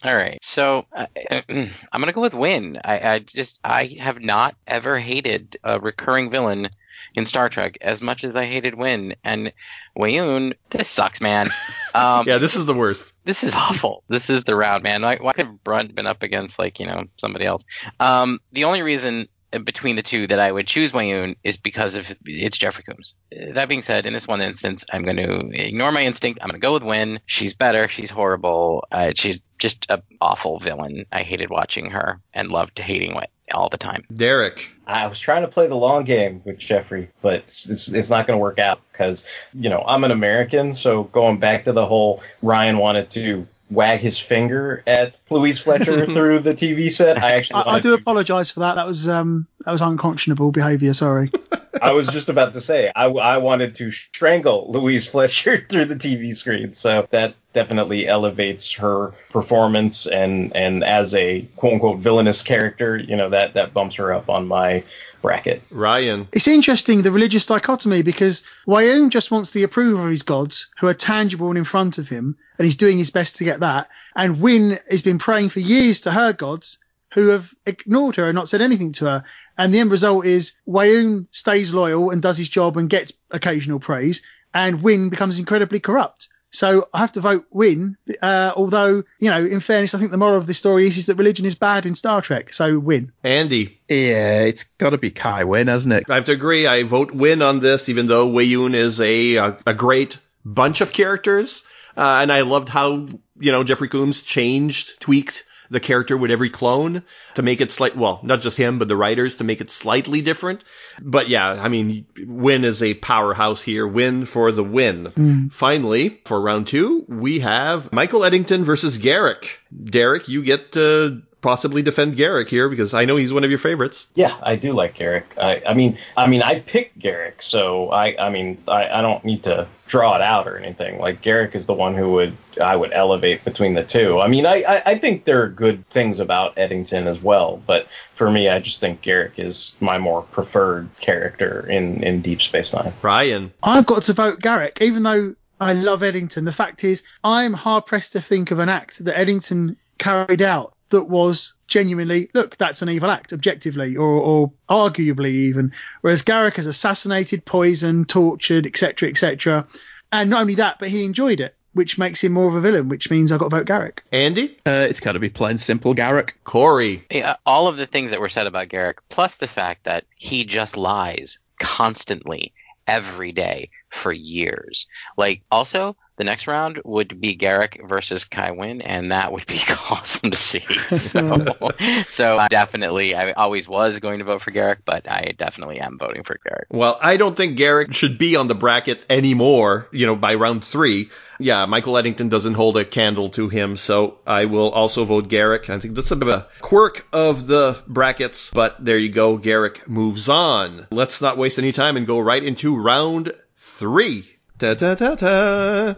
All right, so uh, I'm gonna go with Winn. I, I just I have not ever hated a recurring villain in Star Trek as much as I hated Winn and Weyoun. This sucks, man. Um, Yeah, this is the worst. this is awful. This is the round, man. Like, why could have Brunt been up against like you know somebody else? Um, the only reason between the two that I would choose Weyoun is because of it's Jeffrey Combs. Uh, That being said, in this one instance, I'm going to ignore my instinct. I'm going to go with Winn. She's better. She's horrible. Uh, she's just an awful villain. I hated watching her and loved hating Winn all the time. Derek. I was trying to play the long game with Jeffrey, but it's, it's, it's not going to work out because, you know, I'm an American. So going back to the whole Ryan wanted to wag his finger at Louise Fletcher through the TV set, I actually I, I do to- apologise for that. That was um that was unconscionable behaviour. Sorry. I was just about to say I, I wanted to strangle Louise Fletcher through the TV screen. So that definitely elevates her performance and and as a quote unquote villainous character, you know that that bumps her up on my bracket. Ryan. It's interesting the religious dichotomy because Weyoun just wants the approval of his gods who are tangible and in front of him, and he's doing his best to get that. And Winn has been praying for years to her gods who have ignored her and not said anything to her. And the end result is Weyoun stays loyal and does his job and gets occasional praise, and Winn becomes incredibly corrupt. So I have to vote Winn, uh, although, you know, in fairness, I think the moral of the story is, is that religion is bad in Star Trek. So Winn. Andy. Yeah, it's got to be Kai Winn, hasn't it? I have to agree. I vote Winn on this, even though Weyoun is a, a, a great bunch of characters. Uh, and I loved how, you know, Jeffrey Combs changed, tweaked the character with every clone to make it slight, well, not just him, but the writers to make it slightly different. But yeah, I mean, Winn is a powerhouse here. Winn for the win. Hmm. Finally, for round two, we have Michael Eddington versus Garak. Derek, you get to possibly defend Garak here because I know he's one of your favorites. Yeah, I do like Garak. I, I mean, I mean, I picked Garak, so I, I mean, I, I don't need to draw it out or anything. Like Garak is the one who would I would elevate between the two. I mean, I, I, I think there are good things about Eddington as well, but for me, I just think Garak is my more preferred character in in Deep Space Nine. Brian. I've got to vote Garak, even though I love Eddington. The fact is, I'm hard pressed to think of an act that Eddington carried out that was genuinely, look, that's an evil act, objectively, or, or arguably even. Whereas Garak has assassinated, poisoned, tortured, etc., etc. And not only that, but he enjoyed it, which makes him more of a villain, which means I've got to vote Garak. Andy? Uh, it's got to be plain simple Garak. Corey. Yeah, all of the things that were said about Garak, plus the fact that he just lies constantly every day for years. Like, also, the next round would be Garak versus Kai Wynn, and that would be awesome to see. So, so I definitely, I always was going to vote for Garak, but I definitely am voting for Garak. Well, I don't think Garak should be on the bracket anymore, you know, by round three. Yeah, Michael Eddington doesn't hold a candle to him, so I will also vote Garak. I think that's a bit of a quirk of the brackets, but there you go. Garak moves on. Let's not waste any time and go right into round three. Da, da, da, da.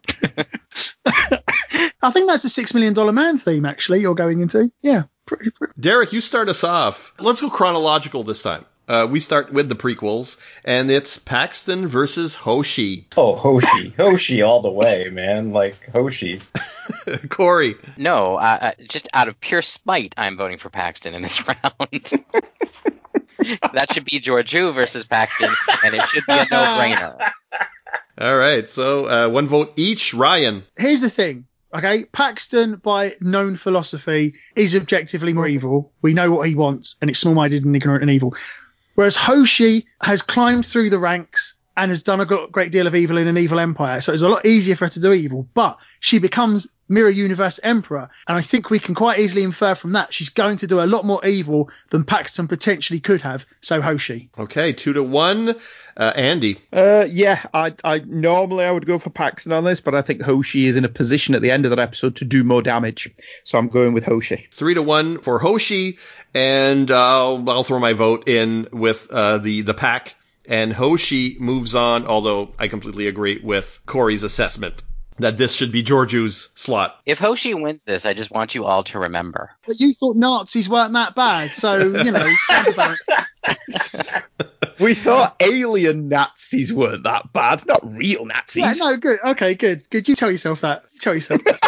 I think that's a Six Million Dollar Man theme, actually, you're going into. Yeah. Pretty, pretty. Derek, you start us off. Let's go chronological this time. Uh, we start with the prequels, and it's Paxton versus Hoshi. Oh, Hoshi. Hoshi all the way, man. Like, Hoshi. Corey. No, uh, uh, just out of pure spite, I'm voting for Paxton in this round. that should be Georgiou versus Paxton, and it should be a no-brainer. All right, so uh, one vote each. Ryan. Here's the thing. Okay, Paxton, by known philosophy, is objectively more evil. We know what he wants, and it's small-minded and ignorant and evil. Whereas Hoshi has climbed through the ranks and has done a great deal of evil in an evil empire. So it's a lot easier for her to do evil, but she becomes Mirror Universe Emperor. And I think we can quite easily infer from that she's going to do a lot more evil than Paxton potentially could have. So Hoshi. Okay, two to one. Uh, Andy. Uh, yeah, I, I normally I would go for Paxton on this, but I think Hoshi is in a position at the end of that episode to do more damage. So I'm going with Hoshi. Three to one for Hoshi, and uh, I'll throw my vote in with uh, the the pack. And Hoshi moves on, although I completely agree with Corey's assessment that this should be Georgiou's slot. If Hoshi wins this, I just want you all to remember. But you thought Nazis weren't that bad, so, you know. we thought alien Nazis weren't that bad, not real Nazis. Yeah, no, good. Okay, good. Good. You tell yourself that. You tell yourself that.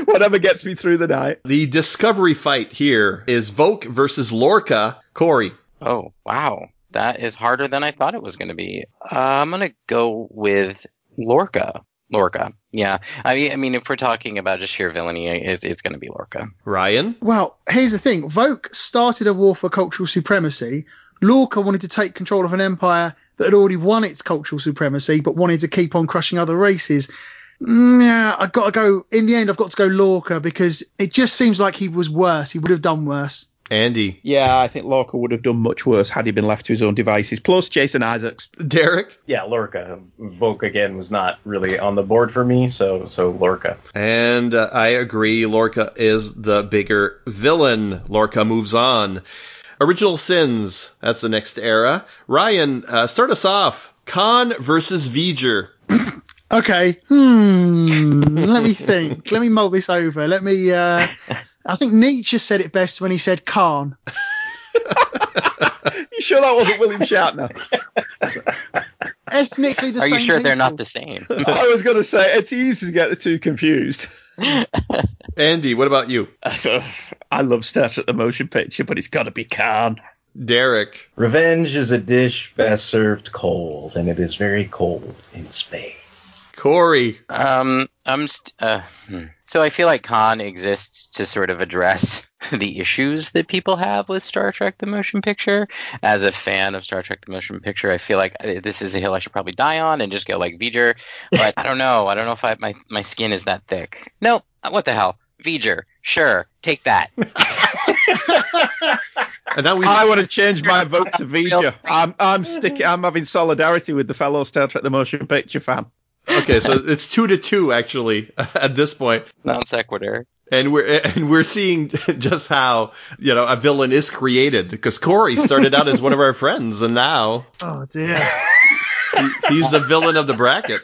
Whatever gets me through the night. The discovery fight here is Voq versus Lorca. Corey. Oh, wow. That is harder than I thought it was going to be. Uh, I'm going to go with Lorca. Lorca. Yeah. I mean, I mean, if we're talking about just sheer villainy, it's, it's going to be Lorca. Ryan? Well, here's the thing. Voq started a war for cultural supremacy. Lorca wanted to take control of an empire that had already won its cultural supremacy, but wanted to keep on crushing other races. Mm, yeah, I've got to go. In the end, I've got to go Lorca because it just seems like he was worse. He would have done worse. Andy. Yeah, I think Lorca would have done much worse had he been left to his own devices. Plus, Jason Isaacs. Derek. Yeah, Lorca. Voq again was not really on the board for me, so so Lorca. And uh, I agree. Lorca is the bigger villain. Lorca moves on. Original Sins. That's the next era. Ryan, uh, start us off. Khan versus V'ger. okay. Hmm. Let me think. Let me mull this over. Let me. Uh, I think Nietzsche said it best when he said Khan. you sure that wasn't William Shatner? Ethnically the Are same. Are you sure people. they're not the same? I was going to say it's easy to get the two confused. Andy, what about you? I love Star Trek the motion picture, but it's got to be Khan. Derek. Revenge is a dish best served cold, and it is very cold in space. Corey. Um, I'm st- uh, hmm. so I feel like Khan exists to sort of address the issues that people have with Star Trek the motion picture. As a fan of Star Trek the motion picture, I feel like uh, this is a hill I should probably die on and just go like V'ger. But I don't know. I don't know if I, my my skin is that thick. Nope. What the hell? V'ger. Sure. Take that. And now we. I want to change my vote to V'ger. I'm I'm sticking. I'm having solidarity with the fellow Star Trek the motion picture fan. Okay, so it's two to two actually at this point. Non sequitur. And we're and we're seeing just how you know a villain is created because Corey started out as one of our friends and now Oh dear. he, he's the villain of the bracket.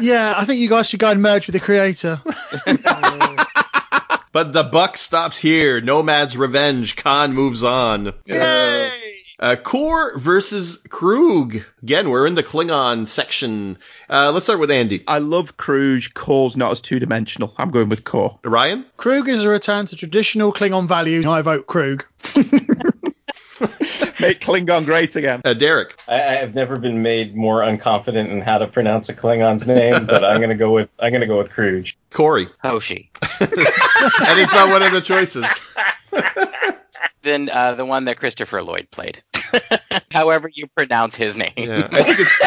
Yeah, I think you guys should go and merge with the creator. But the buck stops here. Nomad's revenge. Khan moves on. Yay! Uh, Kor versus Kruge. Again, we're in the Klingon section. Uh, let's start with Andy. I love Kruge. Kor's not as two dimensional. I'm going with Kor. Ryan? Kruge is a return to traditional Klingon values. I vote Kruge. Make Klingon great again. Uh, Derek. I, I have never been made more unconfident in how to pronounce a Klingon's name, but I'm gonna go with I'm gonna go with Kruge. Corey. Hoshi. that is not one of the choices. Then uh, the one that Christopher Lloyd played. However you pronounce his name. Yeah, I think it's.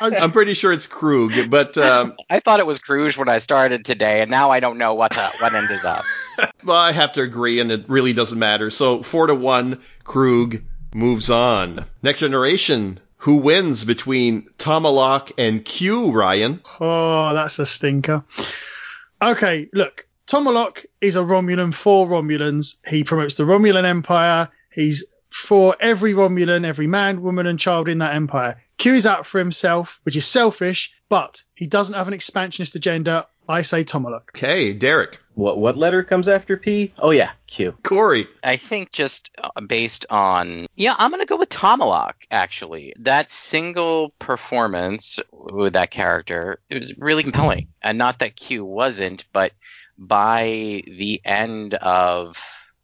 I'm pretty sure it's Kruge, but um, I thought it was Kruge when I started today, and now I don't know what to, what ended up. well, I have to agree, and it really doesn't matter. So four to one, Kruge moves on. Next generation. Who wins between Tomalak and Q, Ryan? Oh, that's a stinker. Okay, look, Tomalak is a Romulan for Romulans. He promotes the Romulan Empire. He's for every Romulan, every man, woman, and child in that empire. Q is out for himself, which is selfish, but he doesn't have an expansionist agenda. I say Tomalak. Okay, Derek. What what letter comes after P? Oh yeah, Q. Corey. I think just uh, based on yeah, I'm gonna go with Tomalak. Actually, that single performance with that character it was really compelling, and not that Q wasn't, but by the end of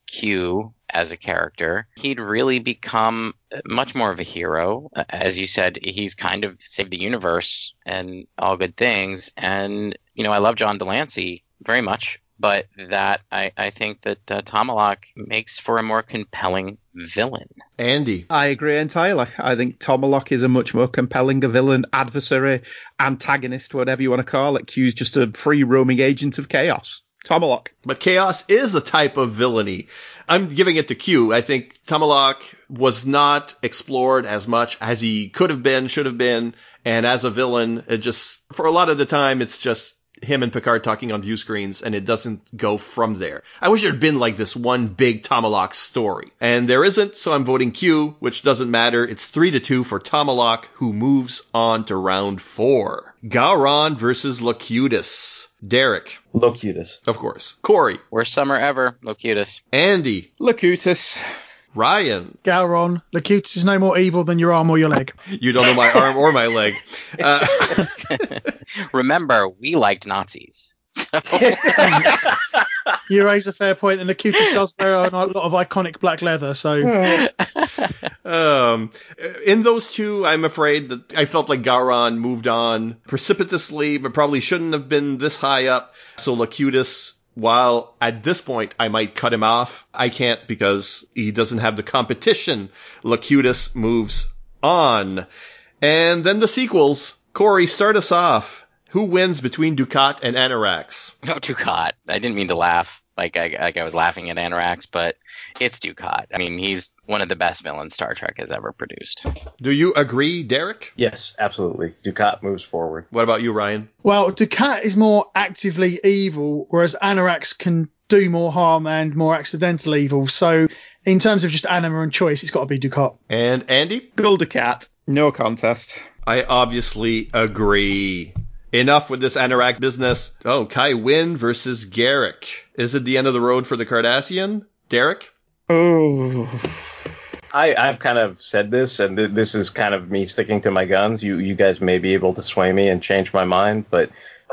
Q as a character, he'd really become much more of a hero. As you said, he's kind of saved the universe and all good things. And, you know, I love John de Lancie very much, but that I, I think that uh, Tomalak makes for a more compelling villain. Andy. I agree entirely. I think Tomalak is a much more compelling a villain, adversary, antagonist, whatever you want to call it. Q's just a free roaming agent of chaos. Tomalak. But chaos is a type of villainy. I'm giving it to Q. I think Tomalak was not explored as much as he could have been, should have been, and as a villain, it just for a lot of the time, it's just him and Picard talking on view screens, and it doesn't go from there. I wish there had been like this one big Tomalak story, and there isn't. So I'm voting Q, which doesn't matter. It's three to two for Tomalak, who moves on to round four. Gowron versus Locutus. Derek. Locutus. Of course. Corey. Worst summer ever, Locutus. Andy. Locutus. Ryan. Gowron. Locutus is no more evil than your arm or your leg. You don't know my arm or my leg. Uh, Remember, we liked Nazis. So. you raise a fair point, and Locutus does wear a lot of iconic black leather. So, um, in those two, I'm afraid that I felt like Gowron moved on precipitously, but probably shouldn't have been this high up. So Locutus while at this point I might cut him off, I can't because he doesn't have the competition. Locutus moves on. And then the sequels. Corey, start us off. Who wins between Dukat and Annorax? No, Dukat. I didn't mean to laugh like I, like I was laughing at Annorax, but it's Dukat. I mean, he's one of the best villains Star Trek has ever produced. Do you agree, Derek? Yes, absolutely. Dukat moves forward. What about you, Ryan? Well, Dukat is more actively evil, whereas Annorax can do more harm and more accidental evil. So, in terms of just anima and choice, it's got to be Dukat. And Andy? Gul Dukat. No contest. I obviously agree. Enough with this Anorak business. Oh, Kai Wynn versus Garak. Is it the end of the road for the Cardassian? Derek? Oh. I, I've kind of said this, and th- this is kind of me sticking to my guns. You you guys may be able to sway me and change my mind, but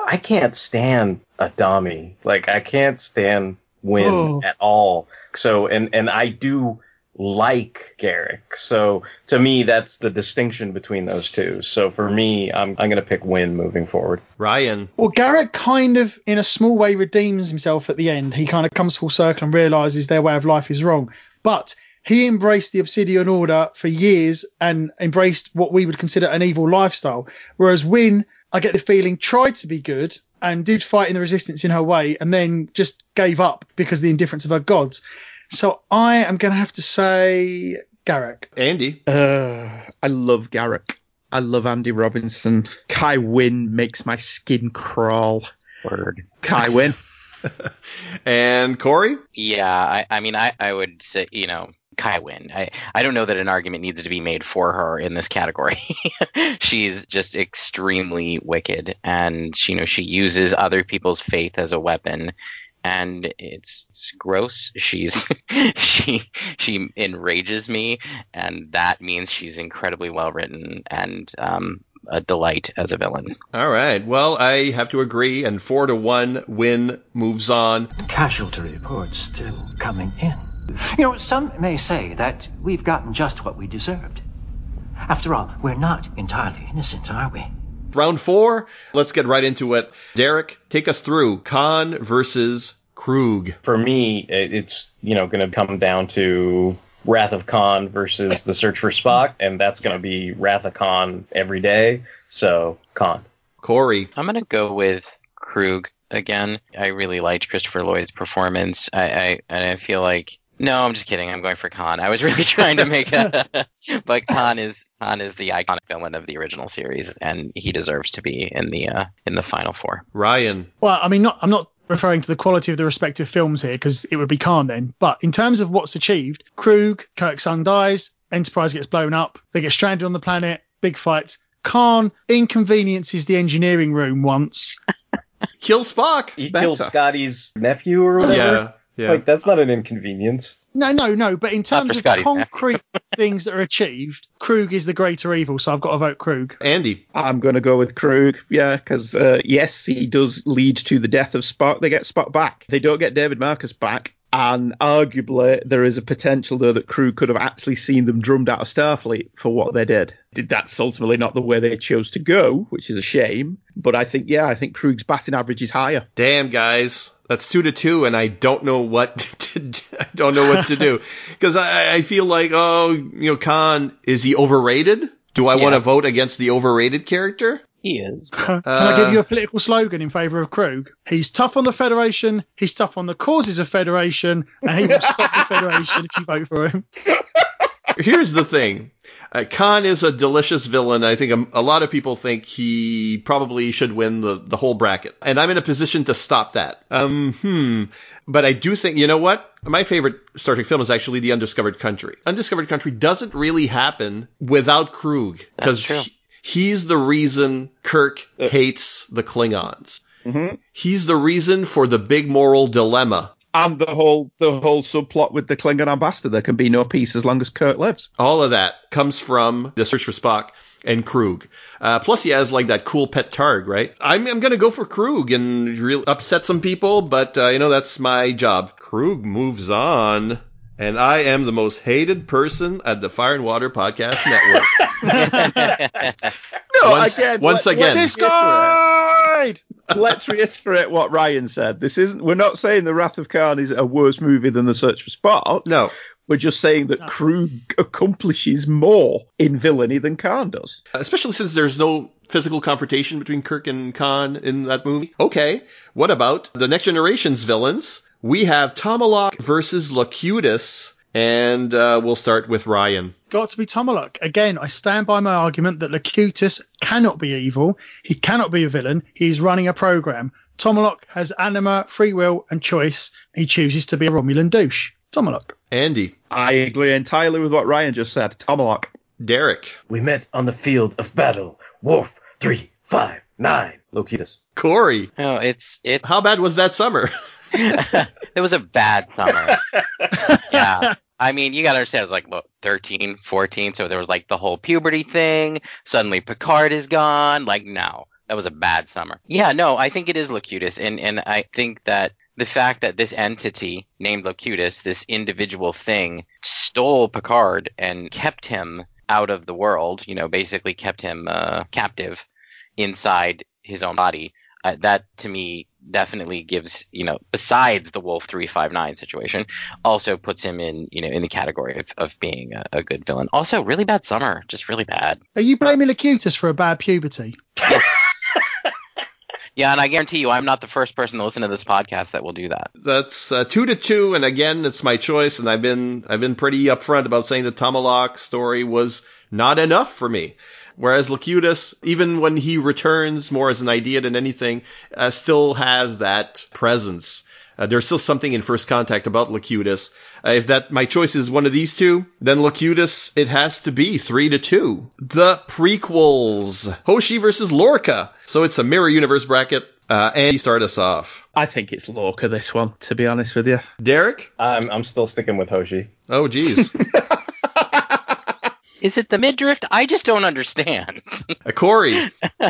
I can't stand a dummy. Like I can't stand Winn Oh. at all. So and and I do like Garak. So to me, that's the distinction between those two. So for me, I'm I'm gonna pick Winn moving forward. Ryan. Well, Garak kind of, in a small way, redeems himself at the end. He kind of comes full circle and realizes their way of life is wrong. But he embraced the Obsidian Order for years and embraced what we would consider an evil lifestyle. Whereas Winn, I get the feeling, tried to be good and did fight in the resistance in her way and then just gave up because of the indifference of her gods. So I am going to have to say Garak. Andy. Uh, I love Garak. I love Andy Robinson. Kai Wynn makes my skin crawl. Word. Kai Wynn. and Corey? Yeah, I, I mean, I, I would say, you know, Kai Wynn. I, I don't know that an argument needs to be made for her in this category. She's just extremely wicked, and she, you know, she uses other people's faith as a weapon, and it's, it's gross. She's she she enrages me, and that means she's incredibly well written and um, a delight as a villain. All right. Well, I have to agree, and four to one Winn moves on. Casualty reports still coming in. You know, some may say that we've gotten just what we deserved. After all, we're not entirely innocent, are we? Round four. Let's get right into it. Derek, take us through Khan versus Kruge. For me, it's you know going to come down to Wrath of Khan versus The Search for Spock, and that's going to be Wrath of Khan every day. So Khan. Corey. I'm going to go with Kruge again. I really liked Christopher Lloyd's performance. I, I and I feel like no, I'm just kidding. I'm going for Khan. I was really trying to make a, but Khan is Khan is the iconic villain of the original series, and he deserves to be in the uh, in the final four. Ryan. Well, I mean, not I'm not referring to the quality of the respective films here because it would be Khan then. But in terms of what's achieved, Kruge, Kirk's son dies, Enterprise gets blown up, they get stranded on the planet, big fights. Khan inconveniences the engineering room once. Kill Spock. He kills Scotty's nephew or whatever. Yeah. Yeah. Like that's not an inconvenience. No, no, no. But in terms of Scotty, concrete things that are achieved, Kruge is the greater evil. So I've got to vote Kruge. Andy. I'm going to go with Kruge, yeah, because uh, yes, he does lead to the death of Spock. They get Spock back. They don't get David Marcus back. And arguably, there is a potential there that crew could have actually seen them drummed out of Starfleet for what they did. That's ultimately not the way they chose to go, which is a shame. But I think, yeah, I think Kruge's batting average is higher. Damn, guys. That's two to two, and I don't know what to, I don't know what to do because I, I feel like oh you know Khan is he overrated? Do I want to vote against the overrated character? He is. Can I give you a political slogan in favour of Kruge? He's tough on the Federation, he's tough on the causes of Federation, and he will stop the Federation if you vote for him. Here's the thing. Uh, Khan is a delicious villain. I think a, a, lot of people think he probably should win the, the whole bracket. And I'm in a position to stop that. Um, hmm. But I do think, you know what? My favorite Star Trek film is actually The Undiscovered Country. Undiscovered Country doesn't really happen without Kruge. Because he, he's the reason Kirk hates the Klingons. Mm-hmm. He's the reason for the big moral dilemma and the whole the whole subplot with the Klingon ambassador. There can be no peace as long as Kirk lives. All of that comes from the search for Spock and Kruge. Uh, plus, he has like that cool pet Targ, right? I'm, I'm gonna go for Kruge and really upset some people, but uh, you know that's my job. Kruge moves on. And I am the most hated person at the Fire and Water Podcast Network. no, once, again, once let, again. Let's, let's reiterate what Ryan said. This isn't. We're not saying the Wrath of Khan is a worse movie than The Search for Spock. No. We're just saying that Kruge accomplishes more in villainy than Khan does. Especially since there's no physical confrontation between Kirk and Khan in that movie. Okay, what about the Next Generation's villains? we have Tomalak versus Locutus. And uh, we'll start with Ryan. Got to be Tomalak. Again, I stand by my argument that Locutus cannot be evil. He cannot be a villain. He's running a program. Tomalak has anima, free will, and choice. He chooses to be a Romulan douche. Tomalak. Andy. I agree entirely with what Ryan just said. Tomalak. Derek. We met on the field of battle. Wolf 359. Locutus. Corey. No, it's it. How bad was that summer? it was a bad summer. yeah. I mean, you got to understand, I was like, what, 13, 14. So there was like the whole puberty thing. Suddenly Picard is gone. Like, no, that was a bad summer. Yeah, no, I think it is Locutus. And, and I think that the fact that this entity named Locutus, this individual thing, stole Picard and kept him out of the world, you know, basically kept him uh, captive inside his own body. Uh, that to me definitely gives, you know, besides the Wolf 359 situation, also puts him in, you know, in the category of, of being a, a good villain. Also, really bad summer, just really bad. Are you blaming Locutus for a bad puberty? Yeah, and I guarantee you, I'm not the first person to listen to this podcast that will do that. That's uh, two to two, and again, it's my choice, and I've been I've been pretty upfront about saying the Tomalak story was not enough for me. Whereas Locutus, even when he returns more as an idea than anything, uh, still has that presence. Uh, there's still something in First Contact about Locutus. Uh, if that my choice is one of these two, then Locutus it has to be three to two. The prequels: Hoshi versus Lorca. So it's a mirror universe bracket. Uh, Andy, start us off. I think it's Lorca this one, to be honest with you. Derek? I'm I'm still sticking with Hoshi. Oh, geez. Is it the midriff? I just don't understand. Uh, Corey.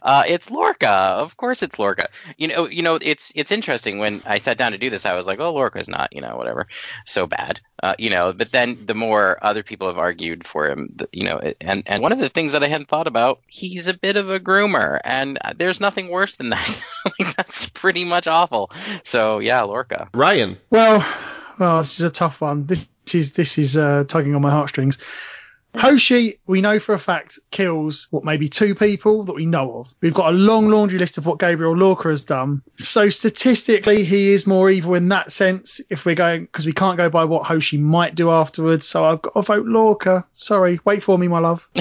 Uh, it's Lorca. Of course, it's Lorca. You know, you know, it's it's interesting. When I sat down to do this, I was like, "Oh, Lorca's not, you know, whatever, so bad." Uh, you know, but then the more other people have argued for him, you know, and and one of the things that I hadn't thought about, he's a bit of a groomer, and there's nothing worse than that. like, that's pretty much awful. So yeah, Lorca. Ryan. Well, well, this is a tough one. This is this is uh, tugging on my heartstrings. Hoshi, we know for a fact, kills what maybe two people that we know of. We've got a long laundry list of what Gabriel Lorca has done. So statistically, he is more evil in that sense. If we're going, because we can't go by what Hoshi might do afterwards. So I've got to vote Lorca. Sorry, wait for me, my love.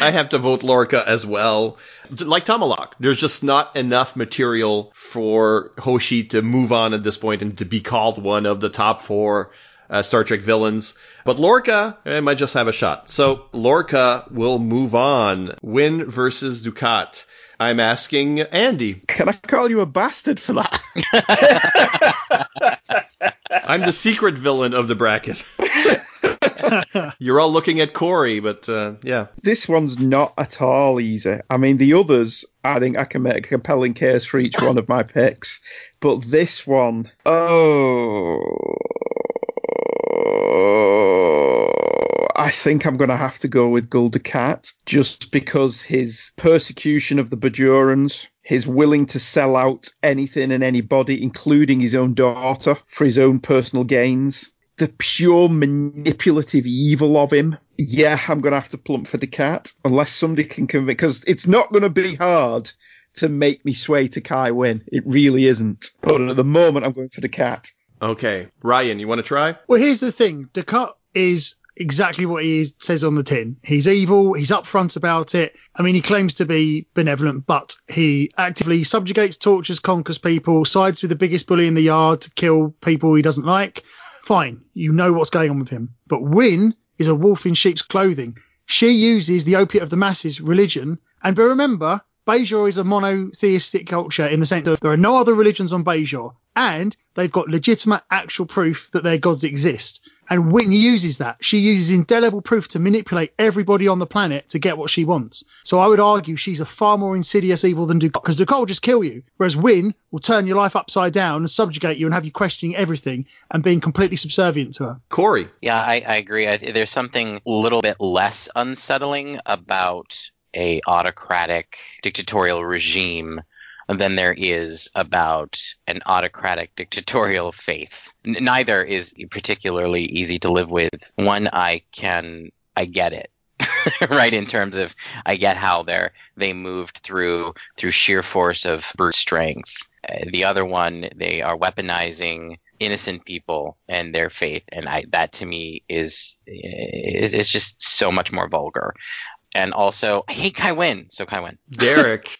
I have to vote Lorca as well. Like Tomalak, there's just not enough material for Hoshi to move on at this point and to be called one of the top four uh, Star Trek villains. But Lorca eh, might just have a shot. So Lorca will move on. Winn versus Dukat. I'm asking Andy. Can I call you a bastard for that? I'm the secret villain of the bracket. You're all looking at Corey, but uh, yeah. This one's not at all easy. I mean, the others, I think I can make a compelling case for each one of my picks. But this one, oh, I think I'm going to have to go with Gul Dukat just because his persecution of the Bajorans, his willing to sell out anything and anybody, including his own daughter, for his own personal gains. The pure manipulative evil of him. Yeah, I'm going to have to plump for the cat unless somebody can convince, because it's not going to be hard to make me sway to Kai Winn. It really isn't. But at the moment, I'm going for the cat. Okay. Ryan, you want to try? Well, here's the thing. Descartes is exactly what he is, says on the tin. He's evil. He's upfront about it. I mean, he claims to be benevolent, but he actively subjugates, tortures, conquers people, sides with the biggest bully in the yard to kill people he doesn't like. Fine. You know what's going on with him. But Winn is a wolf in sheep's clothing. She uses the opiate of the masses, religion. And remember, Bajor is a monotheistic culture in the sense that there are no other religions on Bajor, and they've got legitimate actual proof that their gods exist. And Winn uses that. She uses indelible proof to manipulate everybody on the planet to get what she wants. So I would argue she's a far more insidious evil than Dukat, because Dukat will just kill you, whereas Winn will turn your life upside down and subjugate you and have you questioning everything and being completely subservient to her. Corey. Yeah, I, I agree. I, there's something a little bit less unsettling about a autocratic dictatorial regime than there is about an autocratic dictatorial faith. N- neither is particularly easy to live with. One, I can, I get it. right in terms of I get how they're they moved through through sheer force of brute strength. Uh, the other one they are weaponizing innocent people and their faith and I that to me is is, is just so much more vulgar. And also I hate Kai Winn, so Kai Winn. Derek.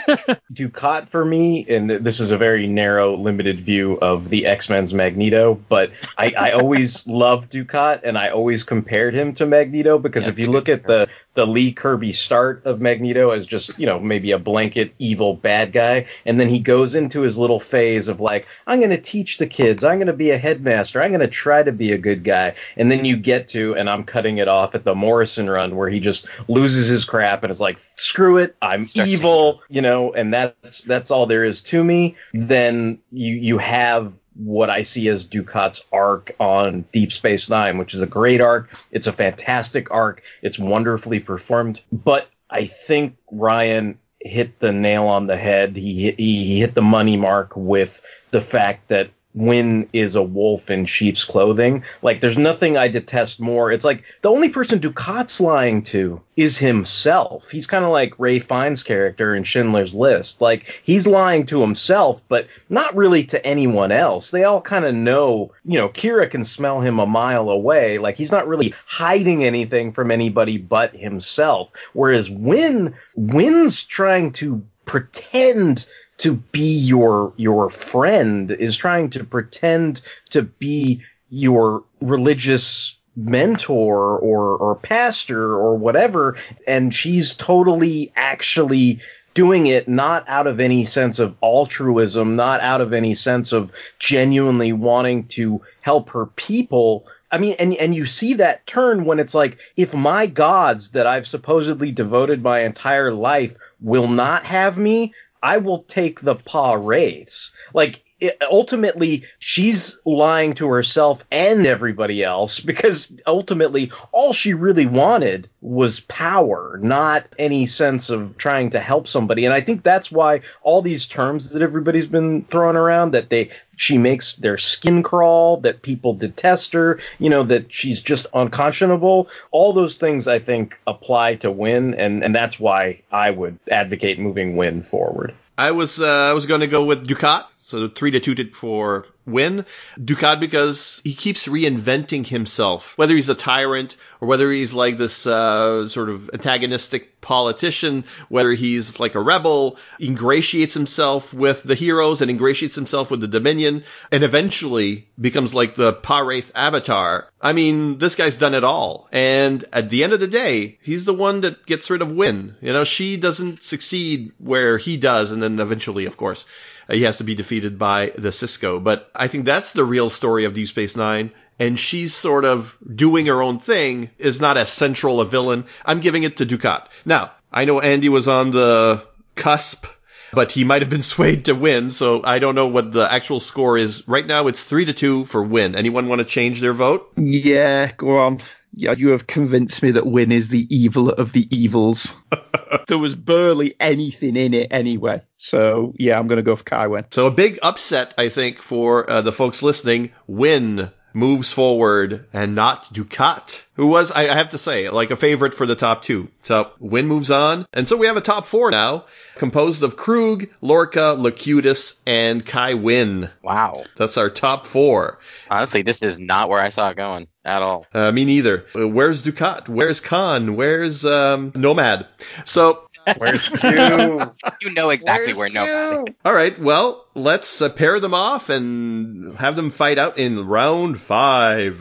Dukat for me, and this is a very narrow, limited view of the X Men's Magneto, but I, I always loved Dukat and I always compared him to Magneto because if you look at the the Lee Kirby start of Magneto as just you know maybe a blanket evil bad guy, and then he goes into his little phase of like I'm going to teach the kids, I'm going to be a headmaster, I'm going to try to be a good guy, and then you get to and I'm cutting it off at the Morrison run where he just loses his crap and is like screw it, I'm evil, you know, and that's that's all there is to me. Then you you have what I see as Dukat's arc on Deep Space Nine, which is a great arc. It's a fantastic arc. It's wonderfully performed. But I think Ryan hit the nail on the head. He he, he hit the money mark with the fact that Winn is a wolf in sheep's clothing. Like, there's nothing I detest more. It's like the only person Dukat's lying to is himself. He's kind of like Ray Fiennes' character in Schindler's List. Like, he's lying to himself, but not really to anyone else. They all kind of know, you know, Kira can smell him a mile away. Like, he's not really hiding anything from anybody but himself. Whereas Winn, Winn's trying to pretend to be your your friend is trying to pretend to be your religious mentor or or pastor or whatever and she's totally actually doing it not out of any sense of altruism, not out of any sense of genuinely wanting to help her people. I mean, and and you see that turn when it's like, if my gods that I've supposedly devoted my entire life will not have me, I will take the Pa Wraiths. Like ultimately, she's lying to herself and everybody else because ultimately, all she really wanted was power, not any sense of trying to help somebody. And I think that's why all these terms that everybody's been throwing around that they she makes their skin crawl, that people detest her, you know, that she's just unconscionable. All those things I think apply to Winn, and, and that's why I would advocate moving Winn forward. I was uh, I was going to go with Dukat. So three to two to, for Winn. Dukat because he keeps reinventing himself, whether he's a tyrant or whether he's like this uh, sort of antagonistic politician, whether he's like a rebel, ingratiates himself with the heroes and ingratiates himself with the Dominion, and eventually becomes like the Pa Wraith avatar. I mean, this guy's done it all. And at the end of the day, he's the one that gets rid of Winn. You know, she doesn't succeed where he does, and then eventually, of course, Uh, he has to be defeated by the Sisko. But I think that's the real story of Deep Space Nine. And she's sort of doing her own thing, is not as central a villain. I'm giving it to Dukat. Now, I know Andy was on the cusp, but he might have been swayed to Winn, so I don't know what the actual score is. Right now, it's three to two for Winn. Anyone want to change their vote? Yeah, go on. Yeah, you have convinced me that Winn is the evil of the evils. there was barely anything in it anyway. So yeah, I'm going to go for Kai Winn. So a big upset, I think, for uh, the folks listening. Winn moves forward and not Dukat, who was, I have to say, like a favorite for the top two. So Winn moves on. And so we have a top four now, composed of Krug, Lorca, Locutus, and Kai Winn. Wow. That's our top four. Honestly, this is not where I saw it going at all. Uh, me neither. Where's Dukat? Where's Khan? Where's um, Nomad? So Where's Q? you know exactly where no. All right, well, let's uh, pair them off and have them fight out in round five.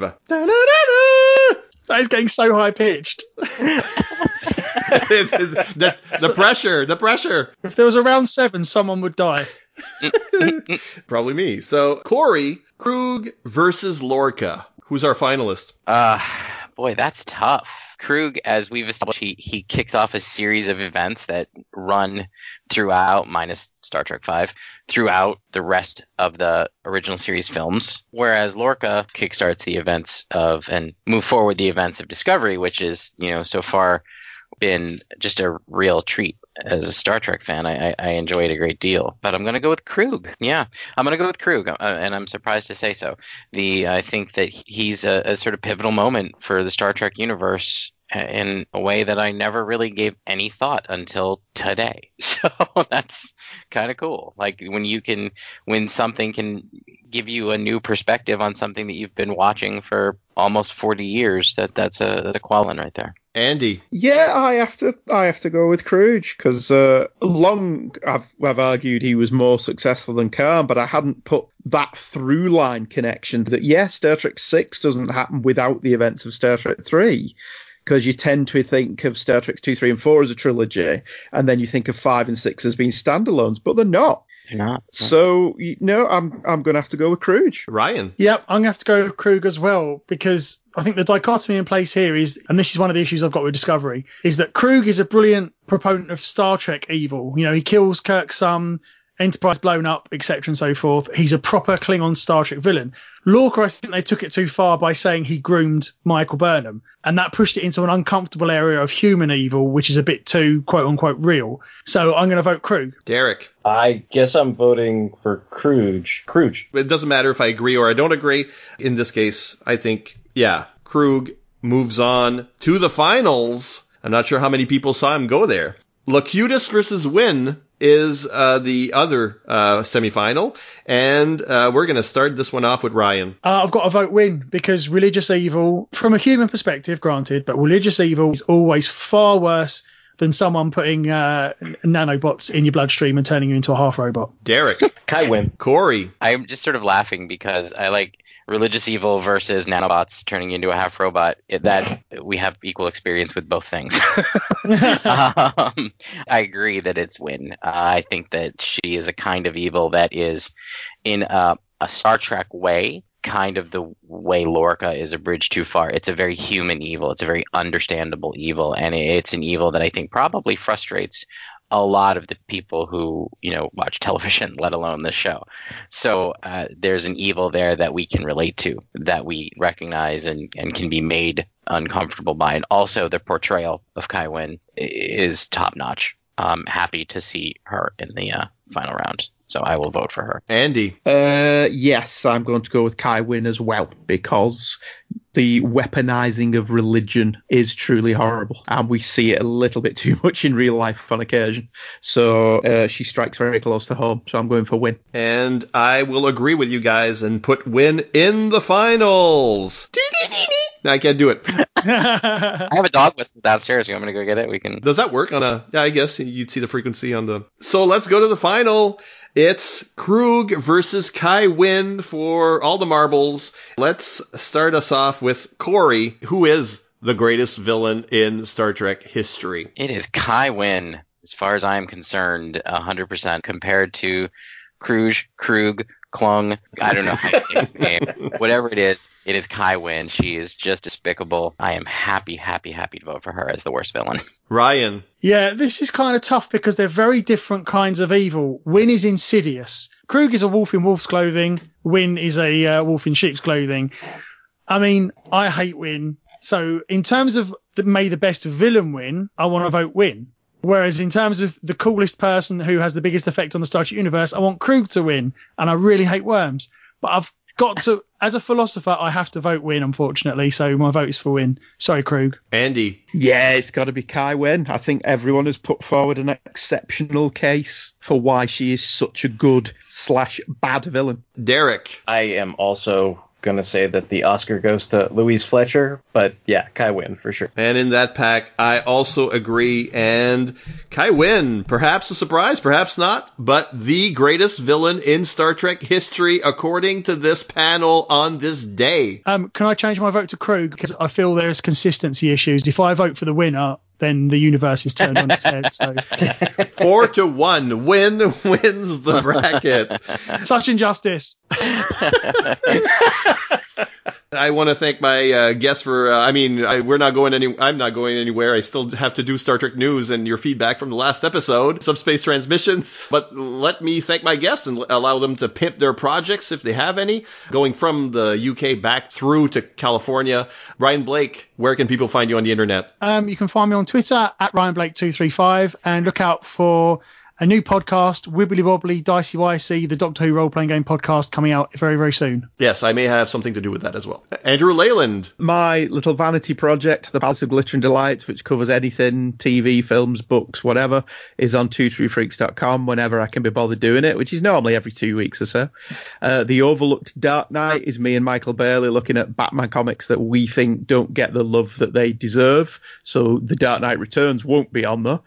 That is getting so high pitched. the, the pressure, the pressure. If there was a round seven, someone would die. Probably me. So, Corey, Kruge versus Lorca. Who's our finalist? Uh, boy, that's tough. Kruge, as we've established, he, he kicks off a series of events that run throughout, minus Star Trek V, throughout the rest of the original series films. Whereas Lorca kickstarts the events of and move forward the events of Discovery, which is, you know, so far been just a real treat as a Star Trek fan. I, I, enjoy it a great deal. But I'm going to go with Kruge. Yeah, I'm going to go with Kruge, uh, and I'm surprised to say so. The I think that he's a, a sort of pivotal moment for the Star Trek universe in a way that I never really gave any thought until today. So that's kind of cool. Like when you can, when something can give you a new perspective on something that you've been watching for almost 40 years, that that's a, that's a qualin right there. Andy. Yeah, I have to. I have to go with Kruge because uh, long I've, I've argued he was more successful than Khan, but I hadn't put that through line connection that yes, Star Trek Six doesn't happen without the events of Star Trek Three because you tend to think of Star Trek 2, 3, and 4 as a trilogy, and then you think of 5 and 6 as being standalones, but they're not. They're not. So, you no, know, I'm I'm going to have to go with Kruge. Ryan. Yep, I'm going to have to go with Kruge as well, because I think the dichotomy in place here is, and this is one of the issues I've got with Discovery, is that Kruge is a brilliant proponent of Star Trek evil. You know, he kills Kirk some, Enterprise blown up, etc. and so forth. He's a proper Klingon Star Trek villain. Lorca, I think they took it too far by saying he groomed Michael Burnham, and that pushed it into an uncomfortable area of human evil, which is a bit too quote unquote real. So I'm going to vote Kruge. Derek. I guess I'm voting for Kruge. Kruge. It doesn't matter if I agree or I don't agree. In this case, I think, yeah, Kruge moves on to the finals. I'm not sure how many people saw him go there. Locutus versus Winn is uh, the other uh, semifinal, and uh, we're going to start this one off with Ryan. Uh, I've got to vote Winn because religious evil, from a human perspective, granted, but religious evil is always far worse than someone putting uh, nanobots in your bloodstream and turning you into a half robot. Derek, Kai Winn. Corey. I'm just sort of laughing because I like religious evil versus nanobots turning into a half robot, it, that we have equal experience with both things. um, I agree that it's Winn. Uh, I think that she is a kind of evil that is in a, a Star Trek way kind of the way Lorca is a bridge too far. It's a very human evil. It's a very understandable evil, and it's an evil that I think probably frustrates a lot of the people who you know watch television, let alone this show. So uh, there's an evil there that we can relate to, that we recognize and, and can be made uncomfortable by, and also the portrayal of Kai Winn is top notch. I'm happy to see her in the uh, final round. So I will vote for her. Andy. Uh, yes, I'm going to go with Kai Winn as well because the weaponizing of religion is truly horrible, and we see it a little bit too much in real life on occasion. So uh, she strikes very close to home. So I'm going for Winn. And I will agree with you guys and put Winn in the finals. I can't do it. I have a dog whistle downstairs. You want me to go get it? We can. Does that work on a? Yeah, I guess you'd see the frequency on the. So let's go to the final. It's Kruge versus Kai Winn for all the marbles. Let's start us off with Corey, who is the greatest villain in Star Trek history. It is Kai Winn, as far as I am concerned, 100% compared to Krug, Krug, Klung. I don't know how to name his name. Whatever it is, it is Kai Winn. She is just despicable. I am happy, happy, happy to vote for her as the worst villain. Ryan. Yeah, this is kind of tough because they're very different kinds of evil. Winn is insidious. Kruge is a wolf in wolf's clothing. Winn is a uh, wolf in sheep's clothing. I mean, I hate Winn. So in terms of the, may the best villain win, I want to vote Winn. Whereas in terms of the coolest person who has the biggest effect on the Star Trek universe, I want Kruge to win, and I really hate worms. But I've got to, as a philosopher, I have to vote Winn, unfortunately. So my vote is for Winn. Sorry, Kruge. Andy. Yeah, it's got to be Kai Winn. I think everyone has put forward an exceptional case for why she is such a good slash bad villain. Derek. I am also gonna say that the Oscar goes to Louise Fletcher, but yeah, Kai Winn for sure. And in that pack, I also agree. And Kai Winn, perhaps a surprise, perhaps not, but the greatest villain in Star Trek history, according to this panel on this day. Um, can I change my vote to Kruge because I feel there's consistency issues. If I vote for the winner, then the universe is turned on its head. So four to one, Winn wins the bracket. Such injustice. I want to thank my uh, guests for. Uh, I mean, I, we're not going any. I'm not going anywhere. I still have to do Star Trek news and your feedback from the last episode, subspace transmissions. But let me thank my guests and allow them to pimp their projects if they have any. Going from the UK back through to California, Ryan Blake. Where can people find you on the internet? Um, you can find me on Twitter at Ryan Blake two three five, and look out for a new podcast, Wibbly Wobbly Dicey Wicey, the Doctor Who role playing game podcast coming out very, very soon. Yes, I may have something to do with that as well. Andrew Leyland. My little vanity project, The Palace of Glitter and Delight, which covers anything, TV, films, books, whatever, is on twotruefreaks.com whenever I can be bothered doing it, which is normally every two weeks or so. Uh, the Overlooked Dark Knight is me and Michael Bailey looking at Batman comics that we think don't get the love that they deserve. So The Dark Knight Returns won't be on there.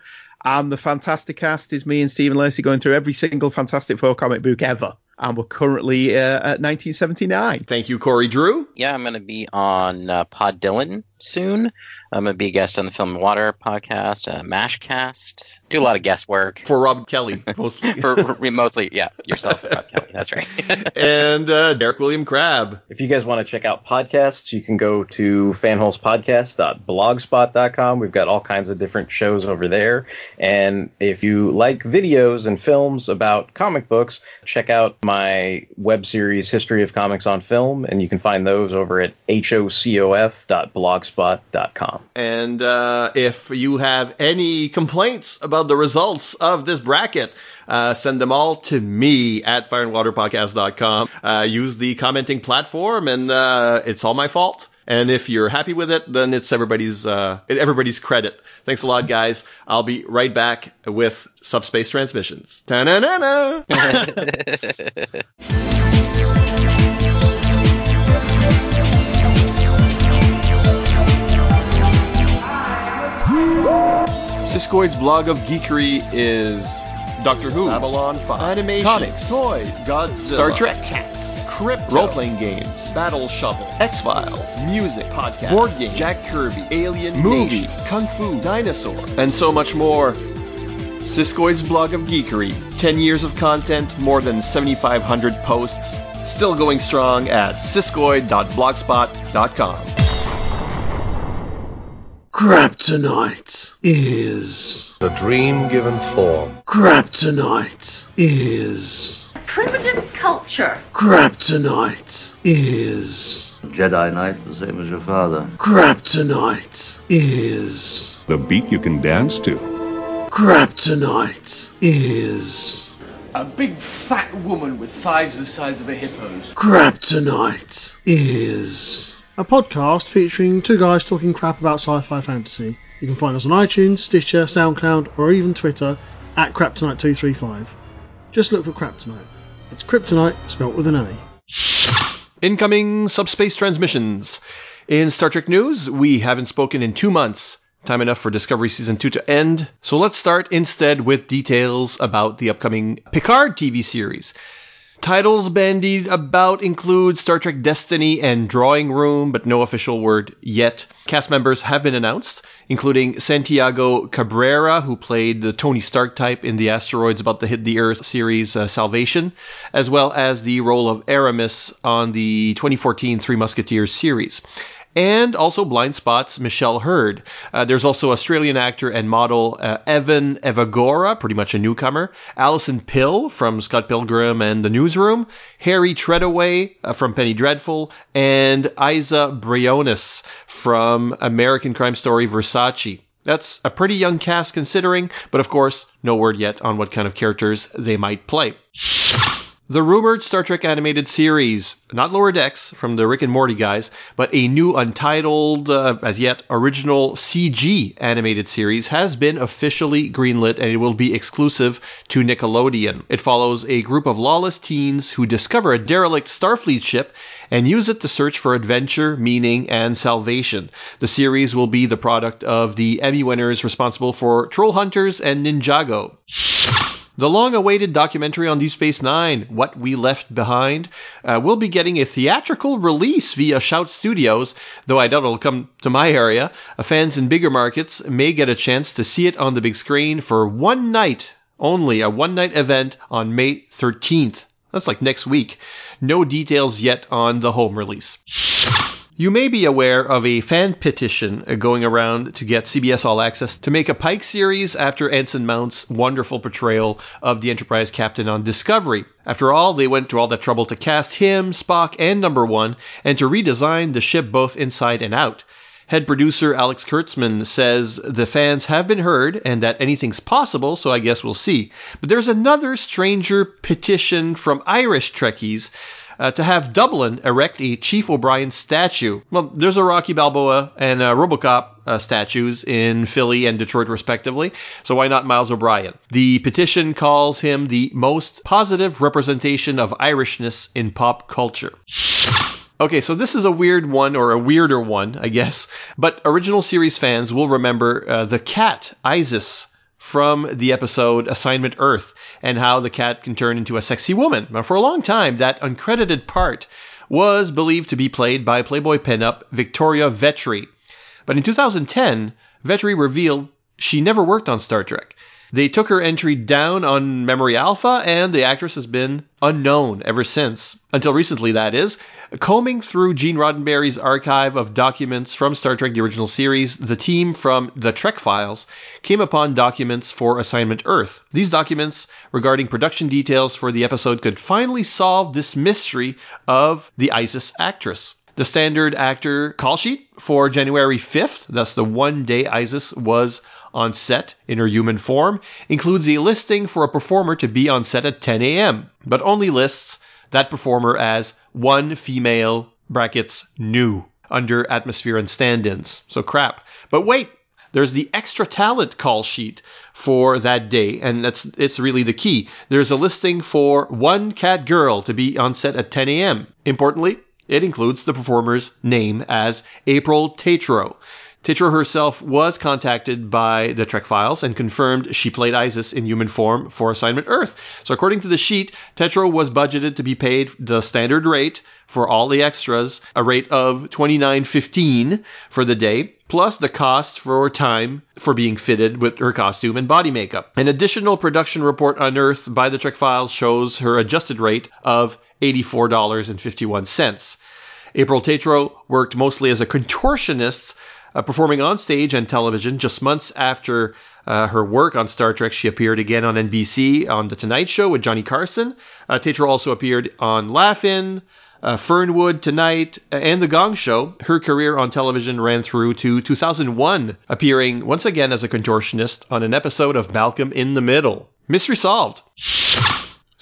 And the Fantastic Cast is me and Stephen Lacey going through every single Fantastic Four comic book ever. And we're currently uh, at 1979. Thank you, Corey Drew. Yeah, I'm going to be on uh, Pod Dylan soon. I'm going to be a guest on the Film and Water podcast, uh, Mashcast. Do a lot of guest work. For Rob Kelly, mostly. For remotely, yeah, yourself, Rob Kelly. That's right. and uh, Derek William Crabb. If you guys want to check out podcasts, you can go to fanholespodcast.blogspot.com. We've got all kinds of different shows over there. And if you like videos and films about comic books, check out my web series, History of Comics on Film, and you can find those over at hocof.blogspot.com. And uh, if you have any complaints about the results of this bracket, uh, send them all to me at fireandwaterpodcast.com. Uh, use the commenting platform, and uh, it's all my fault. And if you're happy with it, then it's everybody's uh, everybody's credit. Thanks a lot, guys. I'll be right back with subspace transmissions. Ta-na-na-na. Siskoid's blog of geekery is Doctor Who, Babylon 5, animation, comics, toys, Godzilla, Star Trek, cats, crypto, role-playing games, Battle Shovel, X-Files, music, podcast, board games, Jack Kirby, Alien, movie, Kung Fu, dinosaur, and so much more. Siskoid's blog of geekery. 10 years of content, more than 7,500 posts. Still going strong at siskoid.blogspot.com. Kryptonite is. A dream given form. Kryptonite is. Primitive culture. Kryptonite is. Jedi Knight, the same as your father. Kryptonite is. The beat you can dance to. Kryptonite is. A big fat woman with thighs the size of a hippo's. Kryptonite is. A podcast featuring two guys talking crap about sci-fi fantasy. You can find us on iTunes, Stitcher, SoundCloud, or even Twitter at Kryptonite235. Just look for Kryptonite. It's Kryptonite spelt with an A. Incoming subspace transmissions. In Star Trek news, we haven't spoken in two months. Time enough for Discovery Season 2 to end. So let's start instead with details about the upcoming Picard TV series. Titles bandied about include Star Trek Destiny and Drawing Room, but no official word yet. Cast members have been announced, including Santiago Cabrera, who played the Tony Stark type in the Asteroids About to Hit the Earth series uh, Salvation, as well as the role of Aramis on the 2014 Three Musketeers series and also blind spots Michelle Hurd. Uh, there's also Australian actor and model uh, Evan Evagora, pretty much a newcomer, Alison Pill from Scott Pilgrim and The Newsroom, Harry Treadaway uh, from Penny Dreadful, and Isa Briones from American Crime Story Versace. That's a pretty young cast considering, but of course, no word yet on what kind of characters they might play. The rumored Star Trek animated series, not Lower Decks from the Rick and Morty guys, but a new untitled, uh, as yet original CG animated series has been officially greenlit and it will be exclusive to Nickelodeon. It follows a group of lawless teens who discover a derelict Starfleet ship and use it to search for adventure, meaning, and salvation. The series will be the product of the Emmy winners responsible for Troll Hunters and Ninjago. The long awaited documentary on Deep Space Nine, What We Left Behind, uh, will be getting a theatrical release via Shout Studios, though I doubt it'll come to my area. Uh, fans in bigger markets may get a chance to see it on the big screen for one night only, a one night event on May 13th. That's like next week. No details yet on the home release. You may be aware of a fan petition uh, going around to get CBS All Access to make a Pike series after Anson Mount's wonderful portrayal of the Enterprise captain on Discovery. After all, they went to all that trouble to cast him, Spock, and Number One, and to redesign the ship both inside and out. Head producer Alex Kurtzman says the fans have been heard and that anything's possible, so I guess we'll see. But there's another stranger petition from Irish Trekkies uh, to have Dublin erect a Chief O'Brien statue. Well, there's a Rocky Balboa and a Robocop uh, statues in Philly and Detroit, respectively. So why not Miles O'Brien? The petition calls him the most positive representation of Irishness in pop culture. Okay, so this is a weird one, or a weirder one, I guess. But original series fans will remember uh, the cat, Isis, from the episode Assignment Earth and how the cat can turn into a sexy woman. Now, for a long time, that uncredited part was believed to be played by Playboy pinup Victoria Vetri. But in 2010, Vetri revealed she never worked on Star Trek. They took her entry down on Memory Alpha, and the actress has been unknown ever since. Until recently, that is. Combing through Gene Roddenberry's archive of documents from Star Trek the original series, the team from The Trek Files came upon documents for Assignment Earth. These documents regarding production details for the episode could finally solve this mystery of the ISIS actress. The standard actor call sheet for January 5th, thus the one day Isis was on set in her human form, includes a listing for a performer to be on set at 10 a.m., but only lists that performer as one female brackets new under atmosphere and stand-ins. So crap. But wait, there's the extra talent call sheet for that day, and that's it's really the key. There's a listing for one cat girl to be on set at 10 a.m. Importantly, it includes the performer's name as April Tatro. Tatro herself was contacted by the Trek Files and confirmed she played Isis in human form for Assignment Earth. So according to the sheet, Tatro was budgeted to be paid the standard rate for all the extras, a rate of 29.15 for the day, plus the cost for time for being fitted with her costume and body makeup. An additional production report unearthed by the Trek Files shows her adjusted rate of $84.51. April Tatro worked mostly as a contortionist uh, performing on stage and television. Just months after uh, her work on Star Trek, she appeared again on NBC on The Tonight Show with Johnny Carson. Uh, also appeared on Laugh-In, uh, Fernwood Tonight, and The Gong Show. Her career on television ran through to 2001, appearing once again as a contortionist on an episode of Malcolm in the Middle. Mystery solved.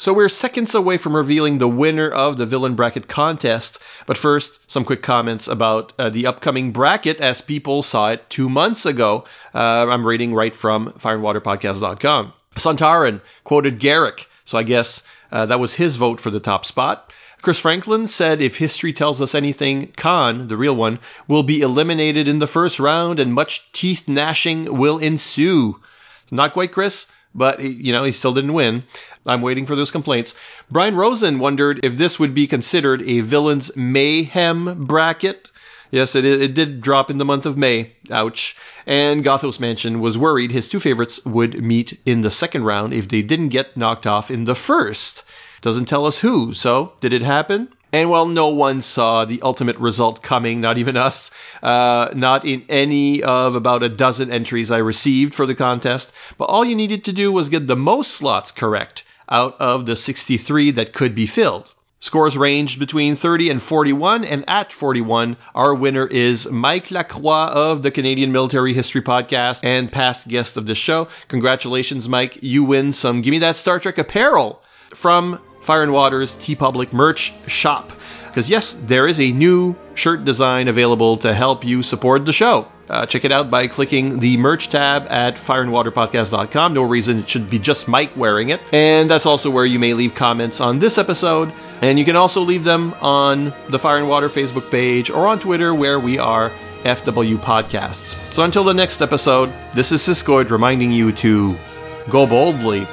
So we're seconds away from revealing the winner of the villain bracket contest. But first, some quick comments about uh, the upcoming bracket as people saw it two months ago. Uh, I'm reading right from fireandwaterpodcast.com. Santaran quoted Garak, so I guess uh, that was his vote for the top spot. Chris Franklin said if history tells us anything, Khan, the real one, will be eliminated in the first round and much teeth gnashing will ensue. Not quite Chris, but you know he still didn't win. I'm waiting for those complaints. Brian Rosen wondered if this would be considered a villain's mayhem bracket. Yes, it, it did drop in the month of May. Ouch. And Gothos Mansion was worried his two favorites would meet in the second round if they didn't get knocked off in the first. Doesn't tell us who, so did it happen? And while no one saw the ultimate result coming, not even us, uh, not in any of about a dozen entries I received for the contest, but all you needed to do was get the most slots correct out of the 63 that could be filled. Scores ranged between 30 and 41, and at 41, our winner is Mike Lacroix of the Canadian Military History Podcast and past guest of the show. Congratulations, Mike. You win some Gimme That Star Trek apparel from Fire and Water's TeePublic merch shop. Because, yes, there is a new shirt design available to help you support the show. Uh, check it out by clicking the merch tab at fireandwaterpodcast.com. No reason it should be just Mike wearing it. And that's also where you may leave comments on this episode. And you can also leave them on the Fire and Water Facebook page or on Twitter where we are FW Podcasts. So until the next episode, this is Siskoid reminding you to go boldly